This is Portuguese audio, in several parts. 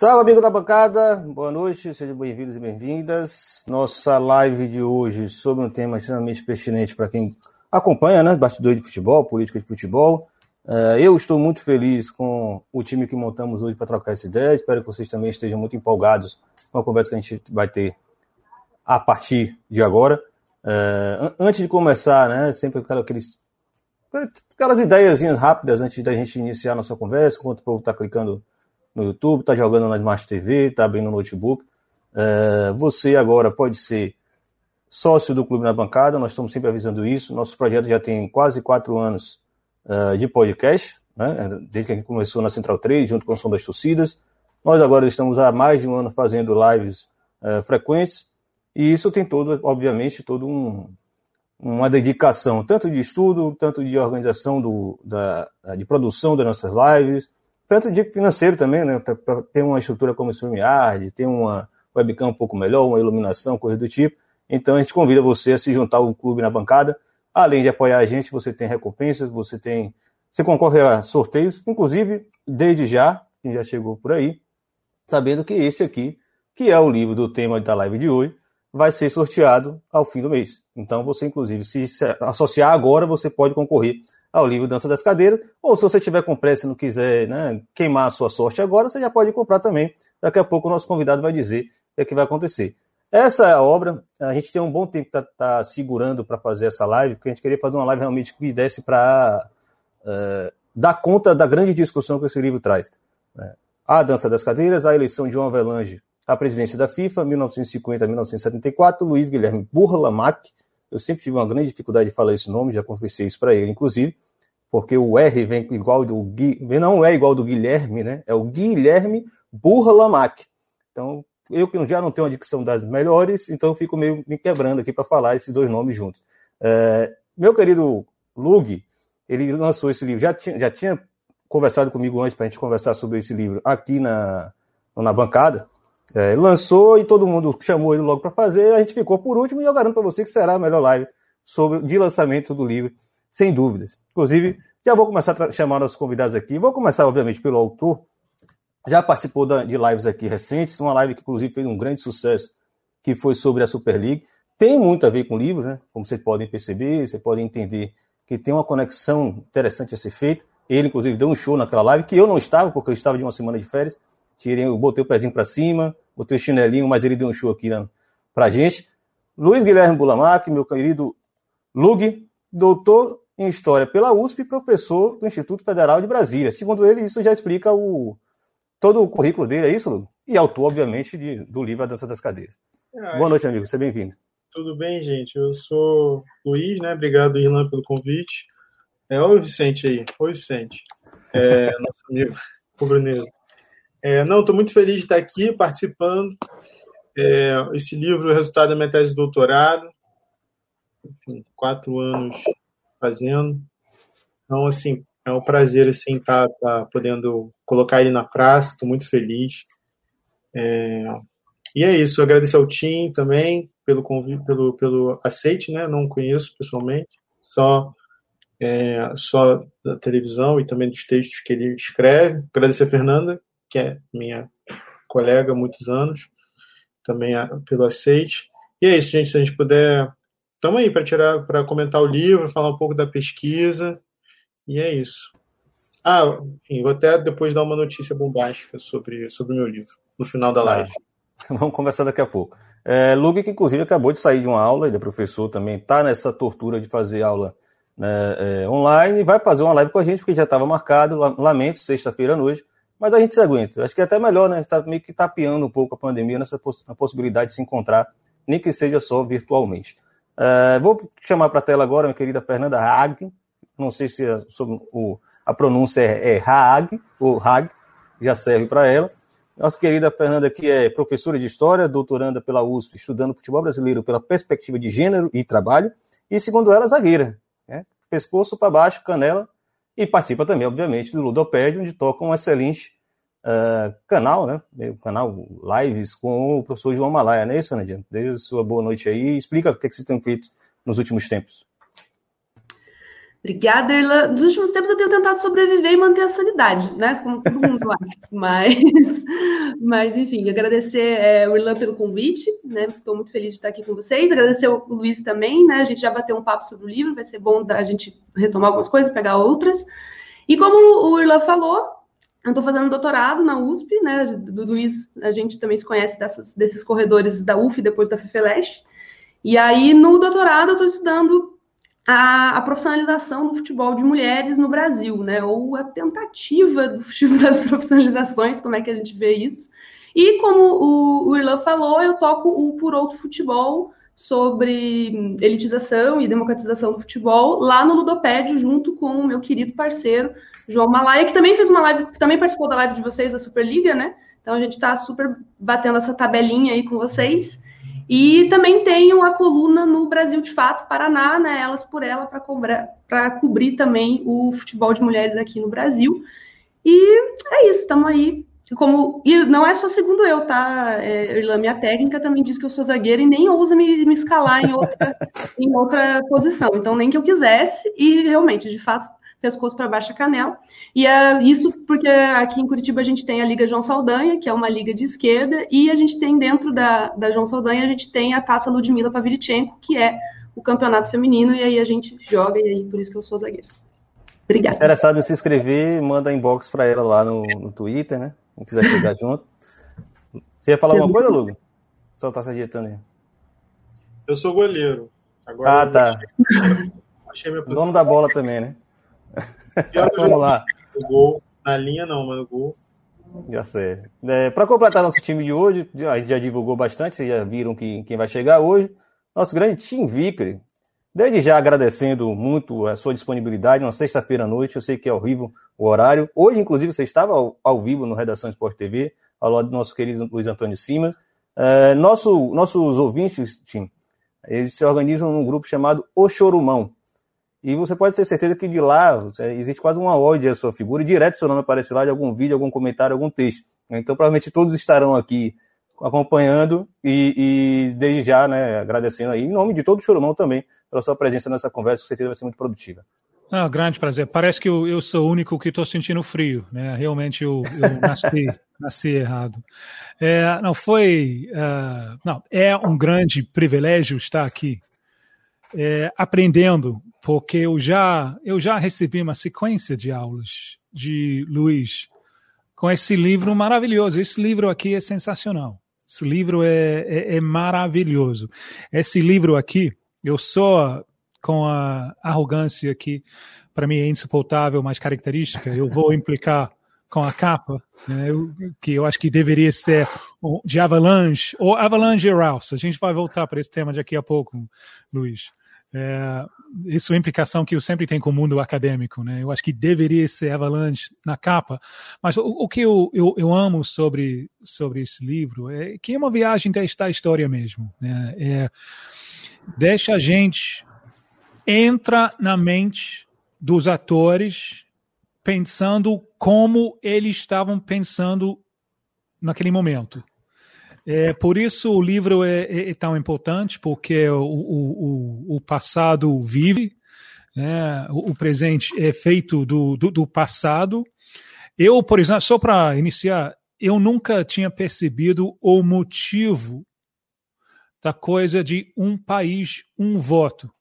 Salve, amigo da bancada, boa noite, sejam bem-vindos e bem-vindas. Nossa live de hoje sobre um tema extremamente pertinente para quem acompanha, né? Bastidor de futebol, política de futebol. Uh, eu estou muito feliz com o time que montamos hoje para trocar essa ideia. Espero que vocês também estejam muito empolgados com a conversa que a gente vai ter a partir de agora. Uh, antes de começar, né? Sempre aqueles, aquelas ideias rápidas antes da gente iniciar a nossa conversa, enquanto o povo está clicando no YouTube, está jogando na Smart TV, está abrindo notebook. Uh, você agora pode ser sócio do Clube na Bancada, nós estamos sempre avisando isso. Nosso projeto já tem quase quatro anos uh, de podcast, né? desde que a gente começou na Central 3, junto com o Som das Torcidas. Nós agora estamos há mais de um ano fazendo lives uh, frequentes, e isso tem todo, obviamente, todo um, uma dedicação, tanto de estudo, tanto de organização do, da, de produção das nossas lives, tanto de financeiro também, né? Para ter uma estrutura como o StreamYard, ter uma webcam um pouco melhor, uma iluminação, coisa do tipo. Então a gente convida você a se juntar ao clube na bancada. Além de apoiar a gente, você tem recompensas, você tem. Você concorre a sorteios, inclusive, desde já, quem já chegou por aí, sabendo que esse aqui, que é o livro do tema da live de hoje, vai ser sorteado ao fim do mês. Então, você, inclusive, se associar agora, você pode concorrer ao livro Dança das Cadeiras, ou se você tiver com pressa e não quiser né, queimar a sua sorte agora, você já pode comprar também. Daqui a pouco o nosso convidado vai dizer o que, é vai acontecer. Essa é a obra, a gente tem um bom tempo está tá segurando para fazer essa live, porque a gente queria fazer uma live realmente que desse para uh, é, dar conta da grande discussão que esse livro traz. Né? A Dança das Cadeiras, a eleição de João Avelange à presidência da FIFA, 1950-1974, Luiz Guilherme Burlamac, eu sempre tive uma grande dificuldade de falar esse nome, já confessei isso para ele, inclusive, porque o R vem igual do Gui, não é igual do Guilherme, né? É o Guilherme Burlamac. Então, eu que já não tenho uma dicção das melhores, então fico meio me quebrando aqui para falar esses dois nomes juntos. É, meu querido Lug, ele lançou esse livro, já tinha, já tinha conversado comigo antes para a gente conversar sobre esse livro aqui na, na bancada, é, lançou e todo mundo chamou ele logo para fazer, a gente ficou por último e eu garanto para você que será a melhor live sobre de lançamento do livro, sem dúvidas. Inclusive, já vou começar a chamar nossos convidados aqui. Vou começar, obviamente, pelo autor. Já participou de lives aqui recentes, uma live que, inclusive, fez um grande sucesso, que foi sobre a Super League. Tem muito a ver com o livro, né? Como vocês podem perceber, vocês podem entender que tem uma conexão interessante a ser feita. Ele, inclusive, deu um show naquela live, que eu não estava, porque eu estava de uma semana de férias tirei, botei o pezinho para cima, botei o chinelinho, mas ele deu um show aqui né, para gente. Luiz Guilherme Bulamac, meu querido Lug, doutor em História pela USP e professor do Instituto Federal de Brasília. Segundo ele, isso já explica o, todo o currículo dele, é isso, Lug? E autor, obviamente, de, do livro A Dança das Cadeiras. É, Boa noite, amigo, seja bem-vindo. Tudo bem, gente? Eu sou Luiz, né? Obrigado, Irlan, pelo convite. É, oi, Vicente aí. Oi, Vicente. É, nosso amigo rubro-negro. É, não, estou muito feliz de estar aqui participando. É, esse livro o resultado da minha tese de doutorado. Enfim, quatro anos fazendo. Então, assim, é um prazer assim estar tá, tá podendo colocar ele na praça. Estou muito feliz. É, e é isso. Agradecer ao Tim também pelo convite, pelo pelo aceite, né? Não conheço pessoalmente, só é, só da televisão e também dos textos que ele escreve. Agradecer a Fernanda que é minha colega há muitos anos, também pelo aceite. E é isso, gente. Se a gente puder, estamos aí para tirar, para comentar o livro, falar um pouco da pesquisa. E é isso. Ah, enfim, vou até depois dar uma notícia bombástica sobre, sobre o meu livro, no final da tá. live. Vamos conversar daqui a pouco. É, Luke, que inclusive acabou de sair de uma aula, ele é professor também, está nessa tortura de fazer aula né, é, online, vai fazer uma live com a gente, porque já estava marcado, lamento, sexta-feira à noite, mas a gente se aguenta. Acho que é até melhor, né? A gente está meio que tapeando um pouco a pandemia nessa poss possibilidade de se encontrar, nem que seja só virtualmente. Uh, vou chamar para a tela agora minha querida Fernanda Hag. Não sei se a, sobre, o, a pronúncia é, é Haag ou Hag, já serve para ela. Nossa querida Fernanda, que é professora de História, doutoranda pela USP, estudando futebol brasileiro pela perspectiva de gênero e trabalho, e segundo ela, zagueira. Né? Pescoço para baixo, canela, e participa também, obviamente, do Ludopédio, onde toca um excelente uh, canal, né? canal Lives com o professor João Malaya, não é isso, Fernandinho? Desde sua boa noite aí. Explica o que, é que você tem feito nos últimos tempos. Obrigada, Irla. Nos últimos tempos eu tenho tentado sobreviver e manter a sanidade, né? Como todo mundo acha. Mas, mas enfim, agradecer é, o Irlan pelo convite, né? Estou muito feliz de estar aqui com vocês. Agradecer o Luiz também, né? A gente já bateu um papo sobre o livro, vai ser bom a gente retomar algumas coisas, pegar outras. E como o Irlan falou, eu estou fazendo doutorado na USP, né? Do Luiz, a gente também se conhece dessas, desses corredores da UF depois da FEFELESH. E aí, no doutorado, eu estou estudando a, a, profissionalização do futebol de mulheres no Brasil, né? Ou a tentativa do, das profissionalizações, como é que a gente vê isso. E como o, o Irlan falou, eu toco o Por Outro Futebol sobre elitização e democratização do futebol lá no Ludopédio, junto com o meu querido parceiro João Malaia, que também fez uma live, que também participou da live de vocês da Superliga, né? Então a gente está super batendo essa tabelinha aí com vocês. E também tenho a coluna no Brasil de Fato, Paraná, né, Elas por Ela, para cobrir também o futebol de mulheres aqui no Brasil. E é isso, estamos aí. Como, e não é só segundo eu, tá, é, Irlan? Minha técnica também diz que eu sou zagueira e nem ousa me, me escalar em outra, em outra posição. Então, nem que eu quisesse, e realmente, de fato, pescoço para baixo a canela. E é isso porque aqui em Curitiba a gente tem a Liga João Saldanha, que é uma liga de esquerda, e a gente tem dentro da, da João Saldanha, a gente tem a Taça Ludmila Pavlichenko, que é o campeonato feminino, e aí a gente joga, e aí por isso que eu sou zagueira. Obrigada. Interessado em se inscrever, manda inbox para ela lá no, no Twitter, né? Quem quiser chegar junto. Você ia falar alguma coisa, Lugo? Só tá se ajeitando aí. Eu sou goleiro. Agora ah, tá. Achei, achei minha Dono da bola também, né? Vamos lá. O gol, na linha não, mas o gol. Já sei. É, Para completar nosso time de hoje, a gente já divulgou bastante, vocês já viram que, quem vai chegar hoje. Nosso grande Tim Vickery. Desde já agradecendo muito a sua disponibilidade, uma sexta-feira à noite, eu sei que é horrível o horário. Hoje, inclusive, você estava ao, ao vivo no Redação Esporte TV, ao lado do nosso querido Luiz Antônio Cima. É, nosso, nossos ouvintes, Tim, eles se organizam num grupo chamado O Chorumão. E você pode ter certeza que de lá existe quase uma ode à sua figura, e direto seu nome aparece lá de algum vídeo, algum comentário, algum texto. Então, provavelmente todos estarão aqui acompanhando e, e desde já, né, agradecendo aí, em nome de todo o Chorumão também, pela sua presença nessa conversa, com certeza vai ser muito produtiva. Ah, grande prazer. Parece que eu, eu sou o único que estou sentindo frio, né? Realmente eu, eu nasci, nasci errado. É, não foi, uh, não é um grande privilégio estar aqui, é, aprendendo porque eu já, eu já recebi uma sequência de aulas de Luiz com esse livro maravilhoso. Esse livro aqui é sensacional. Esse livro é, é, é maravilhoso. Esse livro aqui, eu sou com a arrogância que para mim é insuportável, mas característica, eu vou implicar com a capa, né, que eu acho que deveria ser de Avalanche ou Avalanche Rouse. A gente vai voltar para esse tema daqui a pouco, Luiz. É, isso é uma implicação que eu sempre tenho com o mundo acadêmico, né? Eu acho que deveria ser Avalanche na capa, mas o, o que eu, eu, eu, amo sobre, sobre esse livro é que é uma viagem desta história mesmo, né? É, deixa a gente entra na mente dos atores pensando como eles estavam pensando naquele momento. É, por isso o livro é, é, é tão importante, porque o, o, o passado vive, né? o, o, presente é feito do, do, do passado. Eu, por exemplo, só para iniciar, eu nunca tinha percebido o motivo da coisa de um país, um voto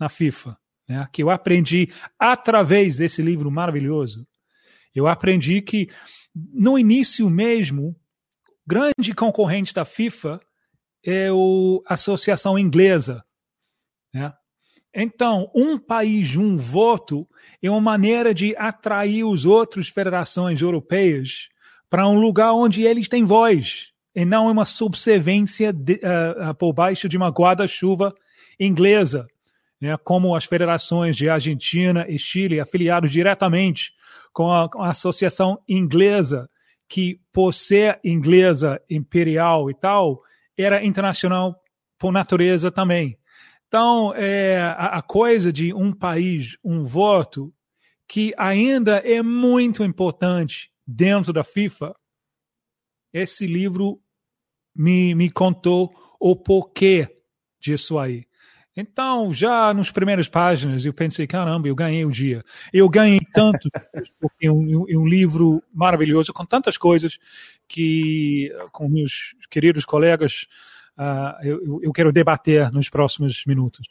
na FIFA, né? que eu aprendi através desse livro maravilhoso. Eu aprendi que no início mesmo grande concorrente da FIFA é a Associação Inglesa. Né? Então, um país, um voto é uma maneira de atrair os outros federações europeias para um lugar onde eles têm voz e não uma subservência de, uh, por baixo de uma guarda-chuva inglesa, né? como as federações de Argentina e Chile afiliados diretamente com a, com a Associação Inglesa que, por ser inglesa, imperial e tal, era internacional por natureza também. Então, é, a, a coisa de um país, um voto, que ainda é muito importante dentro da FIFA, esse livro me, me contou o porquê disso aí. Então, já nos primeiras páginas, eu pensei, caramba, eu ganhei o dia. Eu ganhei tanto, porque é um, um, livro maravilhoso, com tantas coisas que, com meus queridos colegas, uh, eu, eu quero debater nos próximos minutos.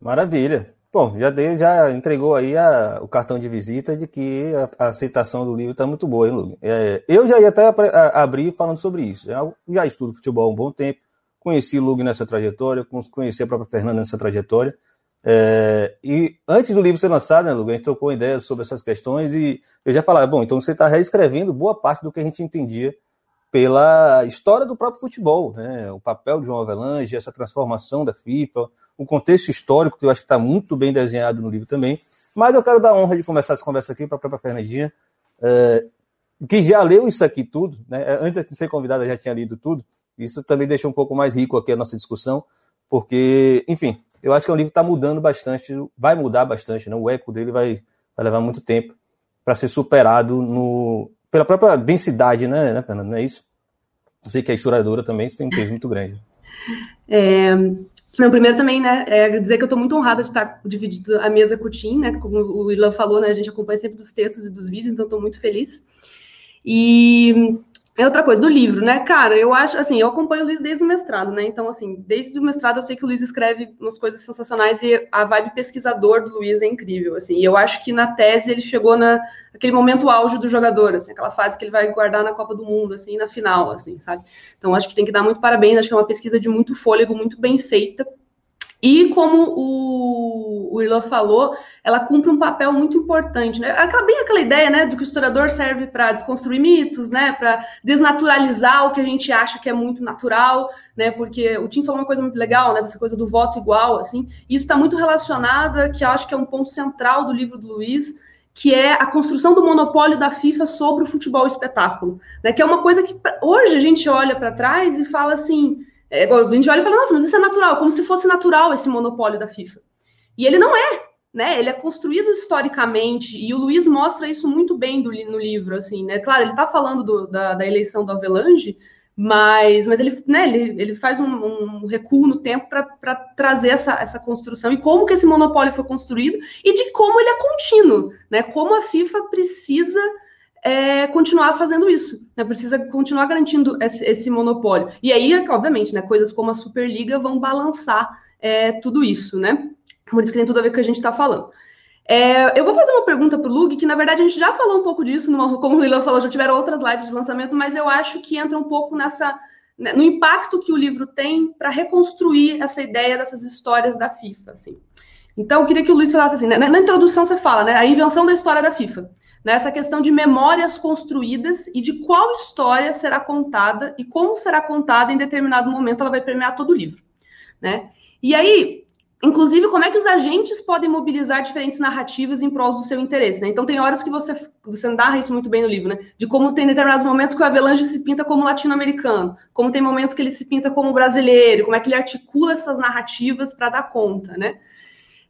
Maravilha. Bom, já, deu, já entregou aí a, o cartão de visita de que a, a aceitação do livro está muito boa, hein, Lugo? É, eu já ia até abrir falando sobre isso. Eu já estudo futebol há um bom tempo, conheci Lug nessa trajetória, conheci a própria Fernanda nessa trajetória. É, e antes do livro ser lançado, né, Lug, a gente trocou ideias sobre essas questões e eu já falava, bom, então você está reescrevendo boa parte do que a gente entendia pela história do próprio futebol, né? o papel de João Avelange, essa transformação da FIFA, o contexto histórico, que eu acho que está muito bem desenhado no livro também. Mas eu quero dar a honra de começar essa conversa aqui para a própria Fernandinha, é, que já leu isso aqui tudo, né? antes de ser convidada já tinha lido tudo. Isso também deixa um pouco mais rico aqui a nossa discussão, porque, enfim, eu acho que é um livro que está mudando bastante, vai mudar bastante, né? o eco dele vai, vai levar muito tempo para ser superado no, pela própria densidade, né, né? Não é isso? Eu sei que a historiadora também tem um peso muito grande. É, não, primeiro também, né, é dizer que eu estou muito honrada de estar dividindo a mesa com o Tim, né, como o Ilan falou, né, a gente acompanha sempre dos textos e dos vídeos, então estou muito feliz. E é outra coisa, do livro, né? Cara, eu acho, assim, eu acompanho o Luiz desde o mestrado, né? Então, assim, desde o mestrado eu sei que o Luiz escreve umas coisas sensacionais e a vibe pesquisador do Luiz é incrível, assim. E eu acho que na tese ele chegou na aquele momento auge do jogador, assim, aquela fase que ele vai guardar na Copa do Mundo, assim, na final, assim, sabe? Então, acho que tem que dar muito parabéns, acho que é uma pesquisa de muito fôlego, muito bem feita. E como o, o Ilan falou, ela cumpre um papel muito importante. Né? Aquela, aquela ideia né, de que o historiador serve para desconstruir mitos, né, para desnaturalizar o que a gente acha que é muito natural, né, porque o Tim falou uma coisa muito legal, né, dessa coisa do voto igual, assim, isso está muito relacionada, que eu acho que é um ponto central do livro do Luiz, que é a construção do monopólio da FIFA sobre o futebol espetáculo, né, que é uma coisa que hoje a gente olha para trás e fala assim é, a gente olha e fala, nossa, mas isso é natural, como se fosse natural esse monopólio da FIFA. E ele não é, né? Ele é construído historicamente, e o Luiz mostra isso muito bem do, no livro, assim, né? Claro, ele está falando do, da, da, eleição do Avelange, mas, mas ele, né, ele, ele faz um, um recuo no tempo para trazer essa, essa construção e como que esse monopólio foi construído e de como ele é contínuo, né? Como a FIFA precisa é, continuar fazendo isso, né? precisa continuar garantindo esse, esse, monopólio. E aí, obviamente, né, coisas como a Superliga vão balançar é, tudo isso, né? Por isso que tem tudo a ver com o que a gente está falando. É, eu vou fazer uma pergunta para o Lug, que na verdade a gente já falou um pouco disso, numa, como o Lila falou, já tiveram outras lives de lançamento, mas eu acho que entra um pouco nessa né, no impacto que o livro tem para reconstruir essa ideia dessas histórias da FIFA. Assim. Então, eu queria que o Luiz falasse assim, né, na introdução você fala, né, a invenção da história da FIFA nessa questão de memórias construídas e de qual história será contada e como será contada em determinado momento, ela vai permear todo o livro, né? E aí, inclusive, como é que os agentes podem mobilizar diferentes narrativas em prol do seu interesse, né? Então, tem horas que você, você narra isso muito bem no livro, né? De como tem determinados momentos que o Avelange se pinta como latino-americano, como tem momentos que ele se pinta como brasileiro, como é que ele articula essas narrativas para dar conta, né?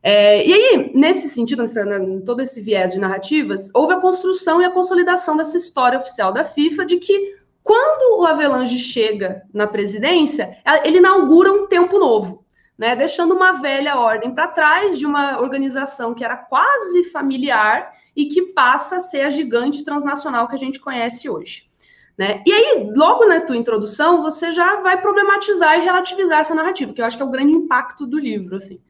É, e aí, nesse sentido, nessa, né, todo esse viés de narrativas, houve a construção e a consolidação dessa história oficial da FIFA de que quando o Avelange chega na presidência, ele inaugura um tempo novo, né, deixando uma velha ordem para trás de uma organização que era quase familiar e que passa a ser a gigante transnacional que a gente conhece hoje. Né? E aí, logo na tua introdução, você já vai problematizar e relativizar essa narrativa, que eu acho que é o grande impacto do livro. Assim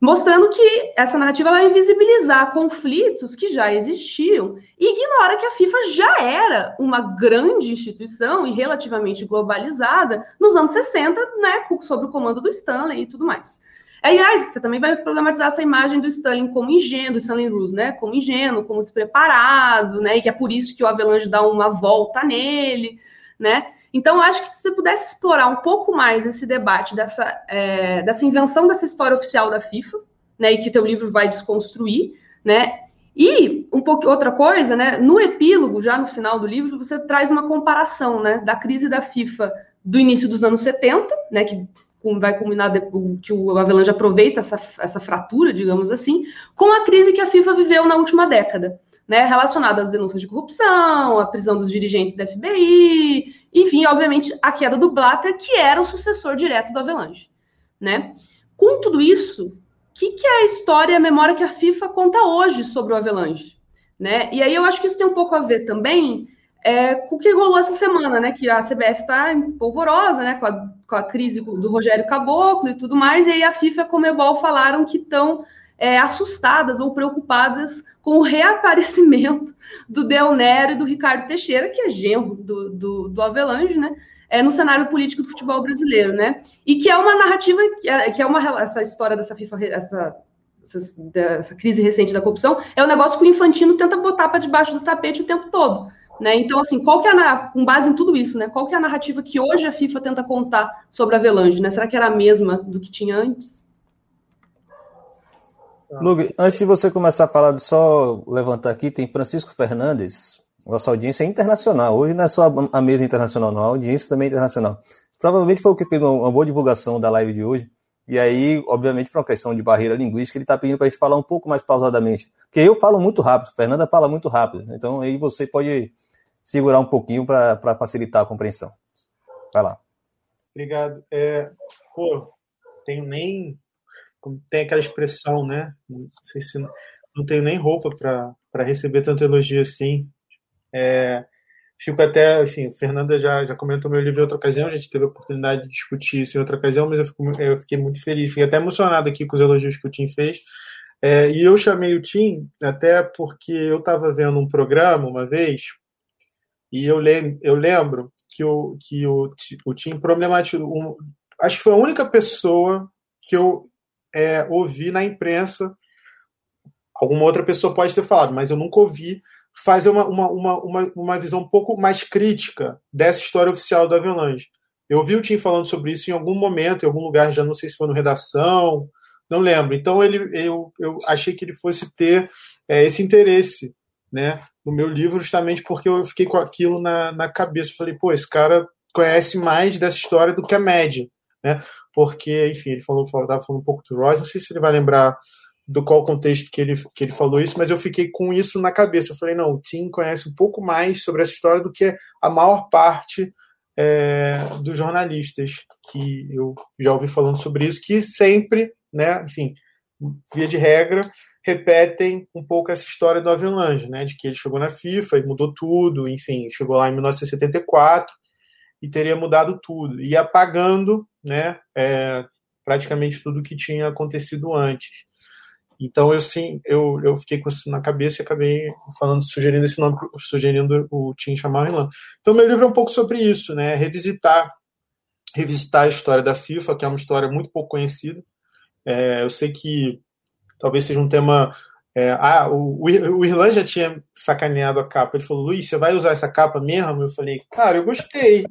mostrando que essa narrativa vai invisibilizar conflitos que já existiam e ignora que a FIFA já era uma grande instituição e relativamente globalizada nos anos 60, né, sob o comando do Stanley e tudo mais. Aliás, você também vai problematizar essa imagem do Stanley como ingênuo, do Stanley Ruse, né, como ingênuo, como despreparado, né, e que é por isso que o Avelange dá uma volta nele, né, então, acho que se você pudesse explorar um pouco mais esse debate dessa, é, dessa invenção dessa história oficial da FIFA, né, e que teu livro vai desconstruir, né, e um pouco outra coisa, né, no epílogo, já no final do livro, você traz uma comparação, né, da crise da FIFA do início dos anos 70, né, que vai culminar que o Avalanche aproveita essa, essa fratura, digamos assim, com a crise que a FIFA viveu na última década né, relacionada às denúncias de corrupção, a prisão dos dirigentes da FBI, enfim, obviamente, a queda do Blatter, que era o sucessor direto do Avelange, né? com tudo isso, o que, que é a história e a memória que a FIFA conta hoje sobre o Avelange? Né? E aí eu acho que isso tem um pouco a ver também é, com o que rolou essa semana, né? Que a CBF está polvorosa, né? Com a, com a, crise do Rogério Caboclo e tudo mais, e aí a FIFA e a Comebol falaram que estão é, assustadas ou preocupadas com o reaparecimento do Del Nero e do Ricardo Teixeira, que é genro do, do, do Avelange, né? É, no cenário político do futebol brasileiro, né? E que é uma narrativa, que é, que é uma essa história dessa FIFA, essa, essa, crise recente da corrupção, é um negócio que o Infantino tenta botar para debaixo do tapete o tempo todo. Né? Então, assim, qual que é a, com base em tudo isso, né? Qual que é a narrativa que hoje a FIFA tenta contar sobre a Avelange, né? Será que era a mesma do que tinha antes? Lug, antes de você começar a falar, só levantar aqui, tem Francisco Fernandes, nossa audiência é internacional. Hoje não é só a mesa internacional, não, a audiência também é internacional. Provavelmente foi o que fez uma boa divulgação da live de hoje. E aí, obviamente, por uma questão de barreira linguística, ele está pedindo para a gente falar um pouco mais pausadamente. Porque eu falo muito rápido, Fernanda fala muito rápido. Então aí você pode segurar um pouquinho para facilitar a compreensão. Vai lá. Obrigado. É, pô, tenho nem tem aquela expressão, né? Não sei se não tenho nem roupa para receber tanto elogio assim. É, fico até, enfim, Fernanda já, já comentou meu livro em outra ocasião, a gente teve a oportunidade de discutir isso em outra ocasião, mas eu, fico, eu fiquei muito feliz, fiquei até emocionado aqui com os elogios que o Tim fez. É, e eu chamei o Tim até porque eu estava vendo um programa uma vez, e eu, lem, eu lembro que o, que o, o Tim problematizou. Um, acho que foi a única pessoa que eu é, ouvi na imprensa, alguma outra pessoa pode ter falado, mas eu nunca ouvi fazer uma, uma, uma, uma, uma visão um pouco mais crítica dessa história oficial do Avalanche. Eu ouvi o Tim falando sobre isso em algum momento, em algum lugar, já não sei se foi no redação, não lembro. Então ele, eu, eu achei que ele fosse ter é, esse interesse né, no meu livro, justamente porque eu fiquei com aquilo na, na cabeça. Falei, pô, esse cara conhece mais dessa história do que a média né? Porque, enfim, ele falou, estava falando um pouco do Royce, não sei se ele vai lembrar do qual contexto que ele, que ele falou isso, mas eu fiquei com isso na cabeça. Eu falei, não, o Tim conhece um pouco mais sobre essa história do que a maior parte é, dos jornalistas que eu já ouvi falando sobre isso, que sempre, né, enfim, via de regra, repetem um pouco essa história do Avelange, né, de que ele chegou na FIFA e mudou tudo, enfim, chegou lá em 1974 e teria mudado tudo, e apagando né, é, praticamente tudo que tinha acontecido antes. Então eu sim, eu, eu fiquei com isso na cabeça e acabei falando, sugerindo esse nome, sugerindo o Tim chamar Milan. Então meu livro é um pouco sobre isso, né, revisitar, revisitar a história da FIFA, que é uma história muito pouco conhecida. É, eu sei que talvez seja um tema é, ah, o, o Irlan já tinha sacaneado a capa. Ele falou, Luiz, você vai usar essa capa mesmo? Eu falei, cara, eu gostei.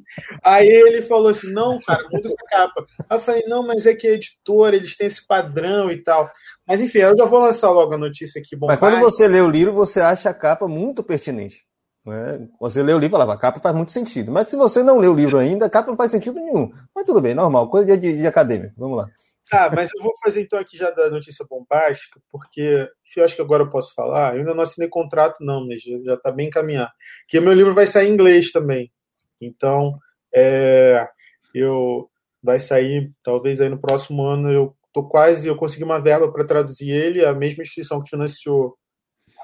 Aí ele falou assim, não, cara, muda essa capa. Aí eu falei, não, mas é que a editora, eles têm esse padrão e tal. Mas enfim, eu já vou lançar logo a notícia aqui. Bom, mas quando você lê o livro, você acha a capa muito pertinente. Né? Você lê o livro e fala, a capa faz muito sentido. Mas se você não lê o livro ainda, a capa não faz sentido nenhum. Mas tudo bem, normal, coisa de, de acadêmico. Vamos lá. Tá, mas eu vou fazer então aqui já da notícia bombástica, porque eu acho que agora eu posso falar. Eu ainda não assinei contrato, não, mas já está bem encaminhado. Que o meu livro vai sair em inglês também. Então, é, eu vai sair talvez aí no próximo ano. Eu tô quase, eu consegui uma verba para traduzir ele. A mesma instituição que financiou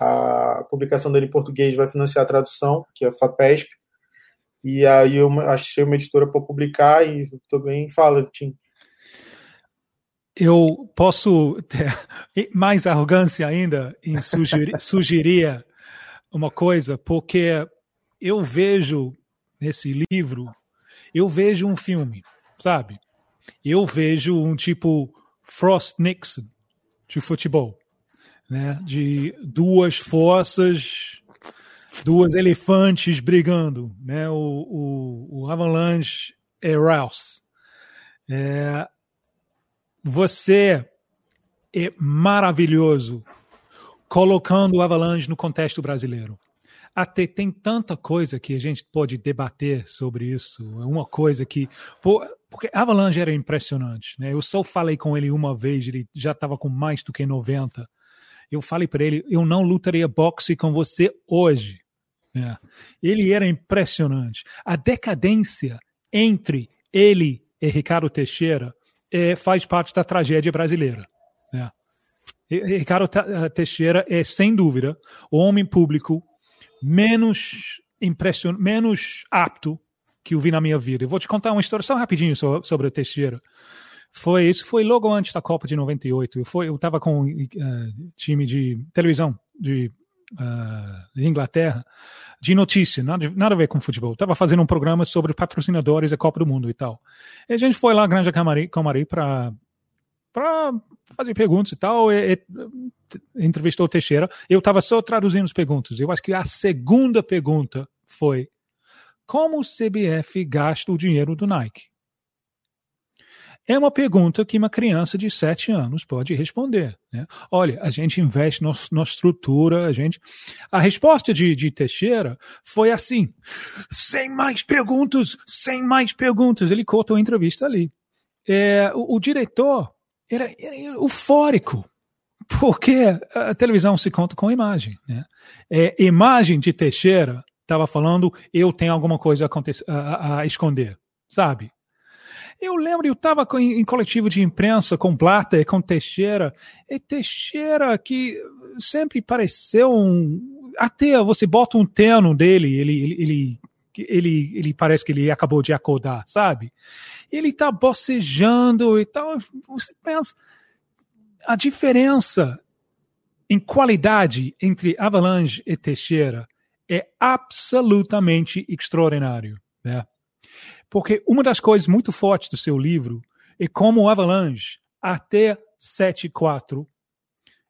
a publicação dele em português vai financiar a tradução, que é a Fapesp. E aí eu achei uma editora para publicar e também fala, Tim eu posso ter mais arrogância ainda em sugerir, sugerir uma coisa, porque eu vejo nesse livro, eu vejo um filme, sabe? Eu vejo um tipo Frost Nixon de futebol, né? De duas forças, duas elefantes brigando, né? O, o, o Avalanche e Rouse. É, você é maravilhoso colocando o Avalanche no contexto brasileiro. Até tem tanta coisa que a gente pode debater sobre isso. É uma coisa que. Porque Avalanche era impressionante. Né? Eu só falei com ele uma vez, ele já estava com mais do que 90. Eu falei para ele: eu não lutaria boxe com você hoje. É. Ele era impressionante. A decadência entre ele e Ricardo Teixeira é, faz parte da tragédia brasileira. Né? Ricardo eh, Teixeira é, sem dúvida, o homem público menos impression... menos apto que eu vi na minha vida. Eu vou te contar uma história só rapidinho sobre o Teixeira. Foi, isso foi logo antes da Copa de 98. Eu estava com uh, time de televisão de, uh, Inglaterra, de notícia, nada, nada, a ver com futebol. Estava fazendo um programa sobre patrocinadores da Copa do Mundo e tal. E a gente foi lá, Grande Camari, Camari para para fazer perguntas e tal. E, e, entrevistou o Teixeira. Eu estava só traduzindo as perguntas. Eu acho que a segunda pergunta foi: como o CBF gasta o dinheiro do Nike? É uma pergunta que uma criança de 7 anos pode responder. Né? Olha, a gente investe na estrutura, a gente. A resposta de, de Teixeira foi assim: sem mais perguntas, sem mais perguntas. Ele cortou a entrevista ali. É, o, o diretor era, era eufórico, porque a televisão se conta com imagem. Né? É, imagem de Teixeira estava falando, eu tenho alguma coisa a, a, a esconder, sabe? Eu lembro, eu estava em, coletivo de imprensa com Plata e com Teixeira, e Teixeira que sempre pareceu um. Até você bota um terno dele, ele, ele, ele, ele, ele parece que ele acabou de acordar, sabe? ele está bocejando e tal. Você pensa, a diferença em qualidade entre Avalanche e Teixeira é absolutamente extraordinário, né? Porque uma das coisas muito fortes do seu livro é como o Avalanche até 74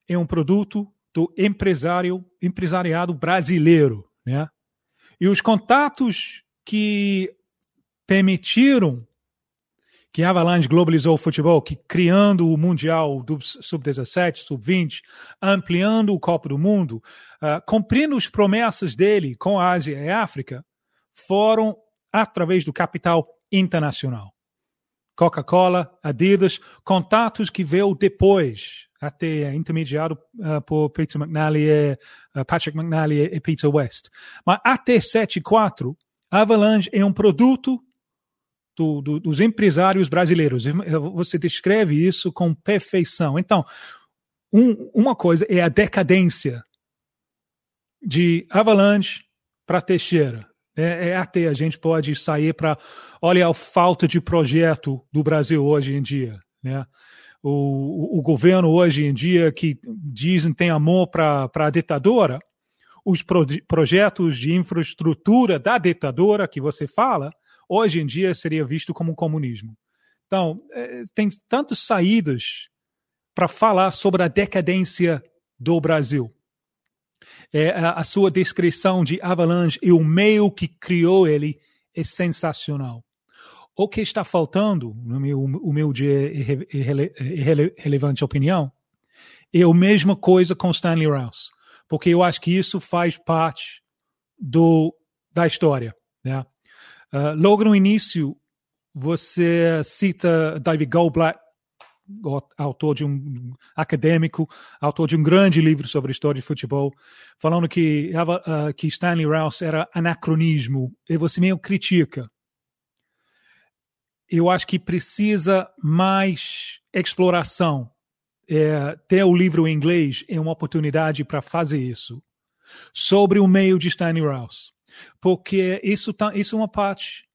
é um produto do empresário, empresariado brasileiro, né? E os contatos que permitiram que a Avalanche globalizou o futebol, que criando o Mundial do Sub-17, Sub-20, ampliando o Copa do Mundo, uh, cumprindo as promessas dele com a Ásia e a África, foram através do capital internacional. Coca-Cola, Adidas, contatos que veio depois, até intermediado uh, por Peter McNally, uh, Patrick McNally e Peter West. Mas até 74, Avalanche é um produto do, do, dos empresários brasileiros. Você descreve isso com perfeição. Então, um, uma coisa é a decadência de Avalanche para Teixeira. É, é, até a gente pode sair para. Olha a falta de projeto do Brasil hoje em dia. Né? O, o, o governo hoje em dia que dizem tem amor para a ditadora, os pro, projetos de infraestrutura da ditadora que você fala, hoje em dia seria visto como comunismo. Então, é, tem tantas saídas para falar sobre a decadência do Brasil. É, a, sua descrição de Avalanche e o meio que criou ele é sensacional. O que está faltando, no meu humilde e irrelevante opinião, é a mesma coisa com Stanley Rouse, porque eu acho que isso faz parte do, da história. Né? Uh, logo no início, você cita David Goldblatt, autor de um acadêmico, autor de um grande livro sobre história de futebol, falando que, uh, que Stanley Rouse era anacronismo, e você meio critica. Eu acho que precisa mais exploração. É, ter o livro em inglês é uma oportunidade para fazer isso. Sobre o meio de Stanley Rouse porque isso, tá, isso é uma parte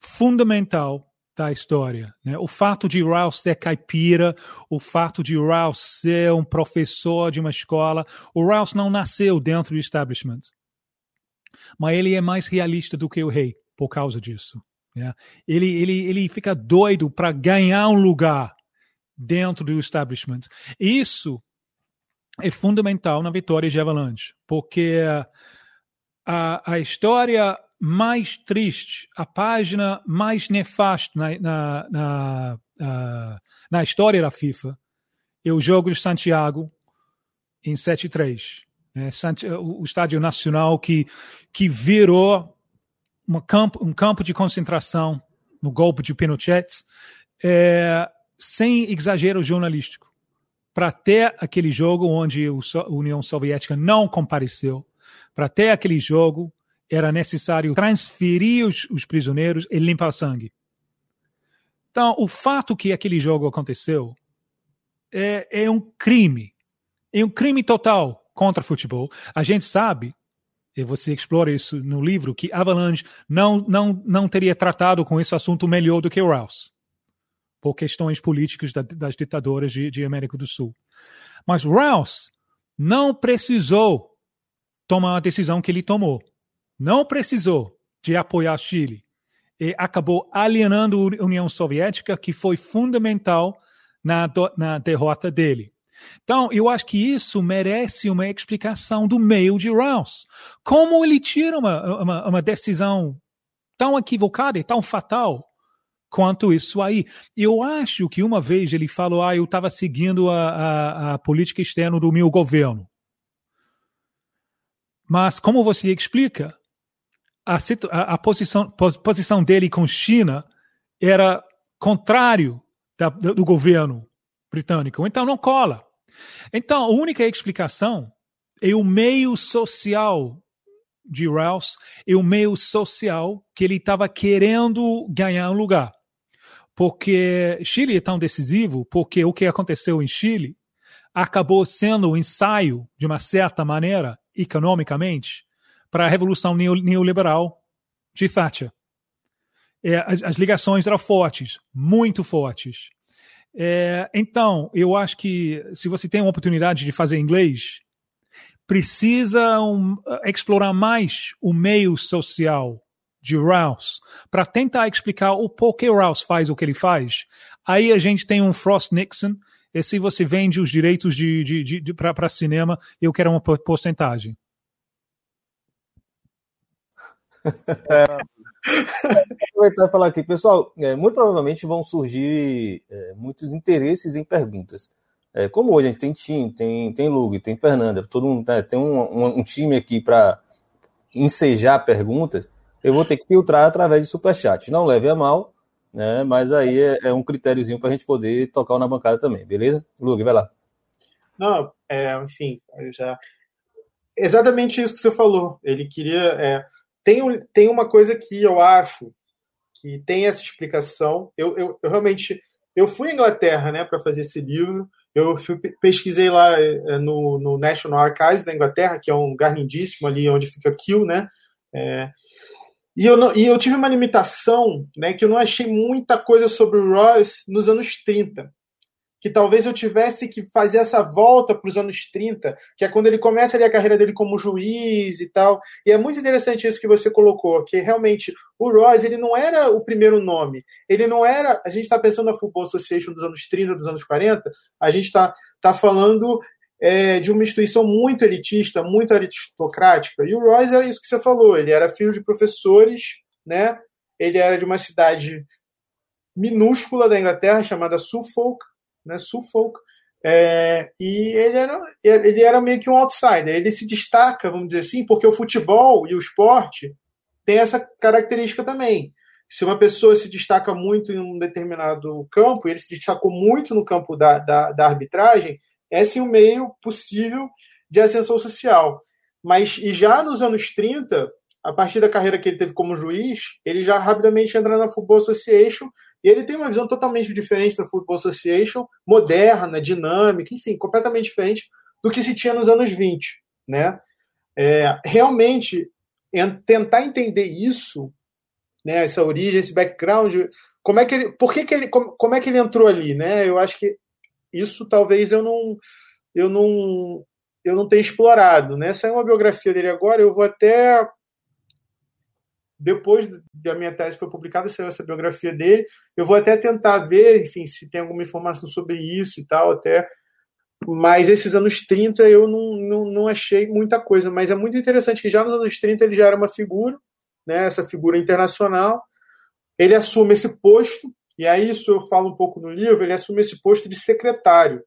fundamental da história. Né? O fato de Rouse ser caipira, o fato de Rouse ser um professor de uma escola, o Rouse não nasceu dentro do establishment. Mas ele é mais realista do que o rei por causa disso. Né? Ele, ele, ele fica doido para ganhar um lugar dentro do establishment. Isso é fundamental na vitória de Avalanche, porque a, a história mais triste, a página mais nefasta na, na, na, uh, na história da FIFA é o jogo de Santiago em 7-3. Né? O Estádio Nacional que, que virou campo, um campo de concentração no golpe de Pinochet, é, sem exagero jornalístico. Para ter aquele jogo onde a União Soviética não compareceu, para ter aquele jogo, era necessário transferir os, os prisioneiros e limpar o sangue. Então, o fato que aquele jogo aconteceu é, é um crime. É um crime total contra o futebol. A gente sabe, e você explora isso no livro, que Avalanche não, não, não teria tratado com esse assunto melhor do que o Rouse, por questões políticas da, das ditadoras de, de América do Sul. Mas Rouse não precisou tomar a decisão que ele tomou. Não precisou de apoiar Chile e acabou alienando a União Soviética, que foi fundamental na, na derrota dele. Então, eu acho que isso merece uma explicação do meio de Rouse. Como ele tira uma, uma, uma decisão tão equivocada e tão fatal quanto isso aí. Eu acho que uma vez ele falou, ah, eu estava seguindo a, a, a, política externa do meu governo. Mas como você explica, a, a, a posição, posição dele com China era contrário da, do governo britânico. Então não cola. Então a única explicação é o meio social de Rouse, é o meio social que ele estava querendo ganhar um lugar. Porque Chile é tão decisivo, porque o que aconteceu em Chile acabou sendo um ensaio, de uma certa maneira, economicamente, para a revolução neoliberal de Thatcher. É, as, as, ligações eram fortes, muito fortes. É, então, eu acho que se você tem uma oportunidade de fazer inglês, precisa um, explorar mais o meio social de Rouse para tentar explicar o porquê Rouse faz o que ele faz. Aí a gente tem um Frost Nixon, e se você vende os direitos de, de, de, de para cinema, eu quero uma porcentagem. É, aproveitar e falar aqui, pessoal, é, muito provavelmente vão surgir é, muitos interesses em perguntas. É, como hoje a gente tem Tim, tem, tem Lug, tem Fernanda, todo mundo tá, tem um, um, um, time aqui para ensejar perguntas, eu vou ter que filtrar através de superchat. Não leve a mal, né? Mas aí é, é um critériozinho para a gente poder tocar na bancada também, beleza? Lug, vai lá. Não, é, enfim, já exatamente isso que você falou. Ele queria é, tem, tem uma coisa que eu acho que tem essa explicação. Eu, eu, eu realmente eu fui à Inglaterra né, para fazer esse livro. Eu fui, pesquisei lá é, no, no, National Archives da Inglaterra, que é um lugar lindíssimo ali onde fica Kew, né? É, e, eu não, e eu tive uma limitação, né, que eu não achei muita coisa sobre o Royce nos anos 30 que talvez eu tivesse que fazer essa volta para os anos 30, que é quando ele começa ali a carreira dele como juiz e tal. E é muito interessante isso que você colocou, que realmente o Royce ele não era o primeiro nome. Ele não era. A gente está pensando na Football Association dos anos 30, dos anos 40, a gente está tá falando é, de uma instituição muito elitista, muito aristocrática. E o Royce é isso que você falou, ele era filho de professores, né? Ele era de uma cidade minúscula da Inglaterra chamada Suffolk, né, Suffolk, é, e ele era, ele era meio que um outsider. Ele se destaca, vamos dizer assim, porque o futebol e o esporte tem essa característica também. Se uma pessoa se destaca muito em um determinado campo, ele se destacou muito no campo da, da, da arbitragem, é sim um meio possível de ascensão social. Mas e já nos anos 30, a partir da carreira que ele teve como juiz, ele já rapidamente entra na Football Association e ele tem uma visão totalmente diferente da Football Association, moderna, dinâmica, enfim, completamente diferente do que se tinha nos anos 20. Né? É, realmente, tentar entender isso, né, essa origem, esse background, como é que ele, por que, que ele, como, como é que ele entrou ali, né? Eu acho que isso talvez eu não, eu não, eu não tenha explorado, né? É uma biografia dele agora, eu vou até depois da minha tese foi publicada, saiu essa biografia dele. Eu vou até tentar ver, enfim, se tem alguma informação sobre isso e tal, até. Mas esses anos 30 eu não, não, não achei muita coisa. Mas é muito interessante que já nos anos 30 ele já era uma figura, né, essa figura internacional. Ele assume esse posto, e aí isso eu falo um pouco no livro, ele assume esse posto de secretário.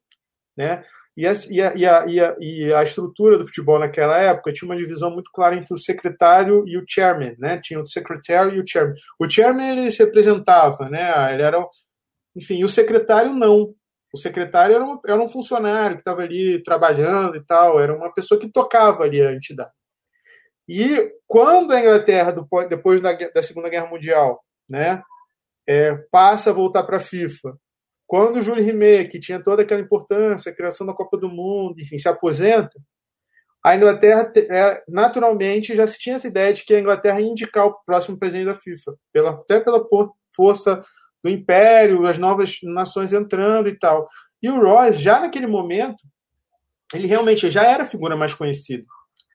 Né? E a, e, a, e, a, e a, estrutura do futebol naquela época tinha uma divisão muito clara entre o secretário e o chairman, né? Tinha o secretário e o chairman. O chairman ele se representava, né? Ele era, enfim, o secretário não. O secretário era, um, era um funcionário que estava ali trabalhando e tal, era uma pessoa que tocava ali a entidade. E quando a Inglaterra, depois da, da Segunda Guerra Mundial, né, é, passa a voltar para a FIFA. Quando o Júlio Rimet, que tinha toda aquela importância, a criação da Copa do Mundo, enfim, se aposenta, a Inglaterra, é, naturalmente, já se tinha essa ideia de que a Inglaterra ia indicar o próximo presidente da FIFA, pela, até pela força do Império, as novas nações entrando e tal. E o Royce, já naquele momento, ele realmente já era a figura mais conhecida.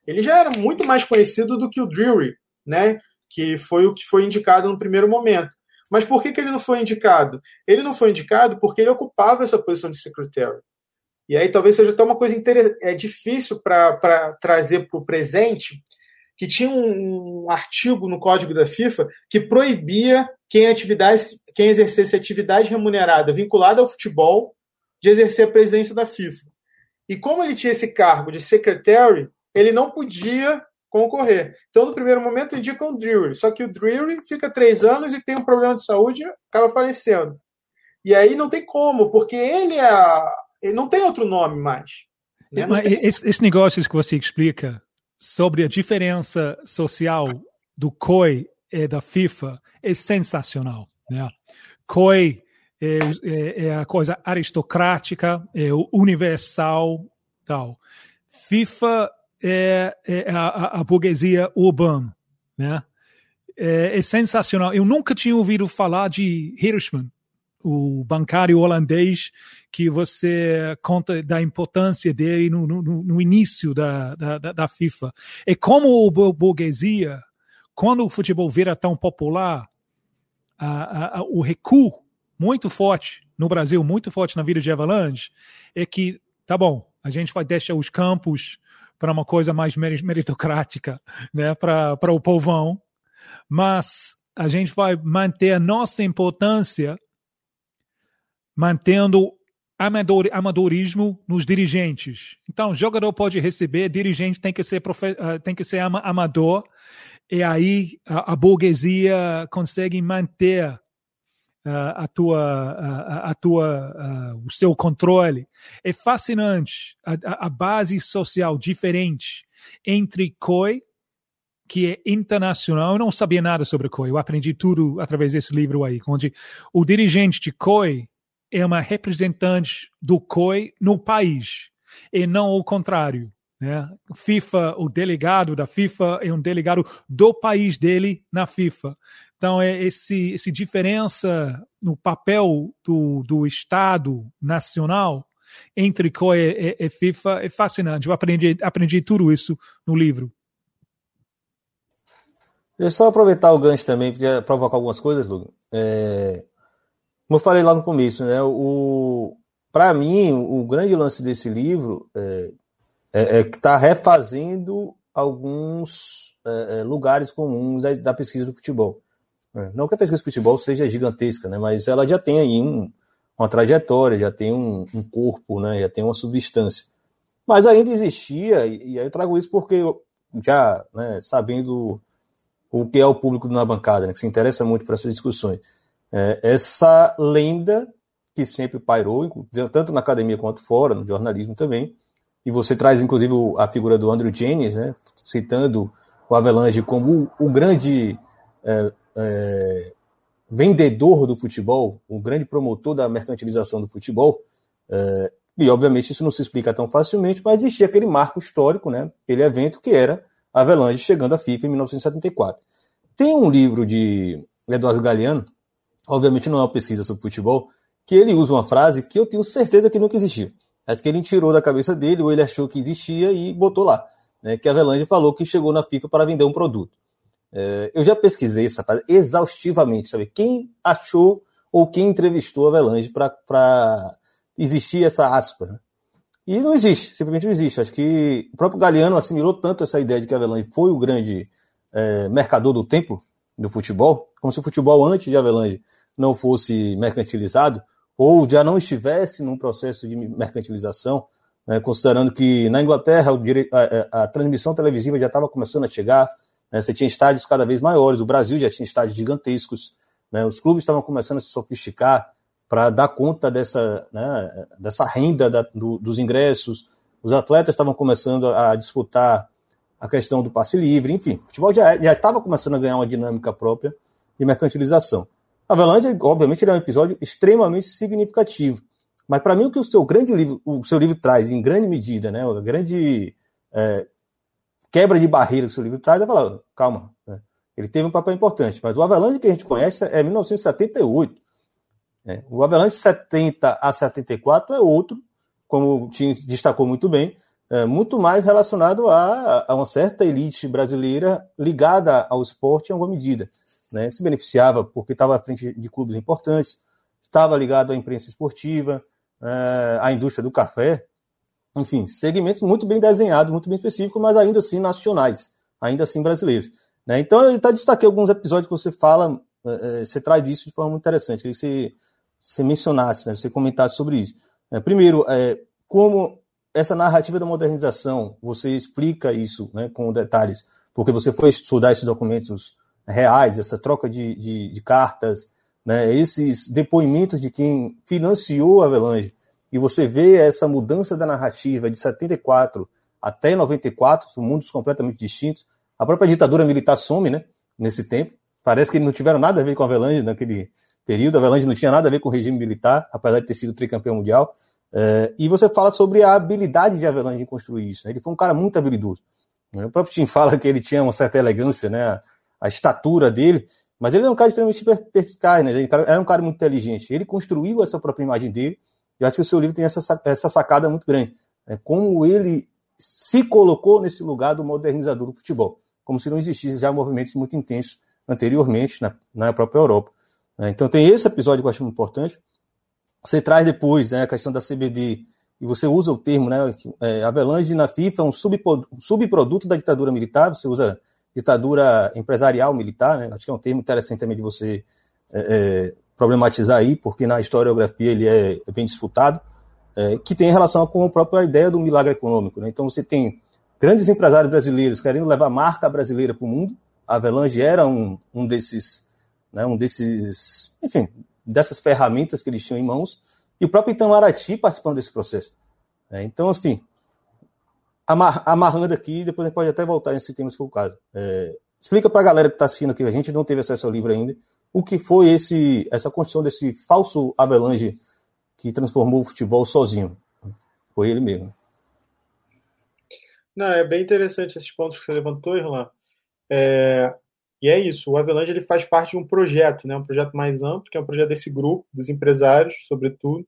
Ele já era muito mais conhecido do que o Drury, né? que foi o que foi indicado no primeiro momento. Mas por que, que ele não foi indicado? Ele não foi indicado porque ele ocupava essa posição de secretário. E aí talvez seja até uma coisa é difícil para trazer para o presente, que tinha um, um, artigo no código da FIFA que proibia quem, quem exercesse atividade remunerada vinculada ao futebol de exercer a presidência da FIFA. E como ele tinha esse cargo de secretary, ele não podia concorrer. Então, no primeiro momento, indicam o Drury. Só que o Drury fica três anos e tem um problema de saúde acaba falecendo. E aí não tem como, porque ele é. Ele não tem outro nome mais. Né? Esse, esse negócio que você explica sobre a diferença social do COI e da FIFA é sensacional. Né? COI é, é, é, a coisa aristocrática, é universal, tal. FIFA é, é a, a, burguesia urbana, né? É, é, sensacional. Eu nunca tinha ouvido falar de Hirschman, o bancário holandês, que você conta da importância dele no, no, no início da, da, da, FIFA. E como a burguesia, quando o futebol vira tão popular, a, a, o recuo muito forte no Brasil, muito forte na vida de Avalanche, é que, tá bom, a gente vai deixar os campos para uma coisa mais meritocrática, né, para o povão, mas a gente vai manter a nossa importância mantendo amador, amadorismo nos dirigentes. Então, jogador pode receber, dirigente tem que ser, profe, uh, tem que ser ama, amador, e aí a, a burguesia consegue manter a tua, a, a tua, o seu controle. É fascinante a, base social diferente entre COI, que é internacional. Eu não sabia nada sobre COI, eu aprendi tudo através desse livro aí, onde o dirigente de COI é uma representante do COI no país, e não o contrário. Né? FIFA, o delegado da FIFA é um delegado do país dele na FIFA. Então, é esse, esse diferença no papel do, do Estado nacional entre COE e, e, FIFA é fascinante. Eu aprendi, aprendi tudo isso no livro. Eu só aproveitar o gancho também para provocar algumas coisas, Lugo. É, como eu falei lá no começo, né? O, para mim, o grande lance desse livro é, é, é que está refazendo alguns é, é, lugares comuns da, da pesquisa do futebol. É, não que a pesquisa de futebol seja gigantesca, né? Mas ela já tem aí um, uma trajetória, já tem um, um, corpo, né? Já tem uma substância. Mas ainda existia, e, e aí eu trago isso porque eu, já né, sabendo o que é o público na bancada, né, que se interessa muito para essas discussões, essa lenda que sempre pairou, tanto na academia quanto fora, no jornalismo também, e você traz inclusive a figura do Andrew Jennings, né, citando o Avalanche como o, o grande é, é, vendedor do futebol, um grande promotor da mercantilização do futebol, é, e obviamente isso não se explica tão facilmente, mas existia aquele marco histórico, né, aquele evento que era Avelange chegando à FIFA em 1974. Tem um livro de Eduardo Galeano, obviamente não é uma pesquisa sobre futebol, que ele usa uma frase que eu tenho certeza que nunca existiu. Acho que ele tirou da cabeça dele, ou ele achou que existia e botou lá. Né, que a Avelange falou que chegou na FIFA para vender um produto. É, eu já pesquisei essa frase exaustivamente, sabe? Quem achou ou quem entrevistou a Avelange para existir essa aspa. Né? E não existe, simplesmente não existe. Acho que o próprio Galeano assimilou tanto essa ideia de que a Avelange foi o grande é, mercador do templo do futebol, como se o futebol antes de Avelange não fosse mercantilizado, ou já não estivesse num processo de mercantilização, né, considerando que na Inglaterra a, a, a transmissão televisiva já estava começando a chegar, né? Você tinha estádios cada vez maiores, o Brasil já tinha estádios gigantescos, né? os clubes estavam começando a se sofisticar para dar conta dessa, né, dessa renda da, do, dos ingressos, os atletas estavam começando a disputar a questão do passe livre, enfim, o futebol já estava começando a ganhar uma dinâmica própria de mercantilização. Avelange, obviamente, é um episódio extremamente significativo. Mas para mim, o que o seu grande livro, o seu livro traz, em grande medida, né, a grande é, quebra de barreira que o seu livro traz, é falar, calma, né, ele teve um papel importante, mas o Avelange que a gente conhece é 1978. Né, o Avelange 70 a 74 é outro, como o Tim destacou muito bem, é, muito mais relacionado a, a, uma certa elite brasileira ligada ao esporte em alguma medida. Né? Se beneficiava porque estava à frente de clubes importantes, estava ligado à imprensa esportiva, é, à indústria do café, enfim, segmentos muito bem desenhados, muito bem específicos, mas ainda assim nacionais, ainda assim brasileiros. Né? Então, eu até destaquei alguns episódios que você fala, é, você traz isso de forma muito interessante, que você, você mencionasse, né? você comentasse sobre isso. primeiro, como essa narrativa da modernização, você explica isso né, com detalhes, porque você foi estudar esses documentos reais, essa troca de, de, de cartas, né, esses depoimentos de quem financiou a Avelange, e você vê essa mudança da narrativa de 74 até 94, são mundos completamente distintos. A própria ditadura militar some né, nesse tempo. Parece que eles não tiveram nada a ver com a Avelange naquele período. A Avelange não tinha nada a ver com o regime militar, apesar de ter sido tricampeão mundial. É, e você fala sobre a habilidade de Avelange em construir isso. Né? Ele foi um cara muito habilidoso. O próprio Tim fala que ele tinha uma certa elegância, né? A, estatura dele, mas ele era um cara extremamente perspicaz, né? ele era um cara muito inteligente. Ele construiu essa própria imagem dele, e acho que o seu livro tem essa, essa sacada muito grande. Né? Como ele se colocou nesse lugar do modernizador do futebol, como se não existisse já movimentos muito intensos anteriormente na, na própria Europa. Né? Então tem esse episódio que eu acho muito importante. Você traz depois né, a questão da CBD, e você usa o termo, né, é, Avelange na FIFA é um subproduto da ditadura militar, você usa ditadura empresarial militar, né, acho que é um termo interessante também de você é, é, problematizar aí, porque na historiografia ele é, é bem disputado, é, que tem relação com a própria ideia do milagre econômico. Né? Então você tem grandes empresários brasileiros querendo levar a marca brasileira para o mundo, a Avelange era um, um desses, né, um desses, enfim, dessas ferramentas que eles tinham em mãos, e o próprio Itamaraty participando desse processo. É, então, enfim, amar, amarrando aqui, depois a gente pode até voltar nesse tema se for o caso. É, explica para a galera que está assistindo aqui, a gente não teve acesso ao livro ainda, o que foi esse, essa construção desse falso Avelange que transformou o futebol sozinho. Foi ele mesmo. Não, é bem interessante esses pontos que você levantou, Irlan. É, e é isso, o Avelange ele faz parte de um projeto, né, um projeto mais amplo, que é um projeto desse grupo, dos empresários, sobretudo.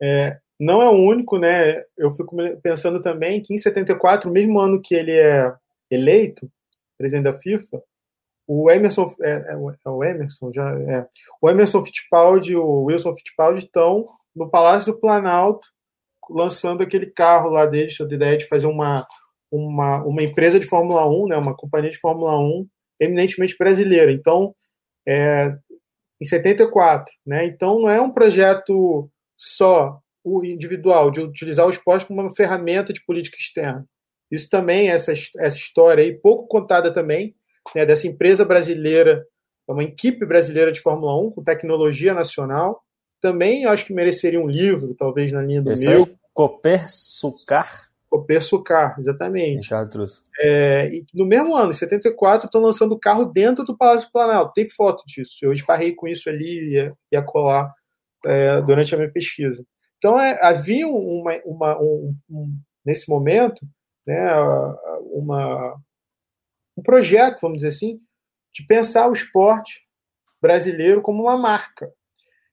É, não é o único, né? Eu fico pensando também que em 74, mesmo ano que ele é eleito presidente da FIFA, o Emerson é, é, é o Emerson já é o Emerson Fittipaldi o Wilson Fittipaldi estão no Palácio do Planalto lançando aquele carro lá deles, a ideia de fazer uma uma, uma empresa de Fórmula 1, né, uma companhia de Fórmula 1 eminentemente brasileira. Então, é, em 74, né? Então não é um projeto só o individual de utilizar o esporte como uma ferramenta de política externa. Isso também essa essa história aí pouco contada também, né, dessa empresa brasileira, uma equipe brasileira de Fórmula 1 com tecnologia nacional, também acho que mereceria um livro, talvez na linha do Esse meu. É Coper Sucar o Car, exatamente. É, e no mesmo ano, em 74, estão lançando o carro dentro do Palácio do Planalto. Tem foto disso. Eu esparrei com isso ali e ia, ia colar é, durante a minha pesquisa. Então, é, havia uma, uma um, um, nesse momento né, uma, um projeto, vamos dizer assim, de pensar o esporte brasileiro como uma marca.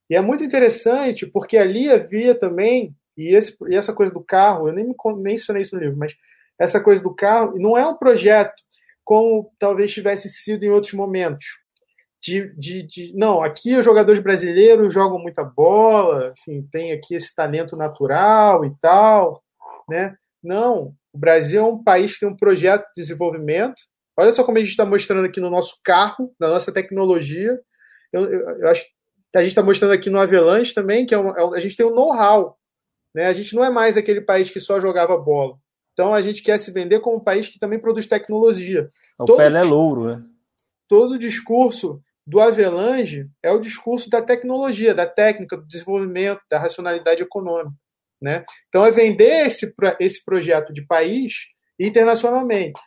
E é muito interessante porque ali havia também e, esse, e essa coisa do carro, eu nem mencionei isso no livro, mas essa coisa do carro não é um projeto como talvez tivesse sido em outros momentos. De, de, de, não, aqui os jogadores brasileiros jogam muita bola, enfim, tem aqui esse talento natural e tal, né? Não, o Brasil é um país que tem um projeto de desenvolvimento. Olha só como a gente está mostrando aqui no nosso carro, na nossa tecnologia. Eu, eu, eu acho que a gente está mostrando aqui no Avelanche também, que é, uma, é a gente tem um know-how. Né? A gente não é mais aquele país que só jogava bola. Então a gente quer se vender como um país que também produz tecnologia. O todo Pelé é louro, né? Todo o discurso do Avelange é o discurso da tecnologia, da técnica, do desenvolvimento, da racionalidade econômica. Né? Então é vender esse, esse projeto de país internacionalmente.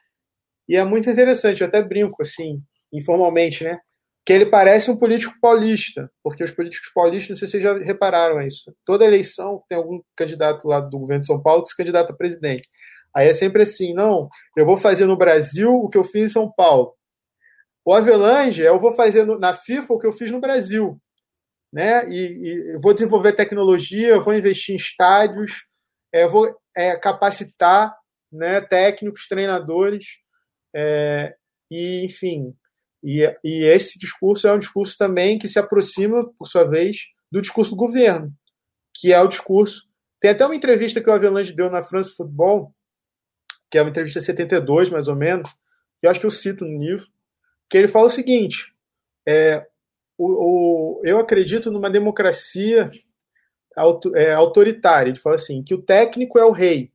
E é muito interessante, eu até brinco assim, informalmente, né? que ele parece um político paulista, porque os políticos paulistas, não sei se vocês já repararam isso, toda eleição tem algum candidato lá do governo de São Paulo que se candidata a presidente. Aí é sempre assim, não, eu vou fazer no Brasil o que eu fiz em São Paulo. O Avelange, eu vou fazer na FIFA o que eu fiz no Brasil. Né? E, e vou desenvolver tecnologia, vou investir em estádios, é, vou é, capacitar né, técnicos, treinadores, é, e enfim, e, e esse discurso é um discurso também que se aproxima, por sua vez, do discurso do governo, que é o discurso. Tem até uma entrevista que o Avelange deu na France Football, que é uma entrevista 72, mais ou menos, que eu acho que eu cito no livro, que ele fala o seguinte: é, o, o, eu acredito numa democracia auto, é, autoritária. Ele fala assim: que o técnico é o rei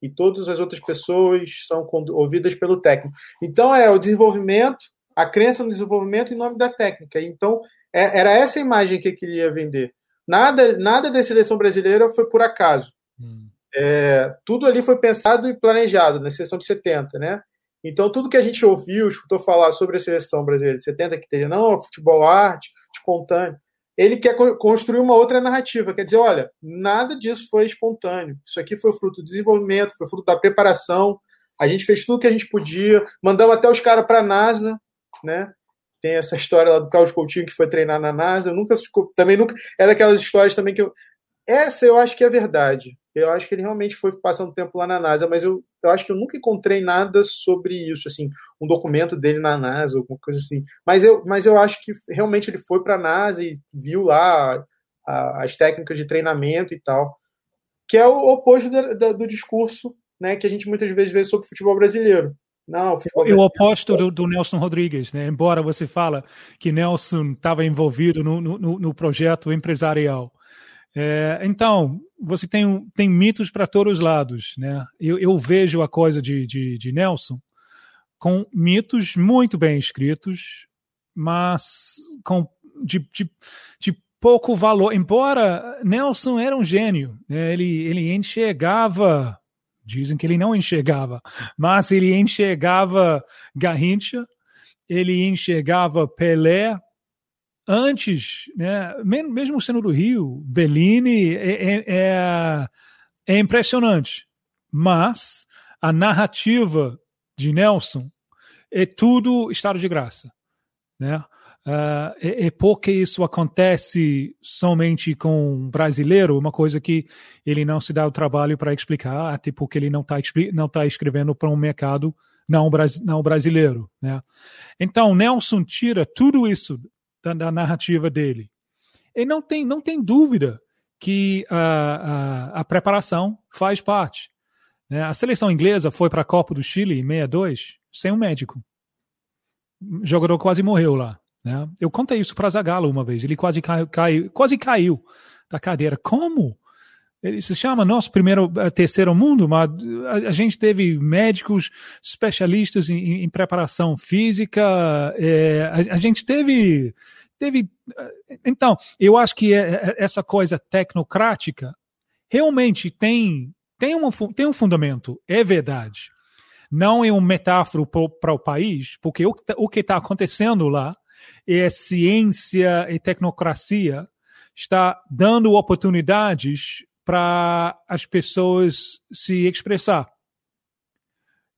e todas as outras pessoas são ouvidas pelo técnico. Então é o desenvolvimento a crença no desenvolvimento em nome da técnica. Então, é, era essa imagem que ele queria vender. Nada, nada da seleção brasileira foi por acaso. Hum. É, tudo ali foi pensado e planejado na seleção de 70, né? Então, tudo que a gente ouviu, escutou falar sobre a seleção brasileira de 70, que teria, não, futebol arte, espontâneo, ele quer construir uma outra narrativa, quer dizer, olha, nada disso foi espontâneo. Isso aqui foi fruto do desenvolvimento, foi fruto da preparação. A gente fez tudo que a gente podia, mandamos até os caras para a NASA, né? Tem essa história lá do Carlos Coutinho que foi treinar na NASA. Eu nunca também nunca é daquelas histórias também que eu essa eu acho que é verdade. Eu acho que ele realmente foi passando tempo lá na NASA, mas eu, eu acho que eu nunca encontrei nada sobre isso, assim, um documento dele na NASA, alguma coisa assim. Mas eu, mas eu acho que realmente ele foi para a NASA e viu lá a, as técnicas de treinamento e tal, que é o oposto do, do discurso né, que a gente muitas vezes vê sobre o futebol brasileiro. Não, eu oposto do, do, Nelson Rodrigues, né? Embora você fala que Nelson estava envolvido no, no, no, projeto empresarial. É, então, você tem, tem mitos para todos os lados, né? Eu, eu vejo a coisa de, de, de, Nelson com mitos muito bem escritos, mas com de, de, de pouco valor. Embora Nelson era um gênio, né? ele, ele enxergava Dizem que ele não enxergava, mas ele enxergava Garrincha, ele enxergava Pelé antes, né? mesmo sendo do Rio, Bellini é, é, é, é impressionante. Mas a narrativa de Nelson é tudo estado de graça. Né? Uh, é, é, porque isso acontece somente com um brasileiro, uma coisa que ele não se dá o trabalho para explicar, até porque ele não está não tá escrevendo para um mercado não, não brasileiro. Né? Então, Nelson tira tudo isso da, da, narrativa dele. E não tem, não tem dúvida que a, a, a preparação faz parte. Né? A seleção inglesa foi para a Copa do Chile em 62 sem um médico. O jogador quase morreu lá. Né? Eu contei isso para Zagallo uma vez. Ele quase caiu, caiu, quase caiu da cadeira. Como? Ele se chama nosso primeiro, eh, terceiro mundo, mas a, a gente teve médicos especialistas em, em preparação física. É, a, a, gente teve, teve. Eh, então, eu acho que é, essa coisa tecnocrática realmente tem tem, uma, tem um fundamento, é verdade. Não é um metáforo para o país, porque o, o que está acontecendo lá e ciência e tecnocracia está dando oportunidades para as pessoas se expressar.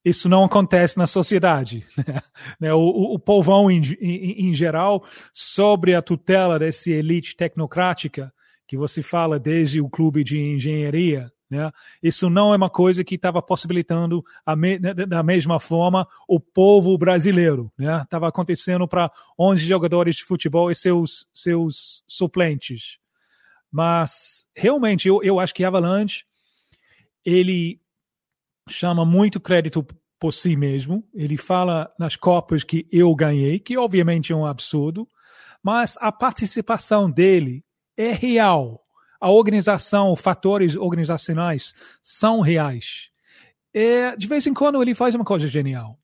Isso não acontece na sociedade. Né? O, o, o povão, em, em, em geral, sobre a tutela dessa elite tecnocrática, que você fala desde o clube de engenharia, né? Isso não é uma coisa que estava possibilitando me, né, da mesma forma o povo brasileiro. Estava né? acontecendo para 11 jogadores de futebol e seus, seus suplentes. Mas realmente eu, eu acho que Avalanche ele chama muito crédito por si mesmo. Ele fala nas Copas que eu ganhei, que obviamente é um absurdo, mas a participação dele é real a organização, fatores organizacionais são reais. É, de vez em quando ele faz uma coisa genial.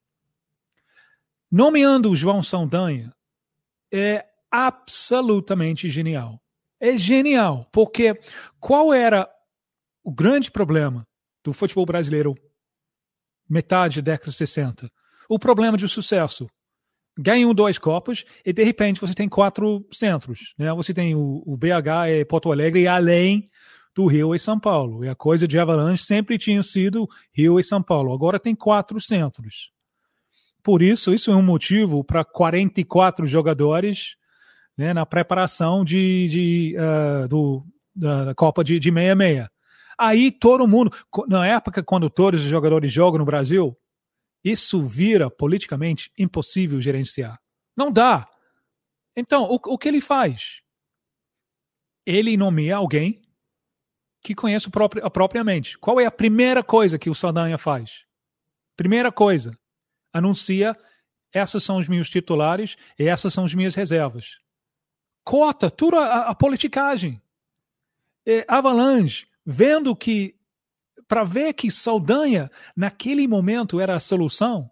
Nomeando o João Saldanha é absolutamente genial. É genial, porque qual era o grande problema do futebol brasileiro metade da década de 60? O problema de sucesso. ganham dois Copas e de repente você tem quatro centros. Né? Você tem o, o BH e Porto Alegre e além do Rio e São Paulo. E a coisa de Avalanche sempre tinha sido Rio e São Paulo. Agora tem quatro centros. Por isso, isso é um motivo para 44 jogadores né, na preparação de, de uh, do, da Copa de, de 66. Aí todo mundo, na época quando todos os jogadores jogam no Brasil, isso vira politicamente impossível gerenciar. Não dá. Então, o, o que ele faz? Ele nomeia alguém que conhece próprio, propriamente. Qual é a primeira coisa que o Saldanha faz? Primeira coisa, anuncia: essas são os meus titulares e essas são as minhas reservas. Cota toda a, a politicagem. E Avalanche, vendo que para ver que Saldanha, naquele momento, era a solução,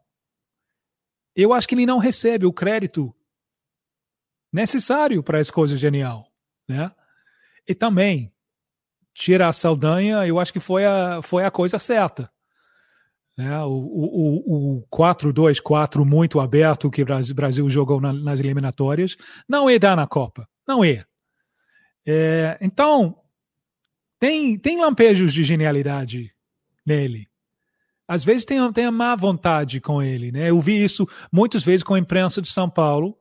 eu acho que ele não recebe o crédito necessário para essa coisa genial. Né? E também, tirar a Saldanha, eu acho que foi a, foi a coisa certa. Né? O, o, o 4-2-4 muito aberto que o Brasil jogou na, nas eliminatórias não é dar na Copa. Não é. é então, tem, tem lampejos de genialidade nele. Às vezes tem, tem a má vontade com ele. Né? Eu vi isso muitas vezes com a imprensa de São Paulo,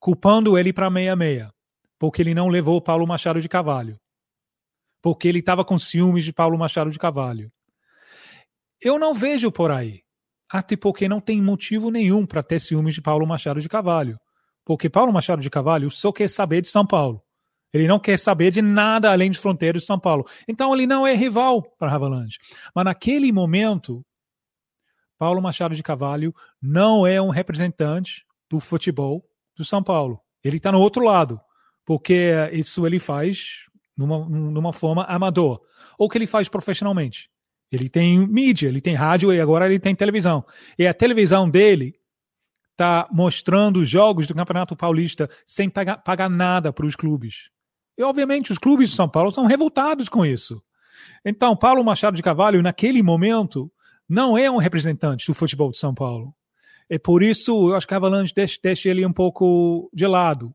culpando ele para meia-meia, porque ele não levou o Paulo Machado de Cavalho. Porque ele estava com ciúmes de Paulo Machado de Cavalho. Eu não vejo por aí. Até porque não tem motivo nenhum para ter ciúmes de Paulo Machado de Cavalho. Porque Paulo Machado de Cavalho só quer saber de São Paulo. Ele não quer saber de nada além de fronteiras de São Paulo. Então ele não é rival para Avalanche. Mas naquele momento, Paulo Machado de Cavalho não é um representante do futebol do São Paulo. Ele está no outro lado, porque isso ele faz numa, numa forma amador, ou que ele faz profissionalmente. Ele tem mídia, ele tem rádio e agora ele tem televisão. E a televisão dele está mostrando jogos do Campeonato Paulista sem pagar, pagar nada para os clubes. E, obviamente, os clubes de São Paulo são revoltados com isso. Então, Paulo Machado de Cavalho, naquele momento, não é um representante do futebol de São Paulo. É por isso, eu acho que a Avalanche deixa, deixa ele um pouco de lado.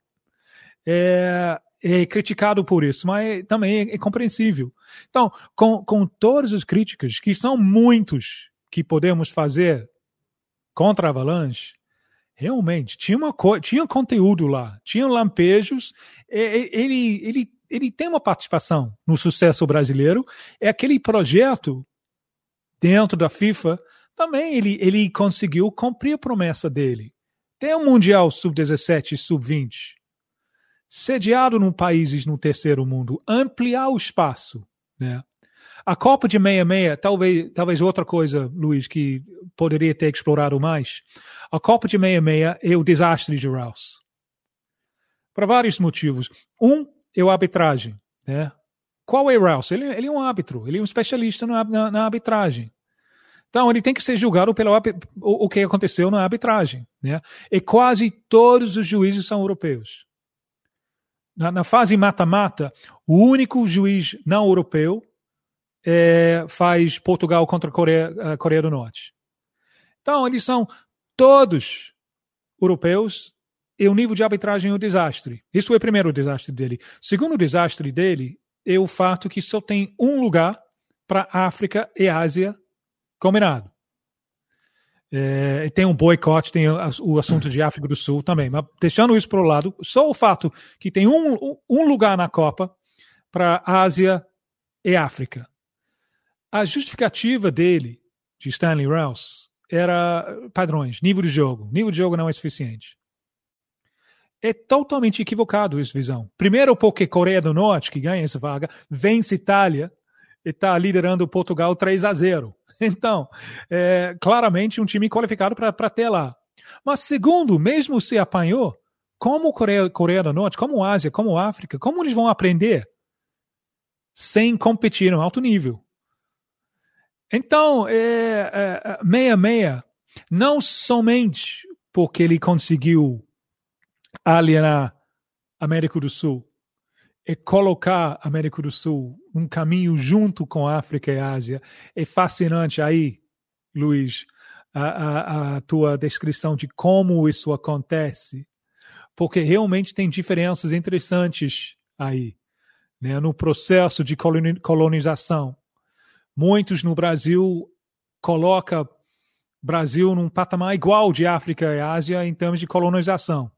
É, é criticado por isso, mas também é, é compreensível. Então, com, com todas as críticas, que são muitos que podemos fazer contra a Avalanche, realmente tinha uma tinha conteúdo lá, tinha lampejos. Ele, ele, ele tem uma participação no sucesso brasileiro. É aquele projeto dentro da FIFA também ele, ele conseguiu cumprir a promessa dele. Tem um Mundial Sub-17 e Sub-20. Sediado num países no terceiro mundo, ampliar o espaço, né? A Copa de 66, talvez, talvez outra coisa, Luiz, que poderia ter explorado mais. A Copa de 66 é o desastre de Rouse. Para vários motivos. Um é a arbitragem. Né? Qual é Rouse? Ele, ele, é um árbitro, ele é um especialista na, na, na arbitragem. Então, ele tem que ser julgado pelo o, o que aconteceu na arbitragem. Né? E quase todos os juízes são europeus. Na, na fase mata-mata, o único juiz não europeu é, faz Portugal contra a Coreia, a Coreia do Norte. Então, eles são todos europeus e o nível de arbitragem é um desastre. Isso é o primeiro desastre dele. Segundo desastre dele é o fato que só tem um lugar para África e Ásia combinado. É, tem um boicote, tem o assunto de África do Sul também. Mas deixando isso para o lado, só o fato que tem um, um lugar na Copa para Ásia e África. A justificativa dele, de Stanley Rouse, era padrões, nível de jogo. Nível de jogo não é suficiente. É totalmente equivocado essa visão. Primeiro, porque Coreia do Norte, que ganha essa vaga, vence Itália e está liderando Portugal 3 a 0. Então, é claramente um time qualificado para ter lá. Mas segundo, mesmo se apanhou, como Coreia, Coreia do Norte, como Ásia, como África, como eles vão aprender sem competir no alto nível? Então, é, é, meia meia, não somente porque ele conseguiu alienar América do Sul e colocar a América do Sul num caminho junto com a África e a Ásia, é fascinante aí, Luiz, a, a, a tua descrição de como isso acontece, porque realmente tem diferenças interessantes aí, né, no processo de colonização. Muitos no Brasil coloca Brasil num patamar igual de África e Ásia em termos de colonização.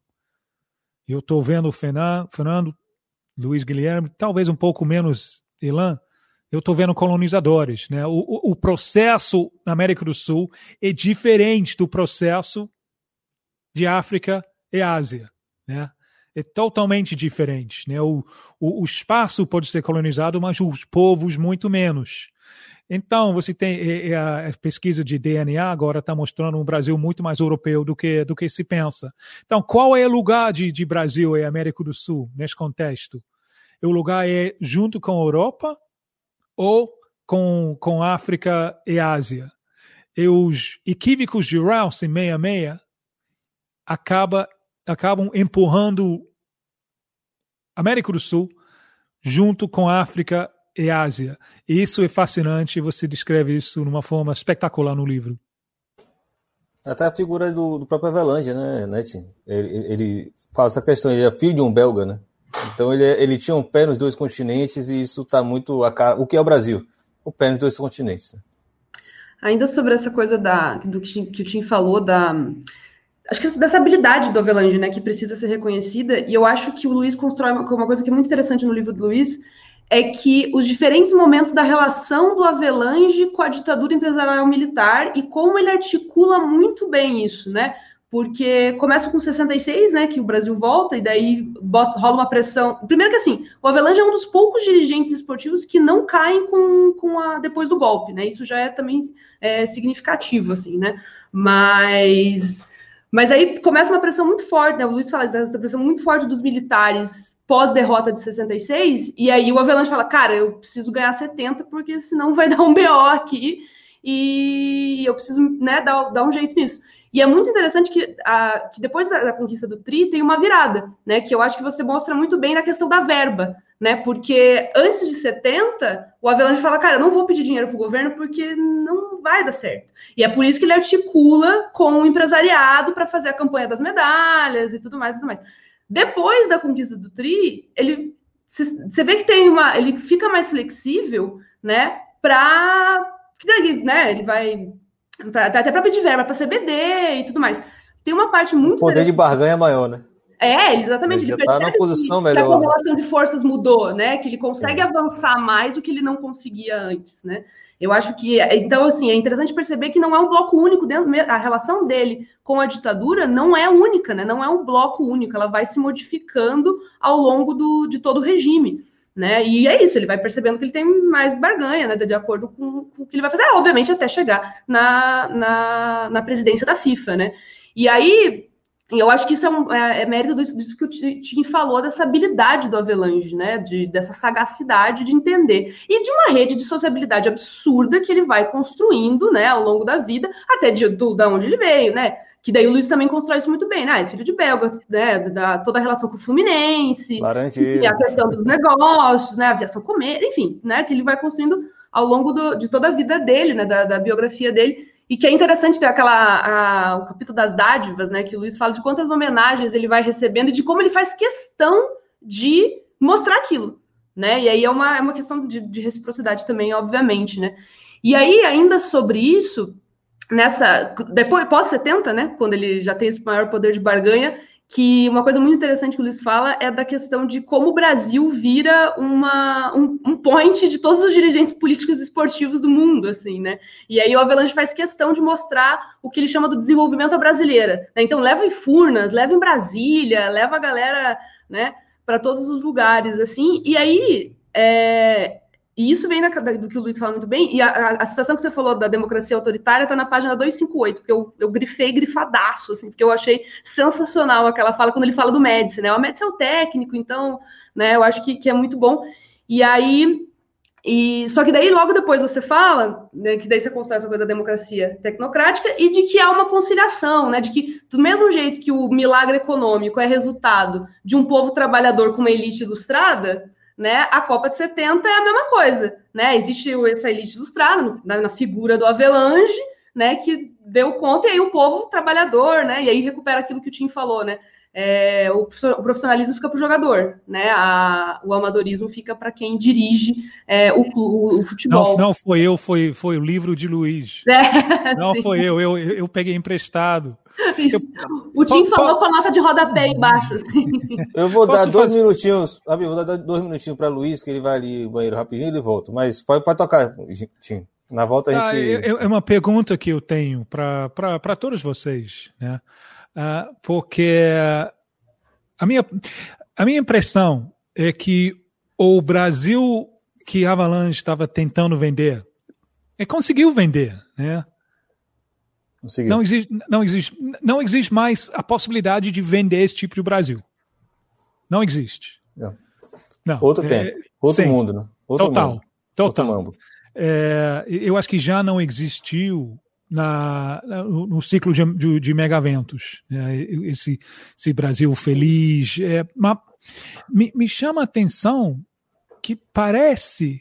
Eu estou vendo o Fernando, Luiz Guilherme, talvez um pouco menos Elan, eu estou vendo colonizadores. Né? O, o, o, processo na América do Sul é diferente do processo de África e Ásia. Né? É totalmente diferente. Né? O, o, o espaço pode ser colonizado, mas os povos muito menos. Então, você tem a pesquisa de DNA agora está mostrando um Brasil muito mais europeu do que, do que se pensa. Então, qual é o lugar de, de Brasil e América do Sul nesse contexto? O lugar é junto com a Europa ou com, com África e Ásia. E os equívocos de Rouse em 66 acaba, acabam empurrando América do Sul junto com África e Ásia. E isso é fascinante, você descreve isso de uma forma espetacular no livro. Até a figura do, do próprio Avelange, né, Net? Ele, ele fala essa questão, ele é filho de um belga, né? Então ele, ele tinha um pé nos dois continentes e isso está muito a cara. O que é o Brasil? O pé nos dois continentes. Ainda sobre essa coisa da, do que, que o Tim falou, da. Acho que dessa habilidade do Avelange, né, que precisa ser reconhecida, e eu acho que o Luiz constrói uma, uma coisa que é muito interessante no livro do Luiz, é que os diferentes momentos da relação do Avelange com a ditadura empresarial militar e como ele articula muito bem isso, né? Porque começa com 66, né, que o Brasil volta, e daí bota, rola uma pressão. Primeiro que assim, o Avelange é um dos poucos dirigentes esportivos que não caem com, com a, depois do golpe, né? Isso já é também é, significativo, assim, né? Mas, mas aí começa uma pressão muito forte, né? O Luiz fala essa pressão muito forte dos militares pós-derrota de 66, e aí o Avelange fala, cara, eu preciso ganhar 70, porque senão vai dar um BO aqui, e eu preciso né, dar, dar um jeito nisso. E é muito interessante que, a, que depois da, da, conquista do Tri tem uma virada, né? Que eu acho que você mostra muito bem na questão da verba, né? Porque antes de 70, o Avelange fala, cara, eu não vou pedir dinheiro para o governo porque não vai dar certo. E é por isso que ele articula com o empresariado para fazer a campanha das medalhas e tudo mais e tudo mais. Depois da conquista do Tri, ele você vê que tem uma. ele fica mais flexível, né? Para. Né, ele vai Pra, até para pedir verba para CBD e tudo mais. Tem uma parte muito. O poder de barganha é maior, né? É, exatamente. Ele, ele está na posição que, melhor. Que a correlação de forças mudou, né? Que ele consegue é. avançar mais do que ele não conseguia antes, né? Eu acho que, então, assim, é interessante perceber que não é um bloco único dentro, a relação dele com a ditadura não é única, né? Não é um bloco único, ela vai se modificando ao longo do, de todo o regime né? E é isso, ele vai percebendo que ele tem mais barganha, né? De acordo com, com o que ele vai fazer, é, obviamente, até chegar na, na, na, presidência da FIFA, né? E aí, eu acho que isso é, um, é, é mérito disso, disso, que o Tim falou, dessa habilidade do Avelange, né? De, dessa sagacidade de entender. E de uma rede de sociabilidade absurda que ele vai construindo, né? Ao longo da vida, até de, do, da onde ele veio, né? Que daí o Luiz também constrói isso muito bem, né? É filho de belga, né? Da, toda a relação com o Fluminense, a questão dos negócios, né? A aviação comer, enfim, né? Que ele vai construindo ao longo do, de toda a vida dele, né? Da, da, biografia dele. E que é interessante ter aquela a, o capítulo das dádivas, né? Que o Luiz fala de quantas homenagens ele vai recebendo e de como ele faz questão de mostrar aquilo, né? E aí é uma, é uma questão de, de reciprocidade também, obviamente, né? E aí, ainda sobre isso, nessa depois pós 70, né, quando ele já tem esse maior poder de barganha, que uma coisa muito interessante que o Luiz fala é da questão de como o Brasil vira uma, um, um point de todos os dirigentes políticos e esportivos do mundo, assim, né? E aí o Avelange faz questão de mostrar o que ele chama do desenvolvimento brasileira. Né? Então leva em Furnas, leva em Brasília, leva a galera, né, para todos os lugares, assim. E aí é, e isso vem da, do que o Luiz fala muito bem, e a, a, a citação que você falou da democracia autoritária está na página 258, porque eu, eu grifei grifadaço, assim, porque eu achei sensacional aquela fala quando ele fala do Médici, né? O Médici é o técnico, então, né, eu acho que, que é muito bom. E aí, e, só que daí, logo depois você fala, né, que daí você constrói essa coisa da democracia tecnocrática e de que há uma conciliação, né, de que do mesmo jeito que o milagre econômico é resultado de um povo trabalhador com uma elite ilustrada, né? A Copa de 70 é a mesma coisa, né? Existe essa elite ilustrada na, na figura do Avelange, né, que deu conta, e aí o povo trabalhador, né, e aí recupera aquilo que o Tim falou, né, é, o, profissionalismo fica para o jogador, né? A, o amadorismo fica para quem dirige é, o, o, o, futebol. Não, não foi eu, foi, foi o livro de Luiz. É, não sim. foi eu, eu, eu peguei emprestado. Eu, o Tim falou com a nota de rodapé embaixo. Assim. Eu vou dar dois fazer... minutinhos, vou dar dois minutinhos para Luiz, que ele vai ali no banheiro rapidinho e ele volta. Mas pode, pode tocar, Tim. Na volta a ah, gente. Ah, é, é uma pergunta que eu tenho para todos vocês, né? Uh, porque a minha, a minha impressão é que o Brasil que Avalanche estava tentando vender, é conseguiu vender, né? Conseguiu. Não existe, não existe, não existe mais a possibilidade de vender esse tipo de Brasil. Não existe. Não. não. Outro é, tempo, outro sim, mundo, né? Outro total, mundo. total. Outro é, eu acho que já não existiu na, no ciclo de, de, de megaventos. Né? Esse, esse Brasil feliz. É, mas me, me chama a atenção que parece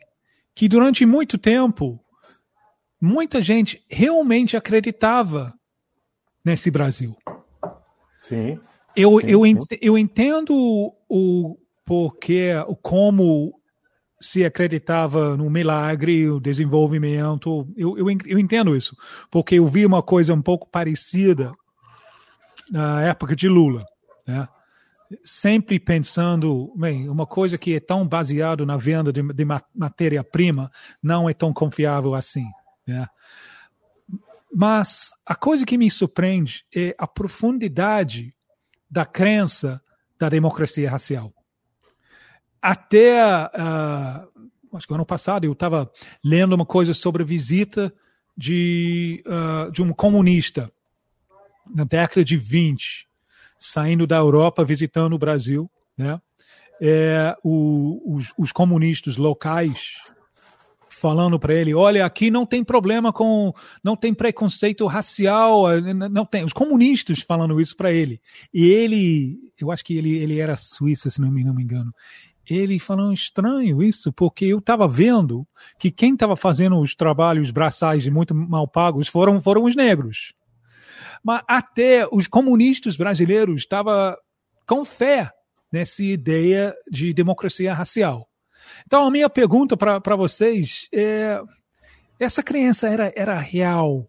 que durante muito tempo muita gente realmente acreditava nesse Brasil. Sim. Eu, sim, eu, sim. eu entendo o porquê, o como se acreditava no milagre, o desenvolvimento. Eu, eu, eu entendo isso, porque eu vi uma coisa um pouco parecida na época de Lula, né? sempre pensando, bem, uma coisa que é tão baseada na venda de, de matéria-prima não é tão confiável assim. Né? Mas a coisa que me surpreende é a profundidade da crença da democracia racial até uh, acho que ano passado eu estava lendo uma coisa sobre a visita de, uh, de um comunista na década de 20, saindo da Europa, visitando o Brasil, né? É, o, os, os comunistas locais falando para ele, olha, aqui não tem problema com, não tem preconceito racial, não tem, os comunistas falando isso para ele. E ele, eu acho que ele, ele era suíço, se não me, não me engano ele falou estranho isso, porque eu estava vendo que quem estava fazendo os trabalhos braçais e muito mal pagos foram, foram os negros. Mas até os comunistas brasileiros estavam com fé nessa ideia de democracia racial. Então, a minha pergunta para vocês é: essa crença era, era real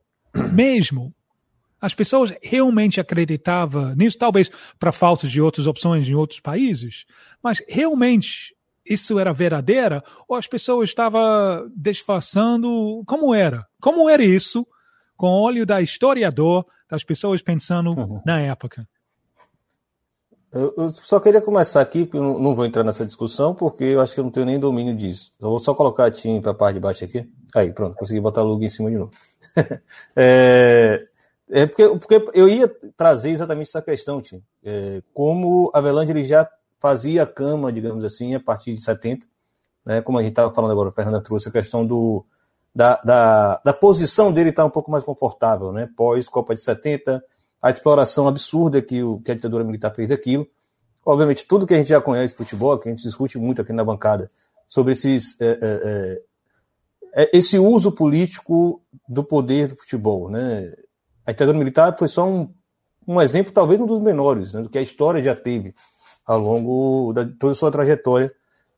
mesmo? As pessoas realmente acreditavam nisso, talvez para falta de outras opções em outros países, mas realmente isso era verdadeira ou as pessoas estavam disfarçando como era? Como era isso com o olho da historiador, das pessoas pensando uhum. na época? Eu, eu, só queria começar aqui, eu não vou entrar nessa discussão, porque eu acho que eu não tenho nem domínio disso. Eu vou só colocar a TIM para a parte de baixo aqui. Aí, pronto, consegui botar o logo em cima de novo. é, é porque, porque eu ia trazer exatamente essa questão, Tim. É, como a Avelange já fazia cama, digamos assim, a partir de 70, né? Como a gente estava falando agora, a Fernanda trouxe a questão do, da, da, da posição dele estar tá um pouco mais confortável, né? Pós Copa de 70, a exploração absurda que, o, que a ditadura militar fez daquilo. Obviamente, tudo que a gente já conhece futebol, que a gente discute muito aqui na bancada, sobre esses, é, é, é, é esse uso político do poder do futebol, né? A ditadura militar foi só um, um exemplo, talvez um dos menores, né, do que a história já teve ao longo da toda a sua trajetória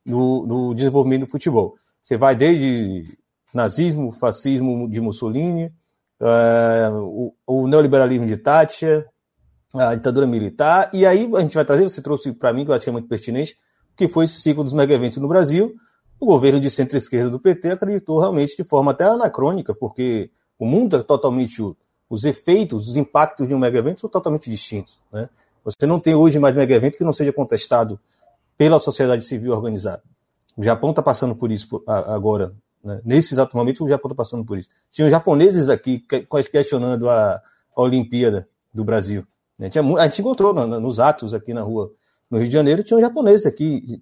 no, no desenvolvimento do futebol. Você vai desde nazismo, fascismo de Mussolini, uh, o, o, neoliberalismo de Thatcher, a ditadura militar, e aí a gente vai trazer, você trouxe para mim, que eu achei muito pertinente, que foi esse ciclo dos mega eventos no Brasil. O governo de centro-esquerda do PT acreditou realmente de forma até anacrônica, porque o mundo é totalmente os efeitos, os impactos de um mega evento são totalmente distintos. Né? Você não tem hoje mais mega evento que não seja contestado pela sociedade civil organizada. O Japão está passando por isso agora. Né? Nesse exato momento, o Japão está passando por isso. Tinham japoneses aqui questionando a, Olimpíada do Brasil. Né? A gente encontrou nos atos aqui na rua, no Rio de Janeiro, tinham japoneses aqui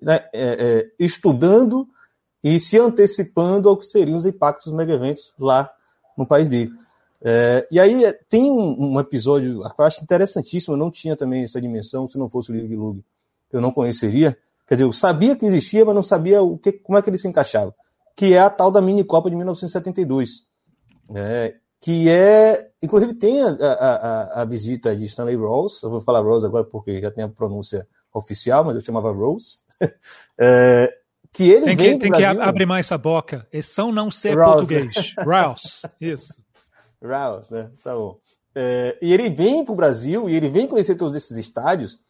né, é, é, estudando e se antecipando ao que seriam os impactos dos mega eventos lá no país dele. É, e aí é, tem um, um, episódio que eu acho interessantíssimo, eu não tinha também essa dimensão, se não fosse o livro de Lug, eu não conheceria. Quer dizer, eu sabia que existia, mas não sabia o que, como é que ele se encaixava. Que é a tal da mini Copa de 1972. É, que é, inclusive tem a, a, a, visita de Stanley Rose, eu vou falar Rose agora porque já tem a pronúncia oficial, mas eu chamava Rose, é, que ele tem vem que, tem Brasil, que abrir mais a boca, são não ser Rouse. português, Rouse, isso. Rouse, né, tá bom. É, e ele vem para o Brasil e ele vem conhecer todos esses estádios,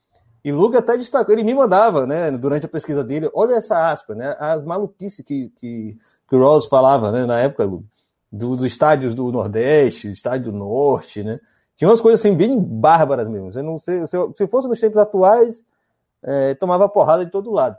e Luga até destacou, ele me mandava, né, durante a pesquisa dele, olha essa aspa, né, as maluquices que, que, que o Rawls falava, né, na época, Luga, dos estádios do Nordeste, estádio do Norte, né, tinha umas coisas assim bem bárbaras mesmo, você não sei, se, se fosse nos tempos atuais, é, tomava porrada de todo lado.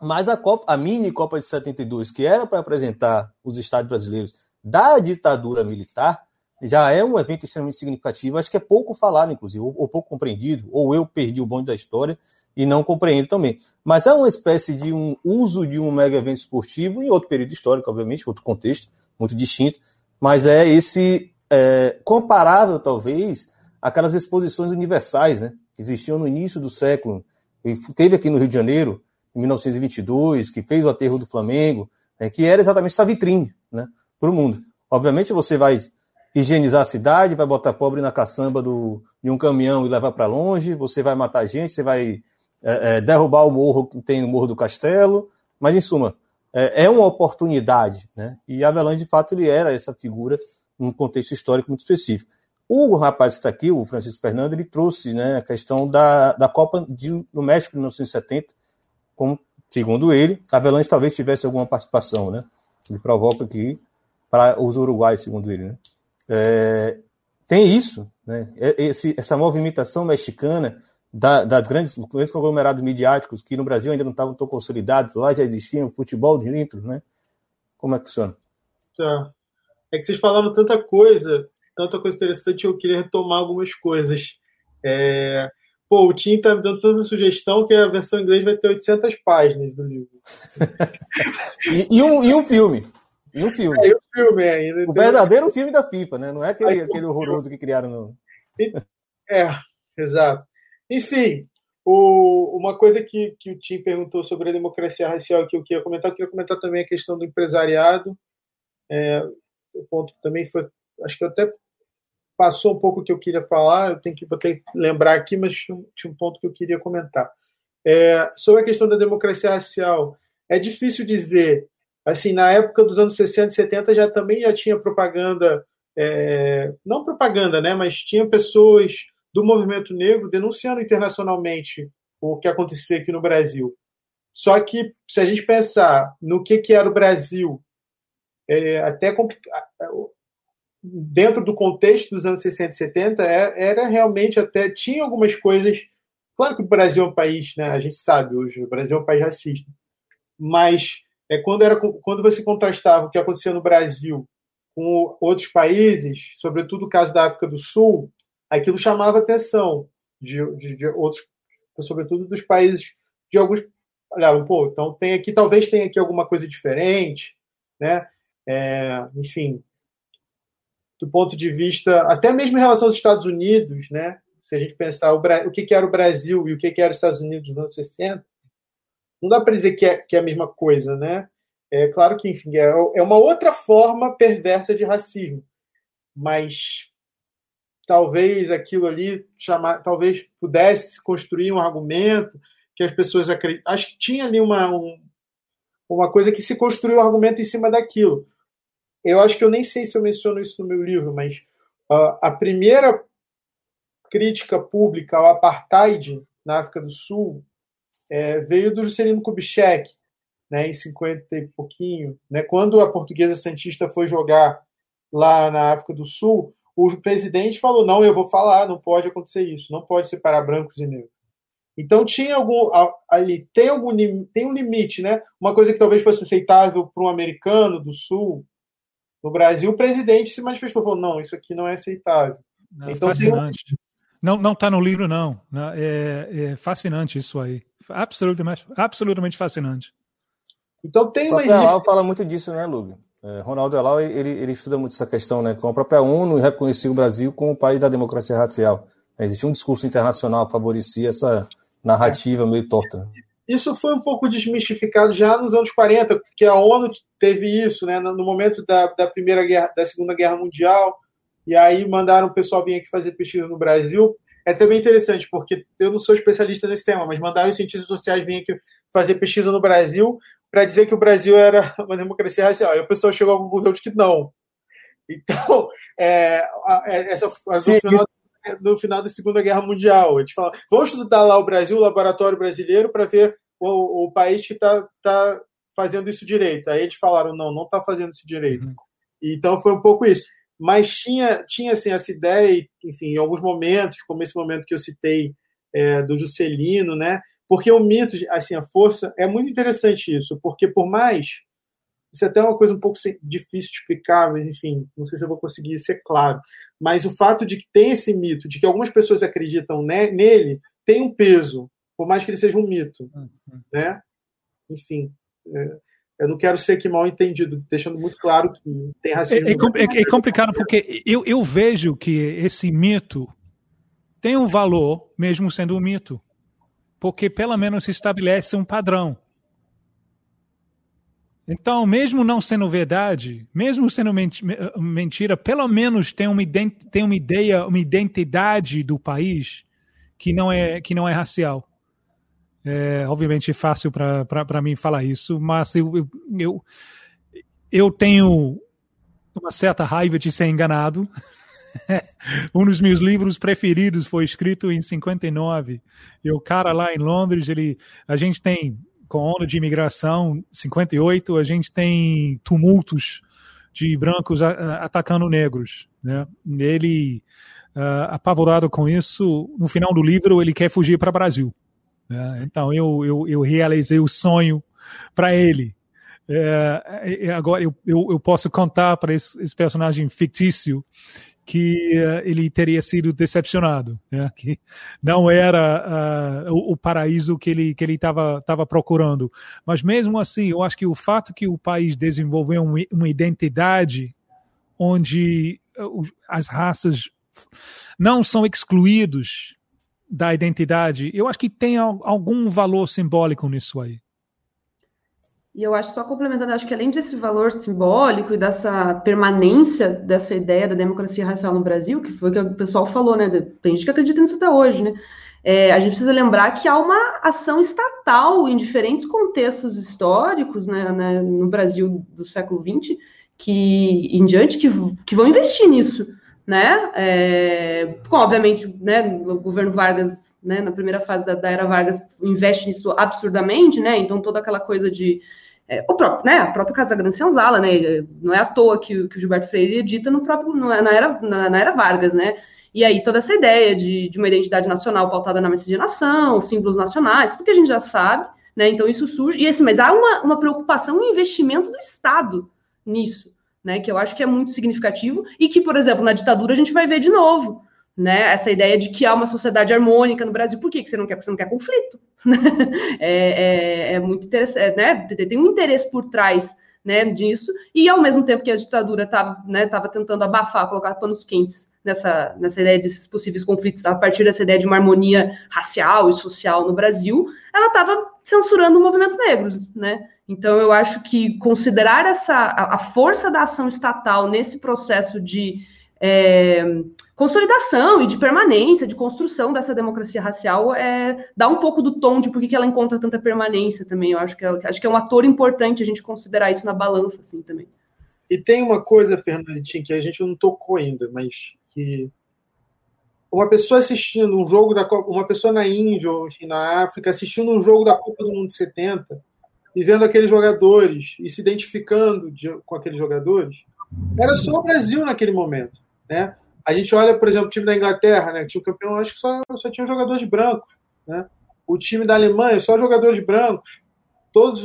Mas a Copa, a mini Copa de 72, que era para apresentar os estádios brasileiros da ditadura militar, já é um evento extremamente significativo. Acho que é pouco falado, inclusive, ou, ou pouco compreendido, ou eu perdi o bonde da história e não compreendo também. Mas é uma espécie de um uso de um mega evento esportivo em outro período histórico, obviamente, outro contexto, muito distinto, mas é esse é, comparável, talvez, aquelas exposições universais, né, que existiam no início do século, e teve aqui no Rio de Janeiro, em 1922, que fez o aterro do Flamengo, né, que era exatamente essa vitrine né, para o mundo. Obviamente, você vai higienizar a cidade, vai botar pobre na caçamba do, de um caminhão e levar para longe, você vai matar gente, você vai é, é, derrubar o morro que tem no Morro do Castelo, mas em suma, é, é uma oportunidade, né? E Avelange, de fato, ele era essa figura num contexto histórico muito específico. O rapaz que está aqui, o Francisco Fernando, ele trouxe né, a questão da, da Copa de, no México de 1970, como, segundo ele, Avelange talvez tivesse alguma participação, né? Ele provoca aqui para os uruguais, segundo ele, né? É, tem isso, né? É, esse, essa movimentação mexicana da, das grandes, grandes conglomerados midiáticos que no Brasil ainda não estavam tão consolidados, lá já existiam futebol de litros, né? Como é que funciona? Tá. É que vocês falaram tanta coisa, tanta coisa interessante, eu queria retomar algumas coisas. É... Pô, o Tim tá me dando tanta sugestão que a versão em inglês vai ter 800 páginas do livro. e, e, um, e um filme. E um filme. É, e um filme ainda. O verdadeiro filme da FIFA, né? Não é aquele, aquele horroroso que criaram no. É, exato. Enfim, o, uma coisa que, que o Tim perguntou sobre a democracia racial que eu queria comentar, eu queria comentar também a questão do empresariado. É, o ponto também foi. Acho que até passou um pouco o que eu queria falar, eu tenho que, vou ter que lembrar aqui, mas tinha um, tinha um ponto que eu queria comentar. É, sobre a questão da democracia racial, é difícil dizer assim, na época dos anos 60 e 70 já também já tinha propaganda, é, não propaganda, né, mas tinha pessoas do movimento negro denunciando internacionalmente o que acontecia aqui no Brasil. Só que se a gente pensar no que, que era o Brasil, é até. Dentro do contexto dos anos 60 e 70, era, é, era realmente até. Tinha algumas coisas. Claro que o Brasil é um país, né? A gente sabe hoje, o Brasil é um país racista. Mas é quando, era, quando você contrastava o que acontecia no Brasil com outros países, sobretudo o caso da África do Sul, aquilo chamava atenção de, de, de outros, sobretudo dos países de alguns olhavam, pô, então tem aqui, talvez tenha aqui alguma coisa diferente, né? É, enfim, do ponto de vista, até mesmo em relação aos Estados Unidos, né? Se a gente pensar o, o que, era o Brasil e o que, que era os Estados Unidos nos anos 60, não dá para dizer que é, que é a mesma coisa, né? É claro que, enfim, é, é uma outra forma perversa de racismo, mas talvez aquilo ali chamar, talvez pudesse construir um argumento que as pessoas acreditam. Acho que tinha ali uma, um, uma coisa que se construiu um argumento em cima daquilo. Eu acho que eu nem sei se eu menciono isso no meu livro, mas uh, a primeira crítica pública ao apartheid na África do Sul é, veio do Juscelino Kubitschek, né, em 50 e pouquinho. Né, quando a portuguesa Santista foi jogar lá na África do Sul, o presidente falou: não, eu vou falar, não pode acontecer isso, não pode separar brancos e negros. Então tinha algum ali tem algum tem um limite, né? Uma coisa que talvez fosse aceitável para um americano do Sul, no Brasil, o presidente se manifestou, falou: não, isso aqui não é aceitável. Não, então, fascinante. Um... Não, não está no livro não. É, é fascinante isso aí. Absolutamente, absolutamente fascinante. Então tem uma. O Elau fala muito disso, né, Lug? É, Ronaldo Elau ele, ele estuda muito essa questão, né? Com a própria ONU reconhecia o Brasil como o país da democracia racial. Existia um discurso internacional que favorecia essa narrativa meio torta. Né? Isso foi um pouco desmistificado já nos anos 40, porque a ONU teve isso, né? No momento da, da primeira guerra, da segunda guerra mundial, e aí mandaram o pessoal vir aqui fazer pesquisa no Brasil. É também interessante, porque eu não sou especialista nesse tema, mas mandaram os cientistas sociais vir aqui fazer pesquisa no Brasil para dizer que o Brasil era uma democracia racial. E o pessoal chegou à conclusão de que não. Então, é, é essa, no, final, no final da Segunda Guerra Mundial, a gente fala, vamos estudar lá o Brasil, o laboratório brasileiro, para ver o, o, país que está tá fazendo isso direito. Aí eles falaram, não, não está fazendo isso direito. Uhum. Então foi um pouco isso. Mas tinha, tinha assim, essa ideia, enfim, em alguns momentos, como esse momento que eu citei é, do Juscelino, né? Porque o mito, assim, a força, é muito interessante isso, porque por mais isso é até uma coisa um pouco difícil de explicar, mas enfim, não sei se eu vou conseguir ser claro. Mas o fato de que tem esse mito, de que algumas pessoas acreditam nele, tem um peso, por mais que ele seja um mito, uhum. né? Enfim, é, eu não quero ser aqui mal entendido, deixando muito claro que tem racismo. É, é, é complicado porque eu, eu vejo que esse mito tem um valor, mesmo sendo um mito, porque pelo menos se estabelece um padrão. Então, mesmo não sendo verdade, mesmo sendo mentira, pelo menos tem uma, tem uma ideia, uma identidade do país que não é, que não é racial. É, obviamente fácil para mim falar isso, mas eu, eu, eu, tenho uma certa raiva de ser enganado. um dos meus livros preferidos foi escrito em 59. E o cara lá em Londres, ele, a gente tem com onda de imigração, 58, a gente tem tumultos de brancos a, a, atacando negros. Né? Ele, uh, apavorado com isso, no final do livro, ele quer fugir para o Brasil. Né? Então, eu, eu, eu realizei o sonho para ele. É, agora, eu, eu, eu posso contar para esse, esse personagem fictício que uh, ele teria sido decepcionado, né? que não era uh, o, o, paraíso que ele que ele estava estava procurando. Mas mesmo assim, eu acho que o fato que o país desenvolveu um, uma identidade onde uh, as raças não são excluídos da identidade, eu acho que tem algum valor simbólico nisso aí. E eu acho, só complementando, acho que além desse valor simbólico e dessa permanência dessa ideia da democracia racial no Brasil, que foi o que o pessoal falou, né? Tem gente que acredita nisso até hoje, né? É, a gente precisa lembrar que há uma ação estatal em diferentes contextos históricos né, né, no Brasil do século XX que, em diante que, que vão investir nisso, né? É, obviamente, né, o governo Vargas, né, na primeira fase da, da era Vargas, investe nisso absurdamente, né? Então toda aquela coisa de é, o próprio, né, a própria Casa Grande Senzala, né, não é à toa que, que o Gilberto Freire edita no próprio, na, era, na, na, era Vargas, né, e aí toda essa ideia de, de uma identidade nacional pautada na miscigenação, símbolos nacionais, tudo que a gente já sabe, né, então isso surge, e assim, mas há uma, uma preocupação, um investimento do Estado nisso, né, que eu acho que é muito significativo, e que, por exemplo, na ditadura a gente vai ver de novo, né? Essa ideia de que há uma sociedade harmônica no Brasil. Por que, que você não quer? Porque você não quer conflito. é, é, é, muito interessante, né? Tem um interesse por trás né, disso, e ao mesmo tempo que a ditadura estava né, tentando abafar, colocar panos quentes nessa, nessa ideia desses possíveis conflitos, a partir dessa ideia de uma harmonia racial e social no Brasil, ela estava censurando movimentos negros, né? Então eu acho que considerar essa a, a força da ação estatal nesse processo de é, consolidação e de permanência, de construção dessa democracia racial, é, dá um pouco do tom de por que ela encontra tanta permanência também. Eu acho que, é, acho que é um ator importante a gente considerar isso na balança, assim, também. E tem uma coisa, Fernandinho, que a gente não tocou ainda, mas que uma pessoa assistindo um jogo da Copa, uma pessoa na Índia ou na África assistindo um jogo da Copa do Mundo de 70 e vendo aqueles jogadores e se identificando de, com aqueles jogadores, era só o Brasil naquele momento, né? A gente olha, por exemplo, o time da Inglaterra, né? Tinha o campeão, acho que só, só tinha jogadores brancos, né? O time da Alemanha, só jogadores brancos. Todos,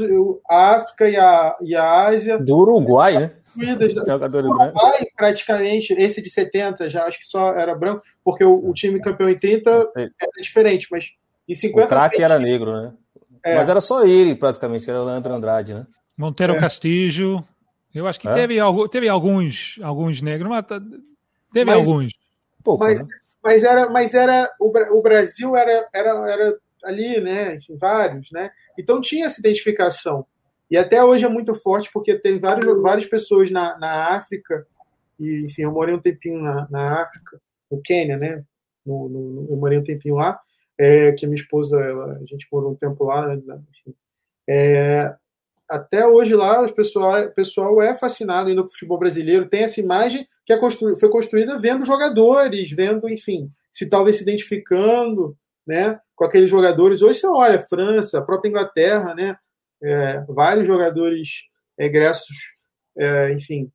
a África e a, e a Ásia. Do Uruguai, né? Jogadores Uruguai, praticamente, esse de 70 já acho que só era branco, porque o, o time campeão em 30 é. era diferente, mas em 50. O craque era negro, né? É. Mas era só ele, praticamente, era o Leandro Andrade, né? Monteiro é. Castilho. Eu acho que é? teve, teve alguns, alguns negros, mas Teve mas, alguns. Pouco, mas, né? mas, era, mas era o, o Brasil era, era, era ali, né? Vários, né? Então tinha essa identificação. E até hoje é muito forte porque tem vários, várias pessoas na, na África E, enfim, eu morei um tempinho na, na África, no Quênia, né? No, no, eu morei um tempinho lá, é, que a minha esposa, ela, a gente morou um tempo lá, né? enfim. É, até hoje lá o pessoal, o pessoal é fascinado ainda com o futebol brasileiro, tem essa imagem que é constru, foi construída vendo jogadores, vendo, enfim, se talvez se identificando né, com aqueles jogadores. Hoje você olha, França, a própria Inglaterra, né, é, vários jogadores egressos, é, enfim,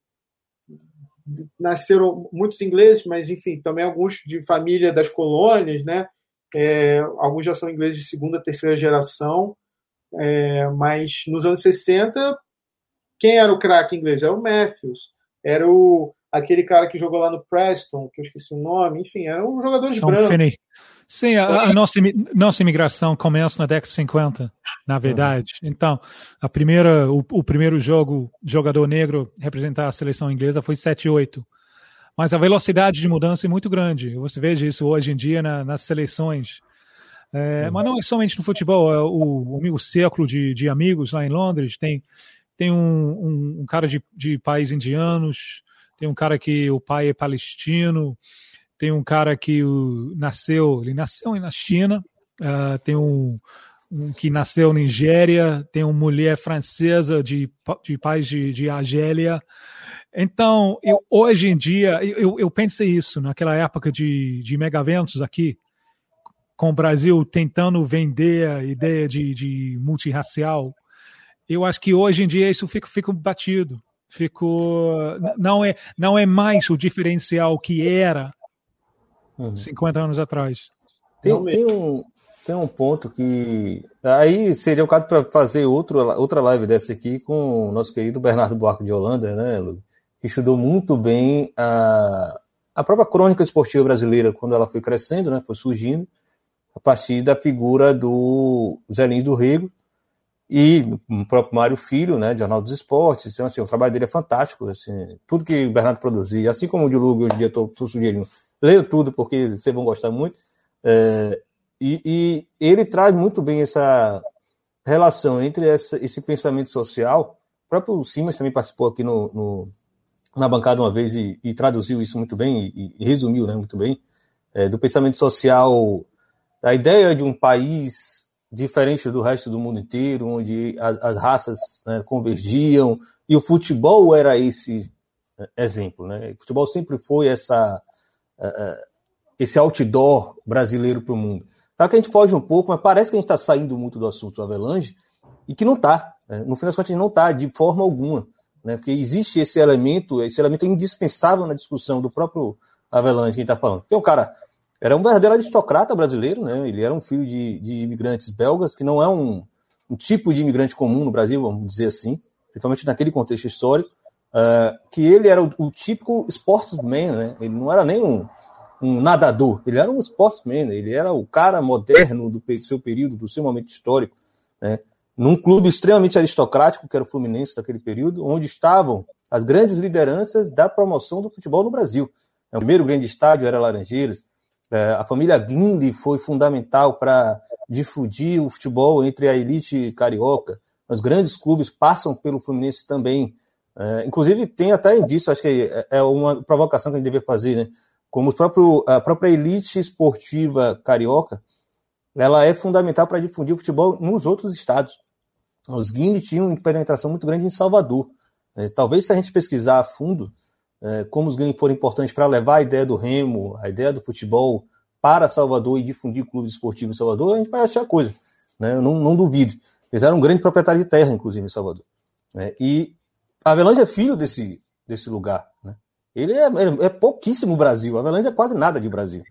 nasceram muitos ingleses, mas enfim, também alguns de família das colônias, né, é, alguns já são ingleses de segunda, terceira geração, é, mas nos anos 60, quem era o craque inglês? Era o Matthews, era o, aquele cara que jogou lá no Preston, que eu esqueci o nome, enfim, eram jogadores São brancos. Finney. Sim, a, a, nossa, nossa imigração começa na década de 50, na verdade. Uhum. Então, a primeira, o, o, primeiro jogo, jogador negro representar a seleção inglesa foi 7-8. Mas a velocidade de mudança é muito grande. Você veja isso hoje em dia na, nas seleções. É, uhum. Mas não é somente no futebol, é o, o, o círculo de, de amigos lá em Londres tem, tem um, um, um cara de, de pais indianos, tem um cara que o pai é palestino, tem um cara que nasceu, ele nasceu na China, uh, tem um, um, que nasceu na Nigéria, tem uma mulher francesa de, de pais de, de Argélia. Então, eu, hoje em dia, eu, eu pensei isso naquela época de, de megaventos aqui, com o Brasil tentando vender a ideia de, de multirracial, eu acho que hoje em dia isso fica, fica batido. Ficou, não é, não é mais o diferencial que era uhum. 50 anos atrás. Tem, tem, um, tem um ponto que. Aí seria o caso para fazer outro, outra live dessa aqui com o nosso querido Bernardo Buarque de Holanda, né, Lu? que estudou muito bem a, a própria crônica esportiva brasileira quando ela foi crescendo, né, foi surgindo a partir da figura do Zé Lins do Rego e o próprio Mário Filho, né, Jornal dos Esportes. Então, assim, o trabalho dele é fantástico. Assim, tudo que o Bernardo produzia, assim como o Dilúvio, hoje em dia estou sugerindo, leio tudo porque vocês vão gostar muito. É, e, e, ele traz muito bem essa relação entre essa, esse pensamento social. O próprio Simas também participou aqui no, no na bancada uma vez e, e, traduziu isso muito bem e, e resumiu né, muito bem. É, do pensamento social a ideia de um país diferente do resto do mundo inteiro, onde as, as raças né, convergiam, e o futebol era esse né, exemplo. Né? O futebol sempre foi essa, esse outdoor brasileiro para o mundo. Claro que a gente foge um pouco, mas parece que a gente está saindo muito do assunto do Avelange, e que não está. Né? No fim das contas, a gente não está, de forma alguma. Né? Porque existe esse elemento, esse elemento indispensável na discussão do próprio Avelange que a gente está falando. Porque o cara era um verdadeiro aristocrata brasileiro, né? Ele era um filho de, de imigrantes belgas, que não é um, um, tipo de imigrante comum no Brasil, vamos dizer assim, principalmente naquele contexto histórico, uh, que ele era o, o, típico sportsman, né? Ele não era nem um, um nadador, ele era um sportsman, ele era o cara moderno do seu período, do seu momento histórico, né? Num clube extremamente aristocrático, que era o Fluminense daquele período, onde estavam as grandes lideranças da promoção do futebol no Brasil. O primeiro grande estádio era Laranjeiras, é, a família Guindy foi fundamental para difundir o futebol entre a elite carioca. Os grandes clubes passam pelo Fluminense também. É, inclusive, tem até indício, acho que é uma provocação que a gente deve fazer, né? Como próprio, a própria elite esportiva carioca, ela é fundamental para difundir o futebol nos outros estados. Os Guindy tinham uma penetração muito grande em Salvador. É, talvez se a gente pesquisar a fundo, é, como os gringos foram importantes para levar a ideia do remo, a ideia do futebol para Salvador e difundir clubes esportivos em Salvador, a gente vai achar coisa. Né? Eu não, não duvido. Eles eram um grande proprietário de terra, inclusive, em Salvador. Né? E Avelange é filho desse, desse lugar. Né? Ele é, é, é pouquíssimo Brasil. Avelange é quase nada de Brasil.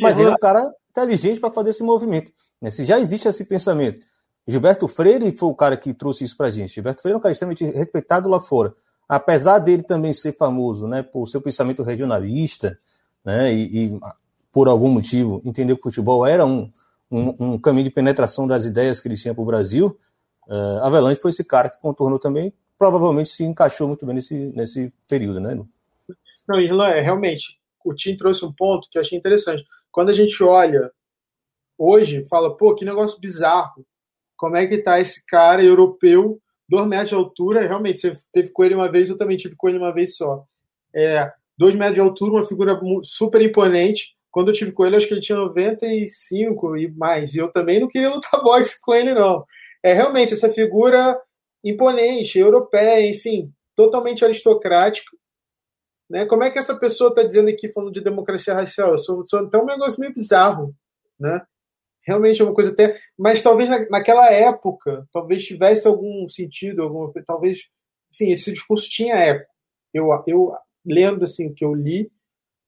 Mas ele é um cara inteligente para fazer esse movimento. Né? Se já existe esse pensamento. Gilberto Freire foi o cara que trouxe isso para a gente. Gilberto Freire é um cara extremamente respeitado lá fora apesar dele também ser famoso né, por seu pensamento regionalista, né, e, e por algum motivo entender que o futebol era um, um, um, caminho de penetração das ideias que ele tinha para o Brasil, uh, Avelange foi esse cara que contornou também, provavelmente se encaixou muito bem nesse, nesse período, né? Não, Isla, é, realmente, o Tim trouxe um ponto que eu achei interessante. Quando a gente olha hoje, fala, pô, que negócio bizarro, como é que tá esse cara europeu 2 metros de altura, realmente, você teve com ele uma vez, eu também tive com ele uma vez só. É, dois metros de altura, uma figura super imponente. Quando eu tive com ele, acho que ele tinha 95 e mais. E eu também não queria lutar boxe com ele, não. É realmente essa figura imponente, europeia, enfim, totalmente aristocrática. Né? Como é que essa pessoa está dizendo aqui, falando de democracia racial? Sou, sou até um negócio meio bizarro. Né? Realmente é uma coisa até. Mas talvez na, naquela época, talvez tivesse algum sentido, alguma, talvez. Enfim, esse discurso tinha eco. Eu, eu lendo assim, o que eu li,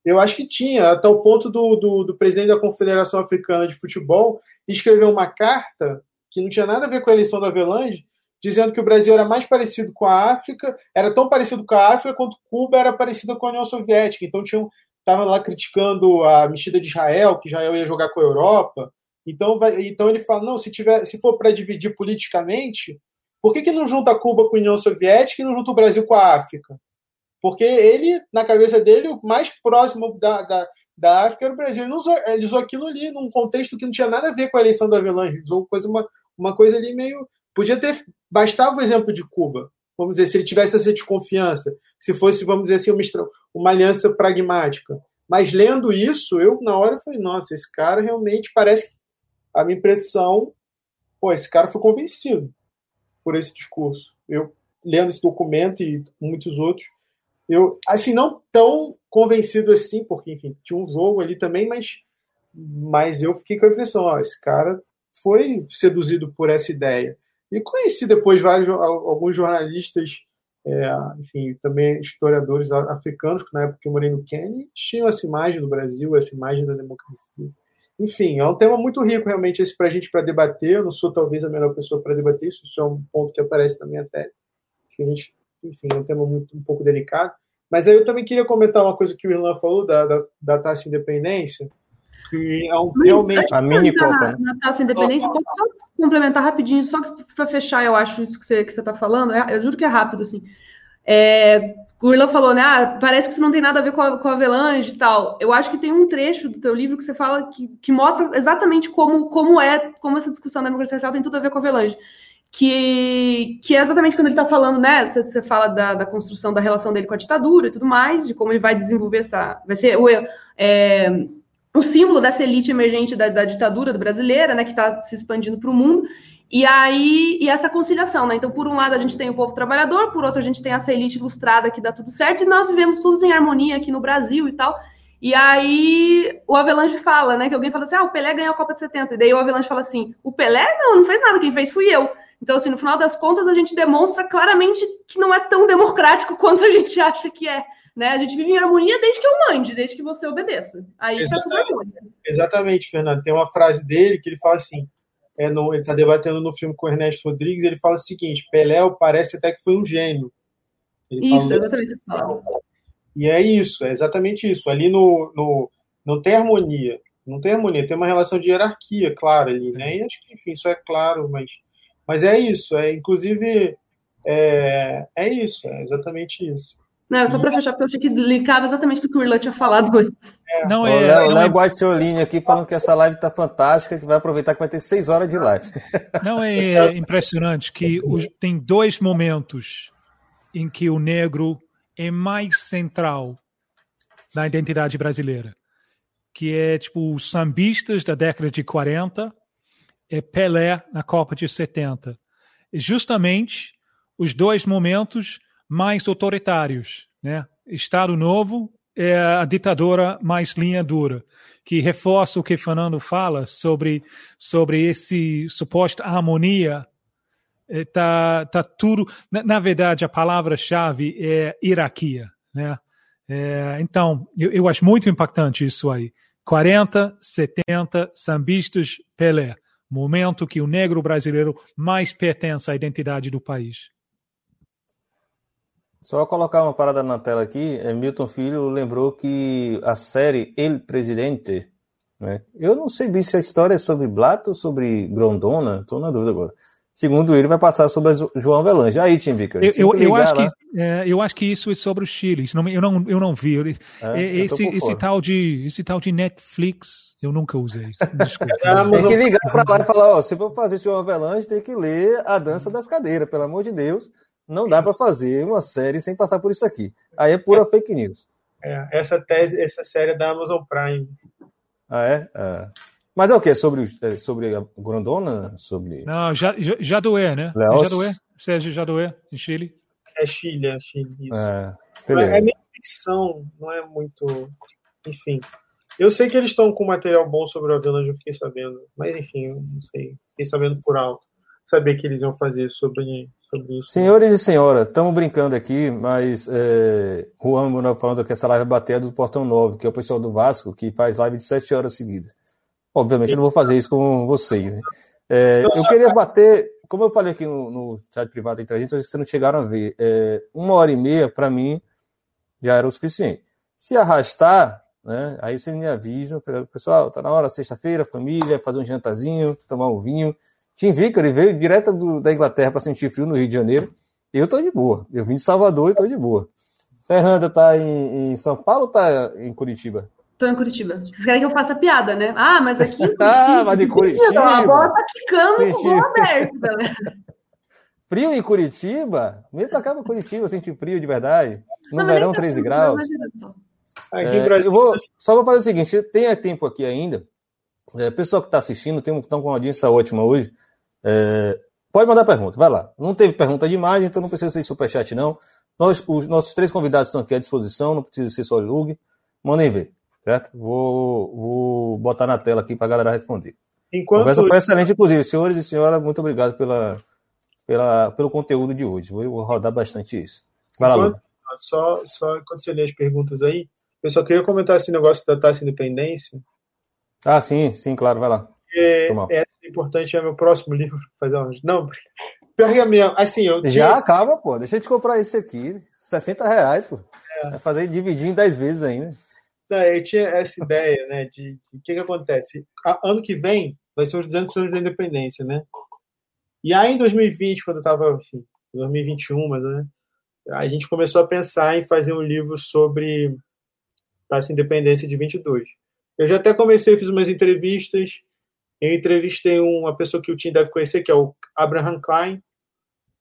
eu acho que tinha, até o ponto do, do, do, presidente da Confederação Africana de Futebol escrever uma carta que não tinha nada a ver com a eleição da Avelange, dizendo que o Brasil era mais parecido com a África, era tão parecido com a África quanto Cuba era parecida com a União Soviética. Então tinham estava lá criticando a mexida de Israel, que Israel ia jogar com a Europa. Então, vai, então ele fala, não, se tiver, se for para dividir politicamente, por que, que não junta Cuba com a União Soviética e não junta o Brasil com a África? Porque ele, na cabeça dele, o mais próximo da, da, da África era o Brasil. Ele, usou, ele usou aquilo ali num contexto que não tinha nada a ver com a eleição da Avelange. Usou coisa, uma, uma coisa ali meio. Podia ter. Bastava o exemplo de Cuba. Vamos dizer, se ele tivesse essa desconfiança, se fosse, vamos dizer assim, uma, uma aliança pragmática. Mas lendo isso, eu na hora falei, nossa, esse cara realmente parece a minha impressão, pô, esse cara foi convencido por esse discurso. Eu lendo esse documento e muitos outros, eu, assim, não tão convencido assim, porque, enfim, tinha um jogo ali também, mas, mas eu fiquei com a impressão, ó, esse cara foi seduzido por essa ideia. E conheci depois vários, alguns jornalistas, é, enfim, também historiadores africanos, que na época eu morei no Quênia, tinham essa imagem do Brasil, essa imagem da democracia. Enfim, é um tema muito rico realmente esse para a gente para debater. Eu não sou talvez a melhor pessoa para debater isso, isso é um ponto que aparece na minha tese. Que a gente enfim, é um tema muito, um pouco delicado. Mas aí eu também queria comentar uma coisa que o Irlan falou da, da, da taxa independência, que é um, realmente... A mini Copa. Na, na taxa independência, posso só complementar rapidinho, só para fechar, eu acho, isso que você está que você tá falando, é, eu juro que é rápido, assim. É, o Irlan falou, né? Ah, parece que isso não tem nada a ver com a, com a Avelange e tal. Eu acho que tem um trecho do teu livro que você fala que, que mostra exatamente como, como é, como essa discussão da democracia social tem tudo a ver com a Avelange que, que é exatamente quando ele está falando, né? Você, você fala da, da, construção da relação dele com a ditadura e tudo mais, de como ele vai desenvolver essa. Vai ser é, o símbolo dessa elite emergente da, da ditadura brasileira, né? Que está se expandindo para o mundo. E aí, e essa conciliação, né? Então, por um lado, a gente tem o povo trabalhador, por outro, a gente tem essa elite ilustrada que dá tudo certo, e nós vivemos todos em harmonia aqui no Brasil e tal. E aí o Avelange fala, né? Que alguém fala assim: ah, o Pelé ganhou a Copa de 70. E daí o Avelange fala assim: o Pelé não, não fez nada, quem fez fui eu. Então, assim, no final das contas, a gente demonstra claramente que não é tão democrático quanto a gente acha que é. Né? A gente vive em harmonia desde que eu mande, desde que você obedeça. Aí está tudo harmonia. Exatamente, Fernando. Tem uma frase dele que ele fala assim: é no, ele está debatendo no filme com o Ernesto Rodrigues, ele fala o seguinte: Pelé parece até que foi um gênio. Ele isso, exatamente. E é isso, é exatamente isso. Ali no, no, não tem harmonia. Não tem harmonia, tem uma relação de hierarquia, claro, ali, né? E acho que, enfim, isso é claro, mas mas é isso, é inclusive é, é isso, é exatamente isso. Não, só para fechar, porque eu achei que linkava exatamente o que o Irlan tinha falado antes. É. Não, é, o Léo é... Guatiolini aqui falando que essa live tá fantástica, que vai aproveitar que vai ter seis horas de live. Não, é impressionante que os, tem dois momentos em que o negro é mais central na identidade brasileira, que é tipo os sambistas da década de 40 é Pelé na Copa de 70. Justamente os dois momentos mais autoritários, né? Estado Novo é a ditadura mais linha dura, que reforça o que Fernando fala sobre sobre esse suposta harmonia. É, tá, tá tudo. Na, na verdade, a palavra-chave é hierarquia, né? É, então, eu, eu acho muito impactante isso aí. 40, 70, sambistas, Pelé momento que o negro brasileiro mais pertence à identidade do país. Só colocar uma parada na tela aqui, é, Milton Filho lembrou que a série El Presidente, né? eu não sei se a história é sobre Blato ou sobre Grondona, estou na dúvida agora. Segundo ele, vai passar sobre João Avelange. Aí, Tim Vicker. Eu, eu, eu, acho que, é, eu acho que isso é sobre o Chile. Não, eu, não, eu não vi. É, esse, esse, tal de, esse tal de Netflix, eu nunca usei. Desculpa. tem que ligar para lá e falar: ó, se for fazer João Avelange, tem que ler A Dança das Cadeiras, pelo amor de Deus. Não dá para fazer uma série sem passar por isso aqui. Aí é pura fake news. É, essa tese, essa série é da Amazon Prime. Ah, é? é. Mas é o quê? Sobre, é, sobre a Grondona? Sobre... Não, Jadoé, né? Leos? Jadoé, Sérgio Jadoé, em Chile. É Chile, é Chile. Isso. É, é, é meio ficção, não é muito. Enfim. Eu sei que eles estão com material bom sobre o Avelange, eu fiquei sabendo. Mas enfim, eu não sei. Fiquei sabendo por alto. Saber que eles iam fazer sobre, sobre isso. Senhores e senhora, estamos brincando aqui, mas é, Juan Manuel falando que essa live vai bater do Portão 9, que é o pessoal do Vasco, que faz live de 7 horas seguidas. Obviamente, eu não vou fazer isso com vocês. Né? É, eu queria bater, como eu falei aqui no, no chat privado entre a gente, vocês não chegaram a ver. É, uma hora e meia, para mim, já era o suficiente. Se arrastar, né, aí você me avisa, pessoal, tá na hora, sexta-feira, família, fazer um jantarzinho, tomar um vinho. Tim Vicker veio direto do, da Inglaterra para sentir frio no Rio de Janeiro. Eu tô de boa. Eu vim de Salvador e tô de boa. Fernanda tá em, em São Paulo ou tá em Curitiba? Tô em Curitiba. Vocês querem que eu faça piada, né? Ah, mas aqui. ah, mas de Curitiba. A bola tá quicando com o gol aberto, galera. Frio em Curitiba? Vem pra cá pra Curitiba, eu senti frio de verdade. No não, verão, 13 graus. É, eu vou, só vou fazer o seguinte: tem tempo aqui ainda. É, pessoal que está assistindo, tem estão com uma audiência ótima hoje. É, pode mandar pergunta, vai lá. Não teve pergunta de imagem, então não precisa ser de superchat, não. Nós, os nossos três convidados estão aqui à disposição, não precisa ser só lug. Mandem ver, certo? Vou, vou botar na tela aqui para a galera responder. Enquanto... A conversa foi excelente, inclusive. Senhores e senhoras, muito obrigado pela, pela, pelo conteúdo de hoje. Vou rodar bastante isso. Vai lá, enquanto, só, só quando você lê as perguntas aí, eu só queria comentar esse negócio da taxa independência. Ah, sim, sim, claro, vai lá. É, é importante, é meu próximo livro. Fazer uma... Não, é mesmo. Assim, eu tinha... Já acaba, pô. Deixa eu te comprar esse aqui. 60 reais, pô. É. Vai fazer dividir em 10 vezes ainda. Não, eu tinha essa ideia, né, de o que, que acontece. A, ano que vem vai ser os 200 anos da independência, né? E aí, em 2020, quando eu estava, assim, 2021, mas né, a gente começou a pensar em fazer um livro sobre essa independência de 22. Eu já até comecei, fiz umas entrevistas. Eu entrevistei uma pessoa que o Tim deve conhecer, que é o Abraham Klein,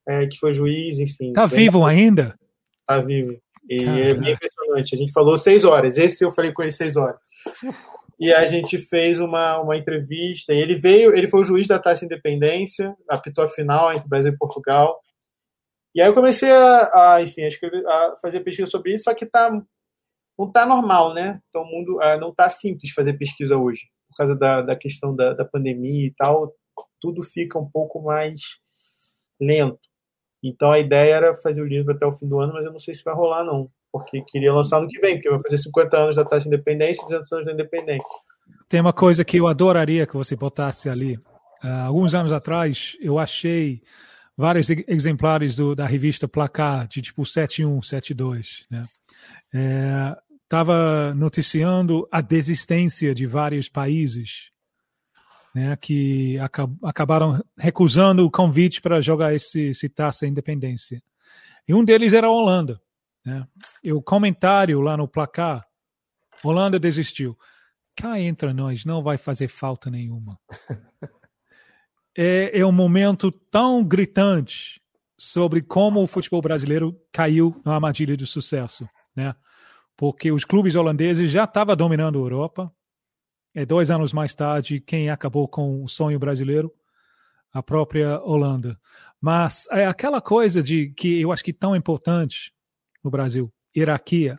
é, que foi juiz, enfim. Tá vivo ainda? Tá vivo. E Caraca. é bem impressionante. A gente falou seis horas. Esse eu falei com ele seis horas. E a gente fez uma, uma entrevista. E ele veio, ele foi o juiz da taxa Independência, apitou a final entre Brasil e Portugal. E aí eu comecei a, a enfim, a, escrever, a fazer pesquisa sobre isso, só que tá, não está normal, né? Então o mundo ah, não está simples fazer pesquisa hoje. Por causa da, da questão da, da pandemia e tal, tudo fica um pouco mais lento. Então a ideia era fazer o livro até o fim do ano, mas eu não sei se vai rolar, não. Porque queria lançar no que vem, porque vai fazer 50 anos da taxa de independência e 200 anos da independência. Tem uma coisa que eu adoraria que você botasse ali. Uh, alguns anos atrás, eu achei vários exemplares do, da revista Placar, de tipo 71, 72. Né? Estava noticiando a desistência de vários países né, que acab acabaram recusando o convite para jogar esse, esse taça independência. E um deles era a Holanda. Né? E o comentário lá no placar, Holanda desistiu. Cá entre nós, não vai fazer falta nenhuma. é, é um momento tão gritante sobre como o futebol brasileiro caiu na armadilha de sucesso, né? Porque os clubes holandeses já estavam dominando a Europa. É dois anos mais tarde quem acabou com o sonho brasileiro, a própria Holanda. Mas é aquela coisa de que eu acho que tão importante no Brasil, hierarquia.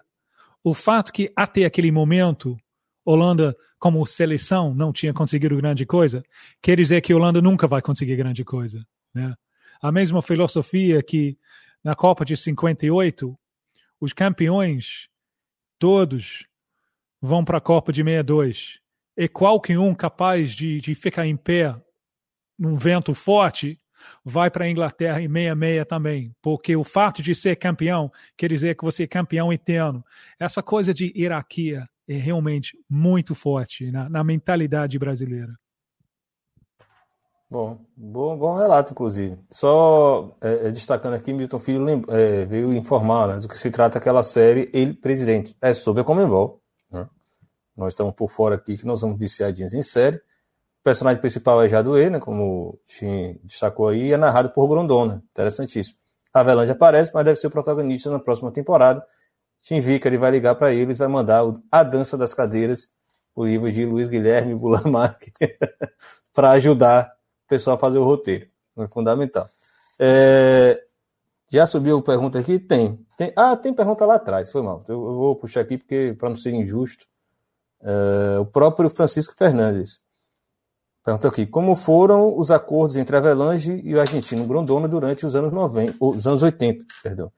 O fato que até aquele momento Holanda, como seleção, não tinha conseguido grande coisa, quer dizer que Holanda nunca vai conseguir grande coisa. Né? A mesma filosofia que na Copa de 58, os campeões todos vão para a Copa de 62. E qualquer um capaz de, de ficar em pé num vento forte vai para a Inglaterra em 66 também, porque o fato de ser campeão quer dizer que você é campeão eterno. Essa coisa de hierarquia, é realmente muito forte na, na mentalidade brasileira. Bom, bom, bom relato, inclusive. Só é, é destacando aqui, Milton Filho é, veio informar né, do que se trata aquela série Ele Presidente. É sobre a Comembol. Né? Nós estamos por fora aqui, que nós somos viciadinhos em série. O personagem principal é Jaduê, né, como Tim destacou aí, e é narrado por Grondona. Interessantíssimo. A Avelange aparece, mas deve ser o protagonista na próxima temporada Tim Vickery vai ligar para eles, vai mandar a dança das cadeiras, o livro de Luiz Guilherme Bulamarque, para ajudar pessoal fazer o roteiro. É fundamental. É... Já subiu pergunta aqui? Tem. tem. Ah, tem pergunta lá atrás, foi mal. Eu, vou puxar aqui porque para não ser injusto. É... O próprio Francisco Fernandes. Pergunta aqui: como foram os acordos entre Avelange e o argentino Grondona durante os anos 90, os anos 80, perdão.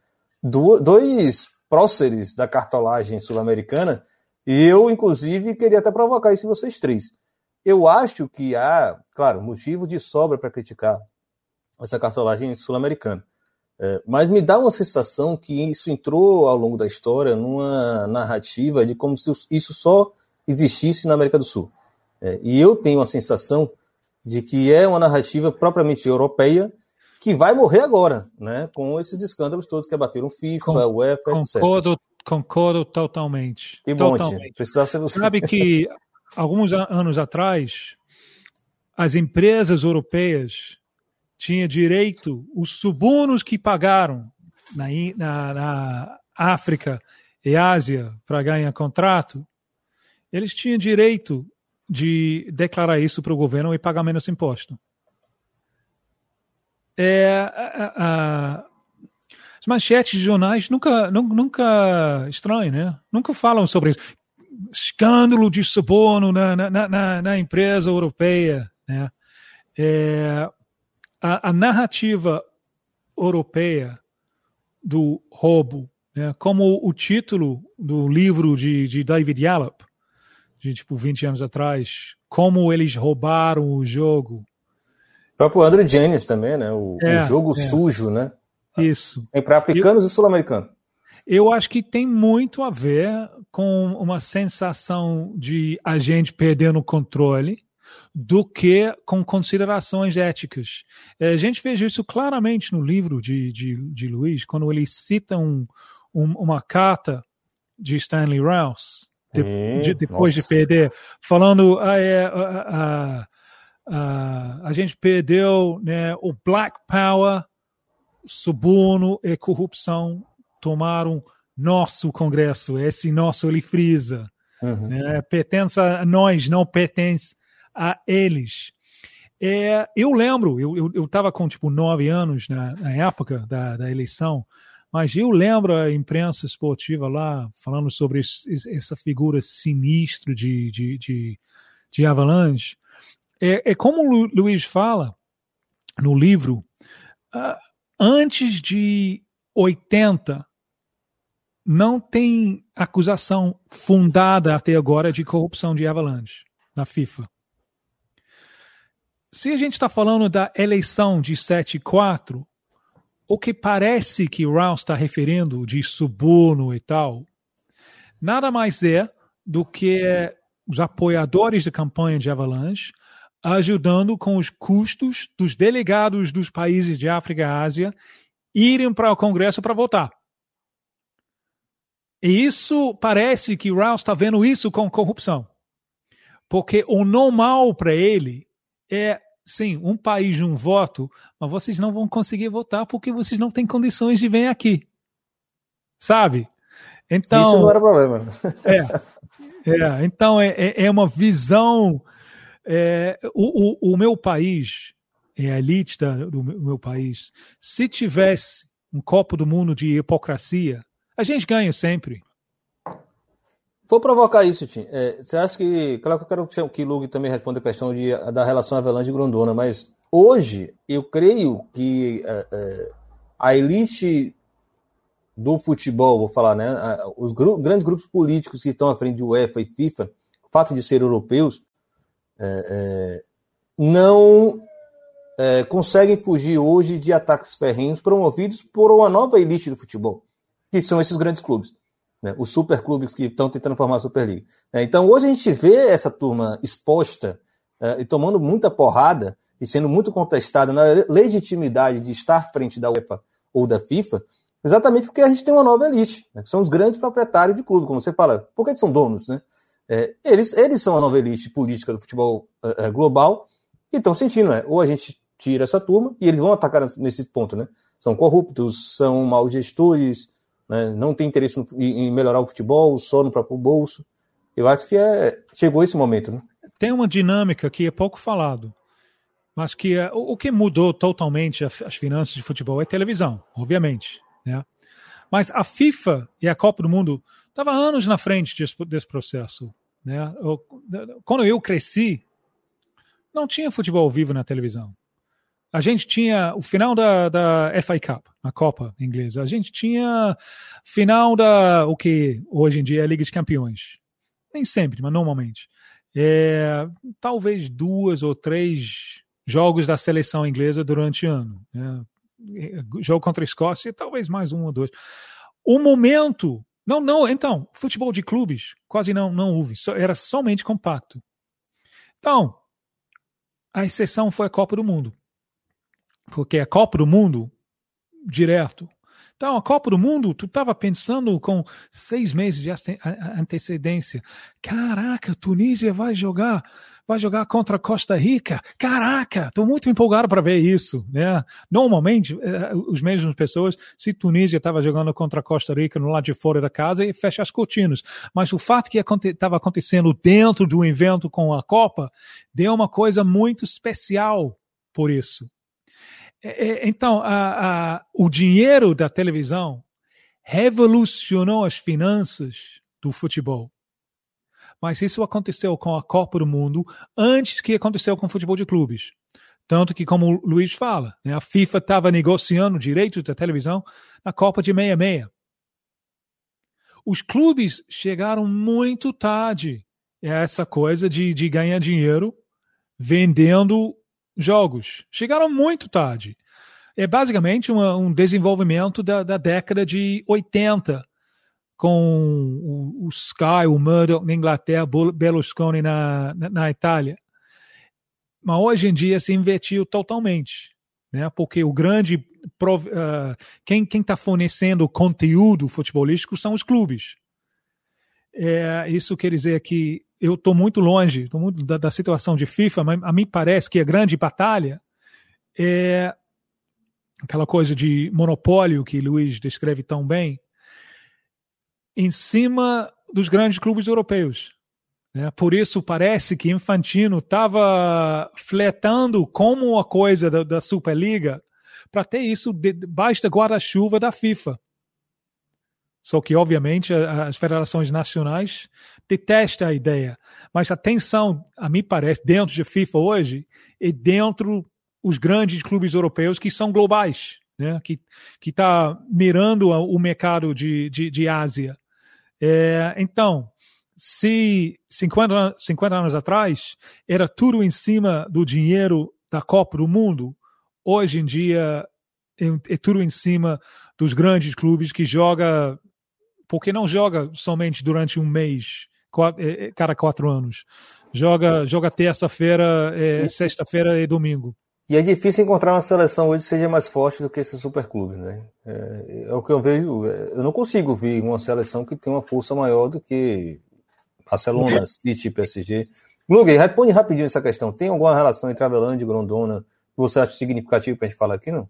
Do, dois próceres da cartolagem sul-americana, e eu, inclusive, queria até provocar isso em vocês três. Eu acho que há, claro, motivo de sobra para criticar essa cartolagem sul-americana. É, mas me dá uma sensação que isso entrou ao longo da história numa narrativa de como se isso só existisse na América do Sul. É, e eu tenho a sensação de que é uma narrativa propriamente europeia que vai morrer agora, né? Com esses escândalos todos que abateram FIFA, Com, UEFA, concordo, etc. Concordo totalmente. E totalmente. precisava ser você. Sabe que alguns anos atrás as empresas europeias tinham direito, os subornos que pagaram na, na, na África e Ásia para ganhar contrato, eles tinham direito de declarar isso para o governo e pagar menos imposto. É, a, a, as manchetes de jornais nunca, nunca, nunca estranho, né? Nunca falam sobre isso. Escândalo de suborno na, na, na, na empresa europeia, né? É, a, a, narrativa europeia do roubo, né? como o título do livro de, de David Yallop, de tipo 20 anos atrás, como eles roubaram o jogo. O próprio Andrew Jennings também, né? O, é, o jogo é. sujo, né? Isso. Sempre africanos eu, e sul-americanos. Eu acho que tem muito a ver com uma sensação de a gente perdendo o controle do que com considerações éticas. É, a gente vê isso claramente no livro de, de, de Luiz, quando ele cita um, um, uma carta de Stanley Rouse, de, hum, de, depois nossa. de perder, falando é, a, a, a, gente perdeu né, o Black Power, suborno e corrupção tomaram nosso Congresso, esse nosso ele frisa. Uhum. Né, pertence a nós, não pertence a eles. É, eu lembro, eu estava com tipo nove anos na, na época da, da eleição, mas eu lembro a imprensa esportiva lá falando sobre esse, essa figura sinistra de, de, de, de Avalanche. É, é, como o Luiz fala no livro, uh, antes de 80, não tem acusação fundada até agora de corrupção de Avalanche na FIFA. Se a gente está falando da eleição de 7 e 4, o que parece que Rouse está referindo de suborno e tal, nada mais é do que os apoiadores da campanha de Avalanche ajudando com os custos dos delegados dos países de África e Ásia irem para o Congresso para votar. E isso parece que Rouse está vendo isso com corrupção. Porque o normal para ele é sim, um país, um voto, mas vocês não vão conseguir votar porque vocês não têm condições de vir aqui. Sabe? Então, Isso não era problema. É, é então é, é, é uma visão. É, o, o, o, meu país, é a elite da, do meu país, se tivesse um copo do mundo de hipocrisia, a gente ganha sempre. Vou provocar isso, Tim. É, você acha que. Claro que eu quero que o Lug também responda a questão de, da relação Avelange e Grondona, mas hoje eu creio que é, é, a elite do futebol, vou falar, né? Os gru grandes grupos políticos que estão à frente de UEFA e FIFA, o fato de ser europeus, é, é, não é, conseguem fugir hoje de ataques ferrenhos promovidos por uma nova elite do futebol, que são esses grandes clubes né, os superclubes que estão tentando formar a Superliga. É, então, hoje a gente vê essa turma exposta é, e tomando muita porrada e sendo muito contestada na legitimidade de estar frente da UEFA ou da FIFA, exatamente porque a gente tem uma nova elite, né, que são os grandes proprietários de clube, como você fala, porque eles são donos, né? É, eles, eles são a nova elite política do futebol é, global e estão sentindo, né? Ou a gente tira essa turma e eles vão atacar nesse ponto, né? São corruptos, são mal gestores, né? não tem interesse em melhorar o futebol, só no próprio bolso. Eu acho que é, chegou esse momento. Né? Tem uma dinâmica que é pouco falado, mas que é, o, o que mudou totalmente as finanças de futebol é televisão, obviamente. Né? Mas a FIFA e a Copa do Mundo estavam anos na frente desse, desse processo. Né? Eu, quando eu cresci, não tinha futebol ao vivo na televisão. A gente tinha o final da, da FA Cup, a Copa inglesa. A gente tinha final da o que hoje em dia é a Liga de Campeões. Nem sempre, mas normalmente. É, talvez duas ou três jogos da seleção inglesa durante o ano. Né? Jogo contra a Escócia, talvez mais um ou dois. O momento. Não, não, então, futebol de clubes quase não, não houve. Era somente compacto. Então, a exceção foi a Copa do Mundo. Porque a Copa do Mundo, direto. Então, a Copa do Mundo, tu estava pensando com seis meses de antecedência. Caraca, Tunísia vai jogar, vai jogar contra Costa Rica. Caraca, estou muito empolgado para ver isso. Né? Normalmente, eh, os mesmos pessoas, se Tunísia estava jogando contra Costa Rica no lado de fora da casa, e fecha as cortinas. Mas o fato que estava acontecendo dentro do evento com a Copa deu uma coisa muito especial por isso. É, é, então, a, a, o dinheiro da televisão revolucionou as finanças do futebol. Mas isso aconteceu com a Copa do Mundo antes que aconteceu com o futebol de clubes. Tanto que, como o Luiz fala, né, a FIFA estava negociando direitos da televisão na Copa de 66. Os clubes chegaram muito tarde a essa coisa de, de ganhar dinheiro vendendo jogos. Chegaram muito tarde. É basicamente uma, um desenvolvimento da, da, década de 80, com o, o Sky, o Murdoch na Inglaterra, Berlusconi na, na, na Itália. Mas hoje em dia se invertiu totalmente, né? porque o grande. Uh, quem está fornecendo conteúdo futebolístico são os clubes. É, isso quer dizer que eu estou muito longe tô muito da, da, situação de FIFA, mas a mim parece que a grande batalha é aquela coisa de monopólio que Luiz descreve tão bem, em cima dos grandes clubes europeus. Né? Por isso parece que Infantino estava fletando como a coisa da, da Superliga para ter isso debaixo da guarda-chuva da FIFA. Só que, obviamente, as federações nacionais detestam a ideia. Mas a tensão, a mim parece, dentro de FIFA hoje, é dentro os grandes clubes europeus que são globais, né? que está mirando o mercado de, de, de Ásia. É, então, se 50, 50 anos atrás era tudo em cima do dinheiro da Copa do Mundo, hoje em dia é, é tudo em cima dos grandes clubes que joga porque não joga somente durante um mês, é, é, cada quatro anos. Joga, joga terça-feira, é, sexta-feira e domingo. E é difícil encontrar uma seleção hoje que seja mais forte do que esse superclube, né? É, é, o que eu vejo. É, eu não consigo ver uma seleção que tem uma força maior do que Barcelona, City, PSG. Glug, responde rapidinho essa questão. Tem alguma relação entre Avelã e Grondona que você acha significativo para a gente falar aqui, não?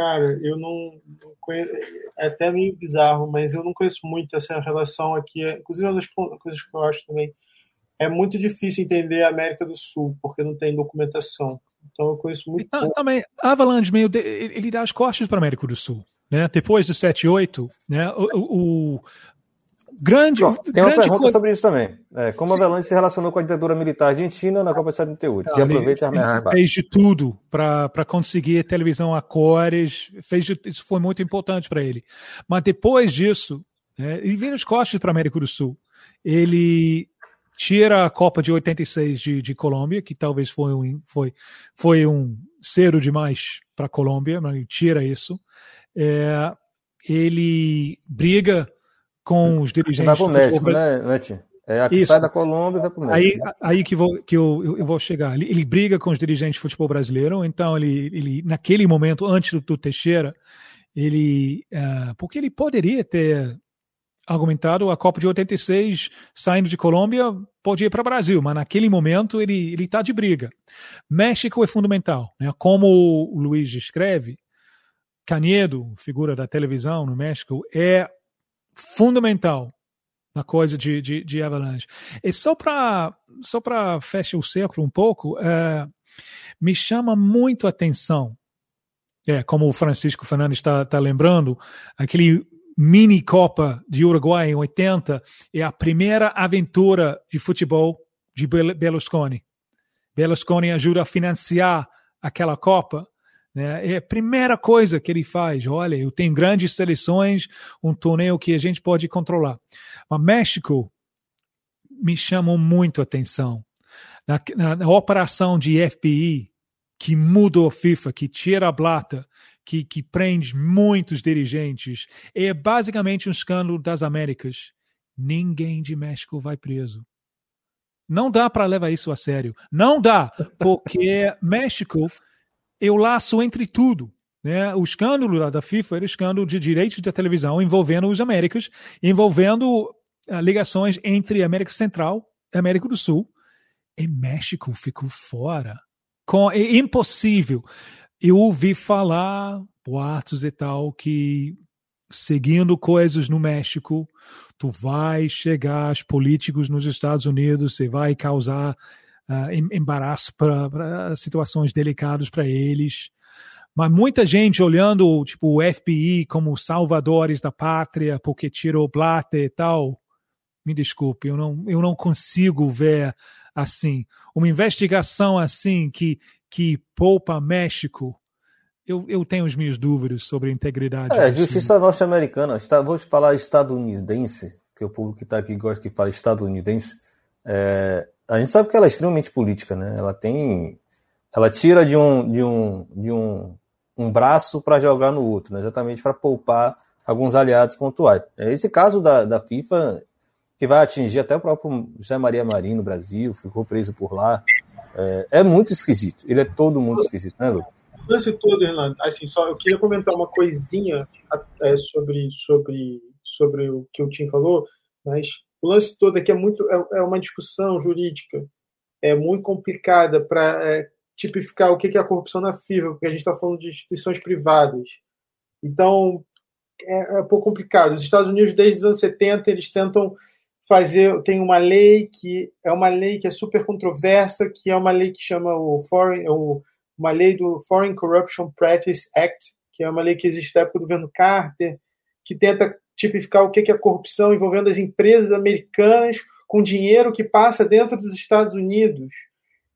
Cara, eu não, não conheço, é até meio bizarro, mas eu não conheço muito essa relação aqui. Inclusive, uma das coisas que eu acho também é muito difícil entender a América do Sul, porque não tem documentação. Então eu conheço muito. Então, também, Avalanche meio de, ele dá as costas para a América do Sul. Né? Depois do 7 8, né? o, o grande. Tem grande uma pergunta co... sobre isso também. É, como a Avalanche se relacionou com a ditadura militar argentina na Copa de 78? Já aproveita e Fez de tudo para conseguir televisão a cores, fez de, isso foi muito importante para ele. Mas depois disso, né, ele vira as costas para a América do Sul. Ele tira a Copa de 86 de, de Colômbia, que talvez foi um, foi, foi um cedo demais para a Colômbia, mas tira isso. É, ele briga com os dirigentes. Vai México, né, Neti? É, aqui sai da Colômbia e vai México. Aí, aí que, vou, que eu, eu vou chegar. Ele, ele, briga com os dirigentes de futebol brasileiro, então ele, ele naquele momento, antes do, do Teixeira, ele. Uh, porque ele poderia ter argumentado a Copa de 86, saindo de Colômbia, pode ir para o Brasil, mas naquele momento ele ele está de briga. México é fundamental, né? Como o Luiz escreve, Canedo, figura da televisão no México, é fundamental na coisa de, de, de Avalanche. E só para só fechar o círculo um pouco, é, me chama muito a atenção, é, como o Francisco Fernandes está tá lembrando, aquele mini Copa de Uruguai em 80 é a primeira aventura de futebol de Berlusconi. Berlusconi ajuda a financiar aquela Copa. Né? É a primeira coisa que ele faz. Olha, eu tenho grandes seleções, um torneio que a gente pode controlar. Mas México me chamou muito a atenção. Na, na, na operação de FBI, que mudou a FIFA, que tira a blata, que, que prende muitos dirigentes, é basicamente um escândalo das Américas. Ninguém de México vai preso. Não dá para levar isso a sério. Não dá, porque México o laço entre tudo. Né? O escândalo da FIFA era escândalo de direitos da televisão envolvendo os Américas, envolvendo uh, ligações entre América Central e América do Sul. E México ficou fora. Com, é impossível. Eu ouvi falar, boatos e tal, que seguindo coisas no México, tu vai chegar aos políticos nos Estados Unidos, você vai causar uh, embaraço para situações delicadas para eles. Mas muita gente olhando tipo o FBI como salvadores da pátria porque tirou plata e tal. Me desculpe, eu não, eu não consigo ver assim uma investigação assim que que poupa México eu, eu tenho os meus dúvidas sobre a integridade. É, justiça norte-americana. Vou falar estadunidense, que o público que está aqui gosta que fala estadunidense. É, a gente sabe que ela é extremamente política, né? Ela tem. Ela tira de um, de um, de um, um braço para jogar no outro, né? exatamente para poupar alguns aliados pontuais. É esse caso da, da FIFA, que vai atingir até o próprio José Maria Marinho no Brasil, ficou preso por lá. É, é muito esquisito. Ele é todo mundo esquisito, né, Lu? lance todo, Renan, assim, só eu queria comentar uma coisinha é, sobre, sobre, sobre o que o Tim falou, mas o lance todo aqui é muito é, é uma discussão jurídica, é muito complicada para é, tipificar o que é a corrupção na FIFA, porque a gente está falando de instituições privadas. Então, é, é um pouco complicado. Os Estados Unidos, desde os anos 70, eles tentam fazer. Tem uma lei que é uma lei que é super controversa, que é uma lei que chama o Foreign, o uma lei do Foreign Corruption Practice Act, que é uma lei que existe da época do governo Carter, que tenta tipificar o que é corrupção envolvendo as empresas americanas com dinheiro que passa dentro dos Estados Unidos.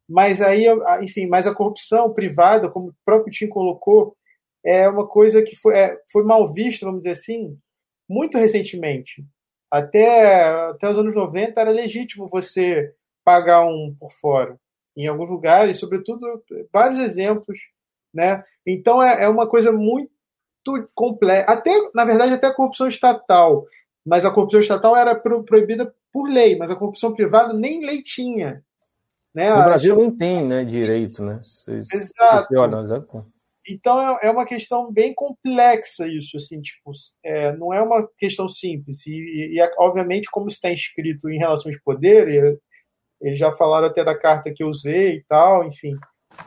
Mas aí, enfim, mas a corrupção privada, como o próprio Tim colocou, é uma coisa que foi, é, foi mal vista, vamos dizer assim, muito recentemente. Até, até os anos 90 era legítimo você pagar um por fora em alguns lugares, sobretudo vários exemplos, né? Então é, é uma coisa muito complexa, até na verdade até a corrupção estatal, mas a corrupção estatal era pro, proibida por lei, mas a corrupção privada nem lei tinha. Né? No Brasil nem tem, né, direito, né? exato. exato. Então é, é uma questão bem complexa isso, assim, tipo, é, não é uma questão simples. E, e, obviamente, como está inscrito em relações de poder, eles já falaram até da carta que eu usei e tal, enfim,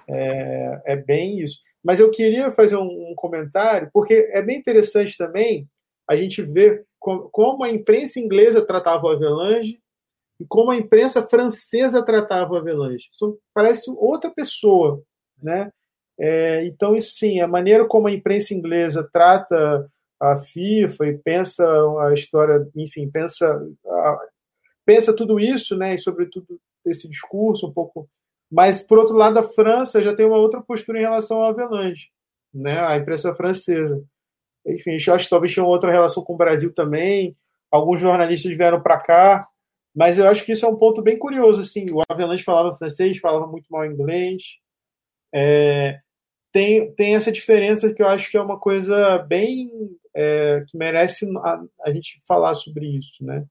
é, é bem isso. Mas eu queria fazer um, um, comentário, porque é bem interessante também a gente ver como, como a imprensa inglesa tratava o Avelange e como a imprensa francesa tratava o Avelange. Isso parece outra pessoa, né? É, então, isso sim, a maneira como a imprensa inglesa trata a FIFA e pensa a história, enfim, pensa pensa tudo isso, né, e sobretudo esse discurso um pouco. Mas, por outro lado, a França já tem uma outra postura em relação ao Avelange, né, a imprensa francesa. Enfim, acho que talvez tinha outra relação com o Brasil também. Alguns jornalistas vieram para cá, mas eu acho que isso é um ponto bem curioso. Assim, o Avelange falava francês, falava muito mal inglês. É, tem, tem essa diferença que eu acho que é uma coisa bem é, que merece a, a, gente falar sobre isso, né?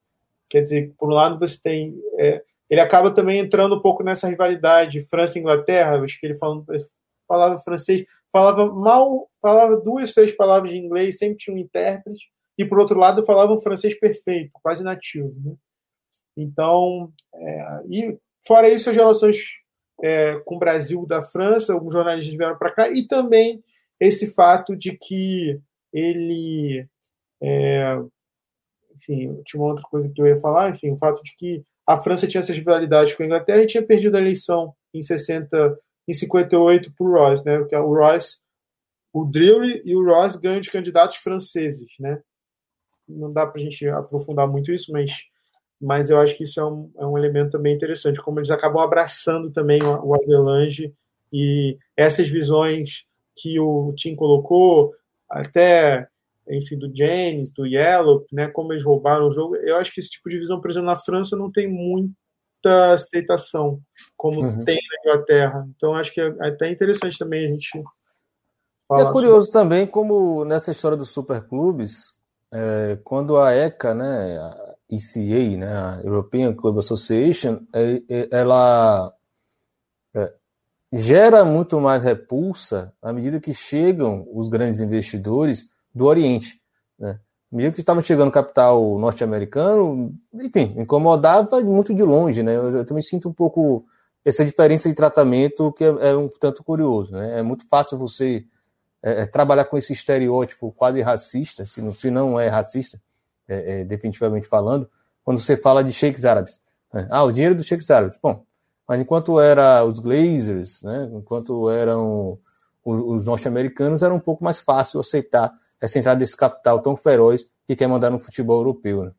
Quer dizer, por um lado você tem. É, ele acaba também entrando um pouco nessa rivalidade França e Inglaterra, acho que ele falando, falava francês, falava mal, falava duas, três palavras de inglês, sempre tinha um intérprete, e por outro lado falava um francês perfeito, quase nativo. Né? Então, é, e fora isso, as relações é, com o Brasil da França, alguns jornalistas vieram para cá, e também esse fato de que ele. É, enfim, tinha uma outra coisa que eu ia falar, enfim, o fato de que a França tinha essas rivalidades com a Inglaterra e tinha perdido a eleição em 60, em 58 para o Royce, né? Porque o Royce, o Drury e o Royce ganham de candidatos franceses, né? Não dá para a gente aprofundar muito isso, mas, mas eu acho que isso é um, é um elemento também interessante, como eles acabam abraçando também o, o Avelange e essas visões que o Tim colocou, até enfim, do James, do Yellow, né, como eles roubaram o jogo, eu acho que esse tipo de visão, por exemplo, na França não tem muita aceitação, como uhum. tem na Inglaterra. Então, acho que é até interessante também a gente falar. É curioso sobre... também como nessa história dos superclubes, é, quando a ECA, né, a ECA, né, a European Club Association, é, é, ela é, gera muito mais repulsa à medida que chegam os grandes investidores do Oriente. Né? Mesmo que estava chegando capital norte-americano, enfim, incomodava muito de longe. Né? Eu, eu, também sinto um pouco essa diferença de tratamento que é, é um tanto curioso. Né? É muito fácil você é, é, trabalhar com esse estereótipo quase racista, se não, se não é racista, é, é, definitivamente falando, quando você fala de sheiks árabes. Né? Ah, o dinheiro dos sheiks árabes. Bom, mas enquanto era os Glazers, né? enquanto eram os norte-americanos, era um pouco mais fácil aceitar essa entrada desse capital tão feroz que quer mandar no futebol europeu. Né?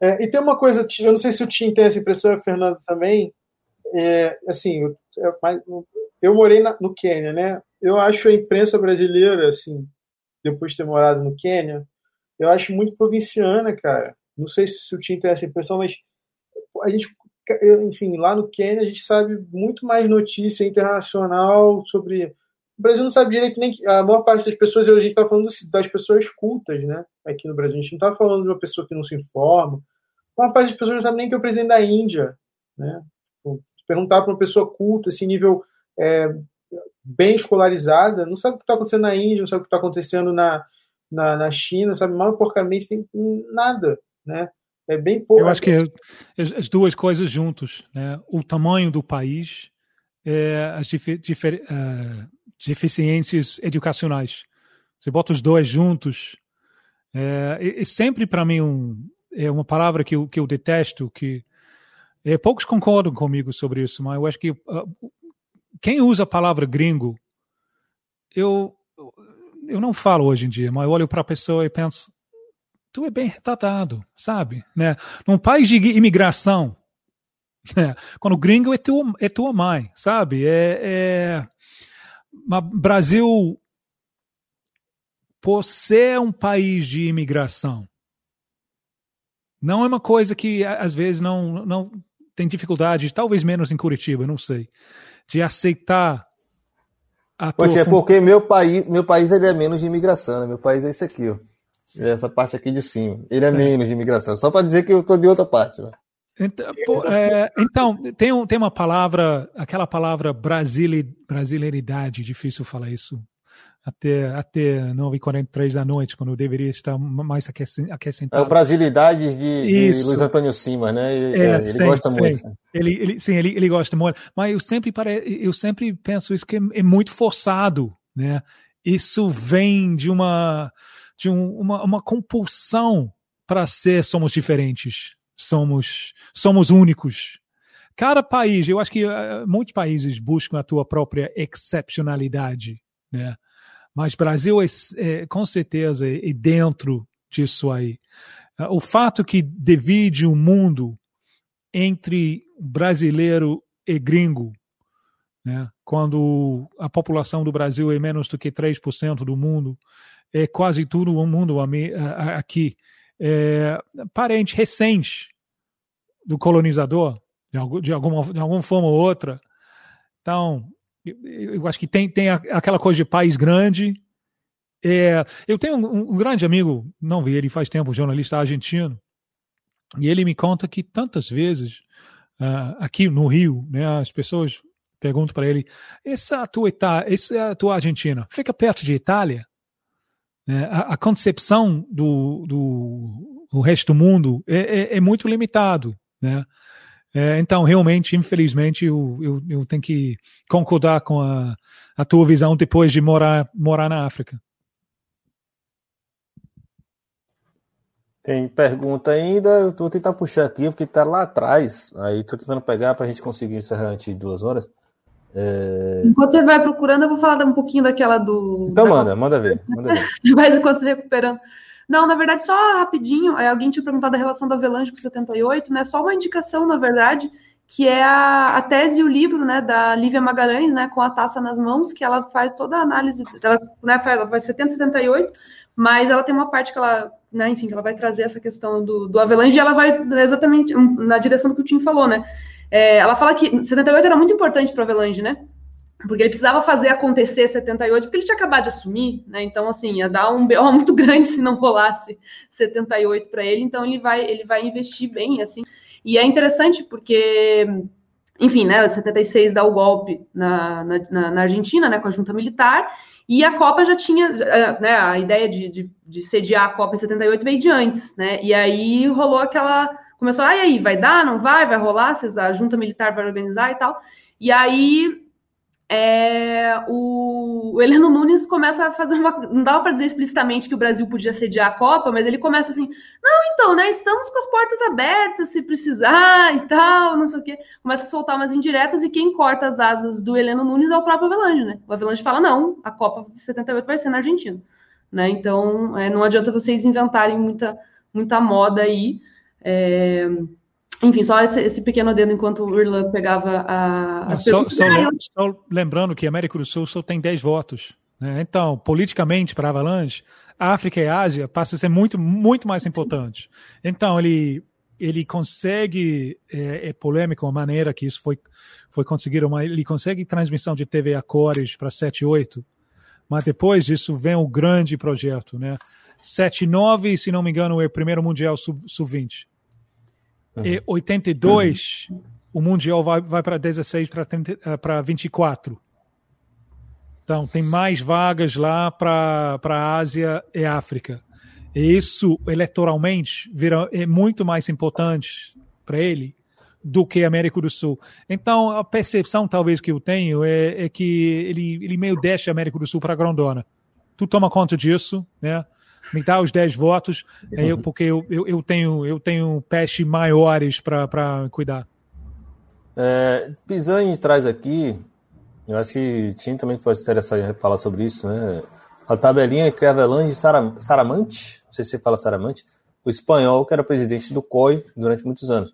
É, e tem uma coisa, eu não sei se o Tim tem essa impressão, o Fernando também, é, assim, eu, eu, morei na, no Quênia, né? Eu acho a imprensa brasileira, assim, depois de ter morado no Quênia, eu acho muito provinciana, cara. Não sei se o Tim tem essa impressão, mas a gente, enfim, lá no Quênia a gente sabe muito mais notícia internacional sobre o Brasil não sabe direito nem que a maior parte das pessoas, a gente está falando das pessoas cultas, né? Aqui no Brasil. A gente não está falando de uma pessoa que não se informa. A maior parte das pessoas não sabe nem que é o presidente da Índia, né? Perguntar para uma pessoa culta, esse nível é, bem escolarizada, não sabe o que está acontecendo na Índia, não sabe o que está acontecendo na, na, na, China, sabe mal porcamente, tem nada, né? É bem pouco. Eu acho que as duas coisas juntos, né? O tamanho do país, é, as difer, difer, uh, deficiências educacionais. Você bota os dois juntos. É, sempre para mim um, é uma palavra que eu, que eu detesto, que é, poucos concordam comigo sobre isso, mas eu acho que uh, quem usa a palavra gringo, eu, eu não falo hoje em dia, mas eu olho para a pessoa e penso, tu é bem retratado, sabe? Né? Num país de imigração, né? quando gringo é tua, é tua mãe, sabe? É, é, Brasil, por ser um país de imigração, não é uma coisa que às vezes não, não tem dificuldade, talvez menos em Curitiba, não sei, de aceitar a tua Poxa, é porque meu país, meu país ele é menos de imigração, né? meu país é esse aqui, ó. Essa parte aqui de cima. Ele é, é. menos de imigração. Só para dizer que eu estou de outra parte. Né? Então, é, então, tem, um, tem uma palavra, aquela palavra brasileiridade, difícil falar isso até, até 9h43 da noite, quando eu deveria estar mais aquecentado. É o Brasilidade de, de Luiz Antônio Cima, né? Ele, é, ele sim, gosta sim. muito. Ele, ele, sim, ele, ele gosta muito. Mas eu sempre, pare, eu sempre penso isso que é, é muito forçado, né? Isso vem de uma, de um, uma, uma compulsão para ser somos diferentes somos, somos únicos. Cada país, eu acho que uh, muitos países buscam a tua própria excepcionalidade, né? Mas Brasil é, é com certeza é, dentro disso aí. Uh, o fato que divide o mundo entre brasileiro e gringo, né? quando a população do Brasil é menos do que 3% do mundo, é quase tudo o mundo aqui é, parente recente do colonizador, de, de, alguma, de alguma forma ou outra. Então, eu acho que tem, tem aquela coisa de país grande. É, eu tenho um, um, grande amigo, não vi ele faz tempo, jornalista argentino, e ele me conta que tantas vezes uh, aqui no Rio, né, as pessoas perguntam para ele: essa tua, Itália, essa tua Argentina fica perto de Itália? É, a, a, concepção do, do, do, resto do mundo é, é, é muito limitado, né? É, então, realmente, infelizmente, eu, eu, eu, tenho que concordar com a, a tua visão depois de morar, morar na África. Tem pergunta ainda, eu vou tentar puxar aqui, porque está lá atrás. Aí estou tentando pegar para a gente conseguir encerrar antes de duas horas. É... Enquanto você vai procurando, eu vou falar um pouquinho daquela do. Então da... manda, manda ver. Manda ver. você vai enquanto você recuperando. Não, na verdade, só rapidinho, é, alguém tinha perguntado a relação da Avelange com 78, né? Só uma indicação, na verdade, que é a, a tese e o livro, né, da Lívia Magalhães, né, com a taça nas mãos, que ela faz toda a análise, ela, né, faz, ela faz 70 78, mas ela tem uma parte que ela, né, enfim, que ela vai trazer essa questão do, do Avelange e ela vai exatamente na direção do que o Tim falou, né? É, ela fala que 78 era muito importante para Avelange, né? porque ele precisava fazer acontecer 78, porque ele tinha acabado de assumir, né? Então, assim, ia dar um BO muito grande se não rolasse 78 para ele, então ele vai, ele vai investir bem, assim. E é interessante porque, enfim, né, 76 dá o golpe na, na, na Argentina, né, com a junta militar, e a Copa já tinha, eh, né, a ideia de, de, de sediar a Copa em 78 veio de antes, né? E aí rolou aquela, começou, ah, e aí, vai dar, não vai, vai rolar, a junta militar vai organizar e tal. E aí é, o, o Heleno Nunes começa a fazer uma. Não dava para dizer explicitamente que o Brasil podia sediar a Copa, mas ele começa assim: não, então, né? Estamos com as portas abertas se precisar e tal, não sei o quê. Começa a soltar umas indiretas e quem corta as asas do Heleno Nunes é o próprio Avelange, né? O Avelange fala: não, a Copa 78 vai ser na Argentina. Né? Então, é, não adianta vocês inventarem muita, muita moda aí. É, enfim, só esse, esse, pequeno dedo enquanto o Irla pegava a, as só, só, só, lembrando que a América do Sul só tem 10 votos. Né? Então, politicamente, para a Avalanche, África e Ásia passam a ser muito, muito mais importantes. Então, ele, ele consegue, é, é polêmico a maneira que isso foi, foi conseguido, mas ele consegue transmissão de TV a cores para 7 e 8, mas depois disso vem o grande projeto, né? 7 e 9, se não me engano, é o primeiro Mundial Sub-20. Sub. E 82, uhum. o Mundial vai, vai para 16 para 24. Então, tem mais vagas lá para a Ásia e África. E isso, eleitoralmente, vira, é muito mais importante para ele do que América do Sul. Então, a percepção, talvez, que eu tenho é, é que ele, ele meio deixa a América do Sul para a grandona. Tu toma conta disso, né? Me dá os 10 votos, é, eu, porque eu, eu, eu, tenho, eu tenho peste maiores para cuidar. É, Pisani traz aqui, eu acho que tinha também que fosse interessante falar sobre isso, né? A tabelinha entre Avelange e Saramante, não sei se você fala Saramante, o espanhol que era presidente do COI durante muitos anos,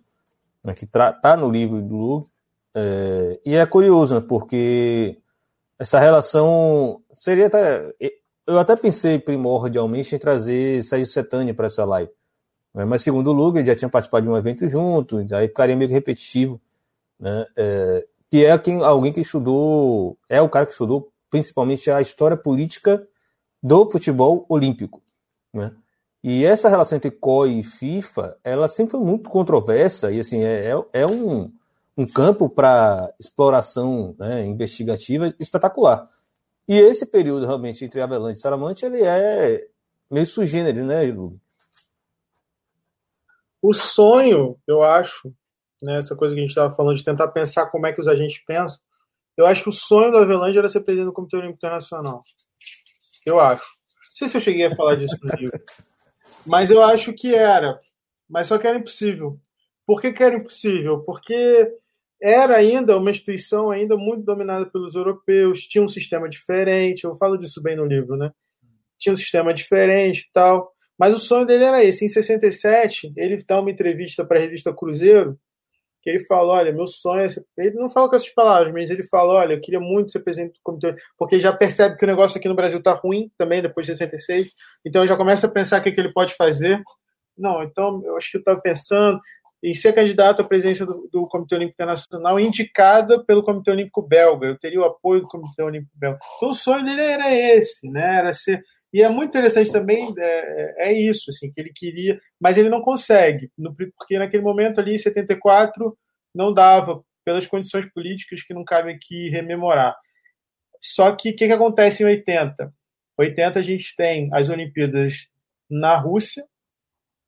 né, que está no livro do Lug, é, e é curioso, né, porque essa relação seria até eu até pensei primordialmente em trazer Sérgio Setani para essa live. Né? Mas segundo o Luga, ele já tinha participado de um evento junto, aí ficaria meio repetitivo. Né? É, que é quem, alguém que estudou, é o cara que estudou principalmente a história política do futebol olímpico. Né? E essa relação entre COI e FIFA, ela sempre foi muito controversa, e assim, é, é, é um, um campo para exploração né, investigativa espetacular. E esse período realmente entre Avelange e Saramante, ele é meio sugênero, né, Lu? O sonho, eu acho, né, essa coisa que a gente estava falando de tentar pensar como é que os agentes pensam, eu acho que o sonho do Avelange era ser presidente do Comitê Olímpico Internacional. Eu acho. Não sei se eu cheguei a falar disso no livro. Mas eu acho que era. Mas só que era impossível. Por que, que era impossível? Porque era ainda uma instituição ainda muito dominada pelos europeus, tinha um sistema diferente, eu falo disso bem no livro, né? Tinha um sistema diferente e tal. Mas o sonho dele era esse. Em 67, ele dá uma entrevista para a revista Cruzeiro, que ele fala, olha, meu sonho é ser... Ele não fala com essas palavras, mas ele fala, olha, eu queria muito ser presidente do comitê, porque ele já percebe que o negócio aqui no Brasil está ruim também, depois de 66, então já começa a pensar o que, que ele pode fazer. Não, então eu acho que eu estava pensando, e ser candidato à presidência do, do, Comitê Olímpico Internacional indicada pelo Comitê Olímpico Belga. Eu teria o apoio do Comitê Olímpico Belga. Então o sonho dele era esse, né? Era ser e é muito interessante também é, é isso, assim, que ele queria, mas ele não consegue, no, porque naquele momento ali, em 74, não dava pelas condições políticas que não cabe aqui rememorar. Só que o que, que acontece em 80? 80 a gente tem as Olimpíadas na Rússia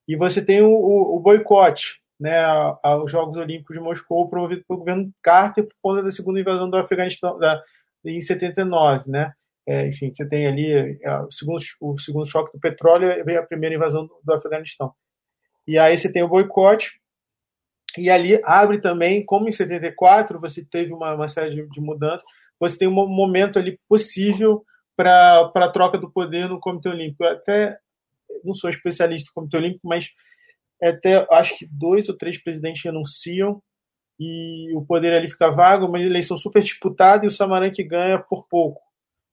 e você tem o, o, o boicote né, aos Jogos Olímpicos de Moscou, promovido pelo governo Carter por conta da segunda invasão do Afeganistão da, em 79, né? É, enfim, você tem ali é, o, segundo, o segundo choque do petróleo e a primeira invasão do, do Afeganistão. E aí você tem o boicote, e ali abre também, como em 74 você teve uma, uma série de, de mudanças, você tem um momento ali possível para a troca do poder no Comitê Olímpico. Eu até não sou especialista no Comitê Olímpico, mas até acho que dois ou três presidentes renunciam e o poder ali fica vago, uma eleição super disputada e o Samaranque ganha por pouco,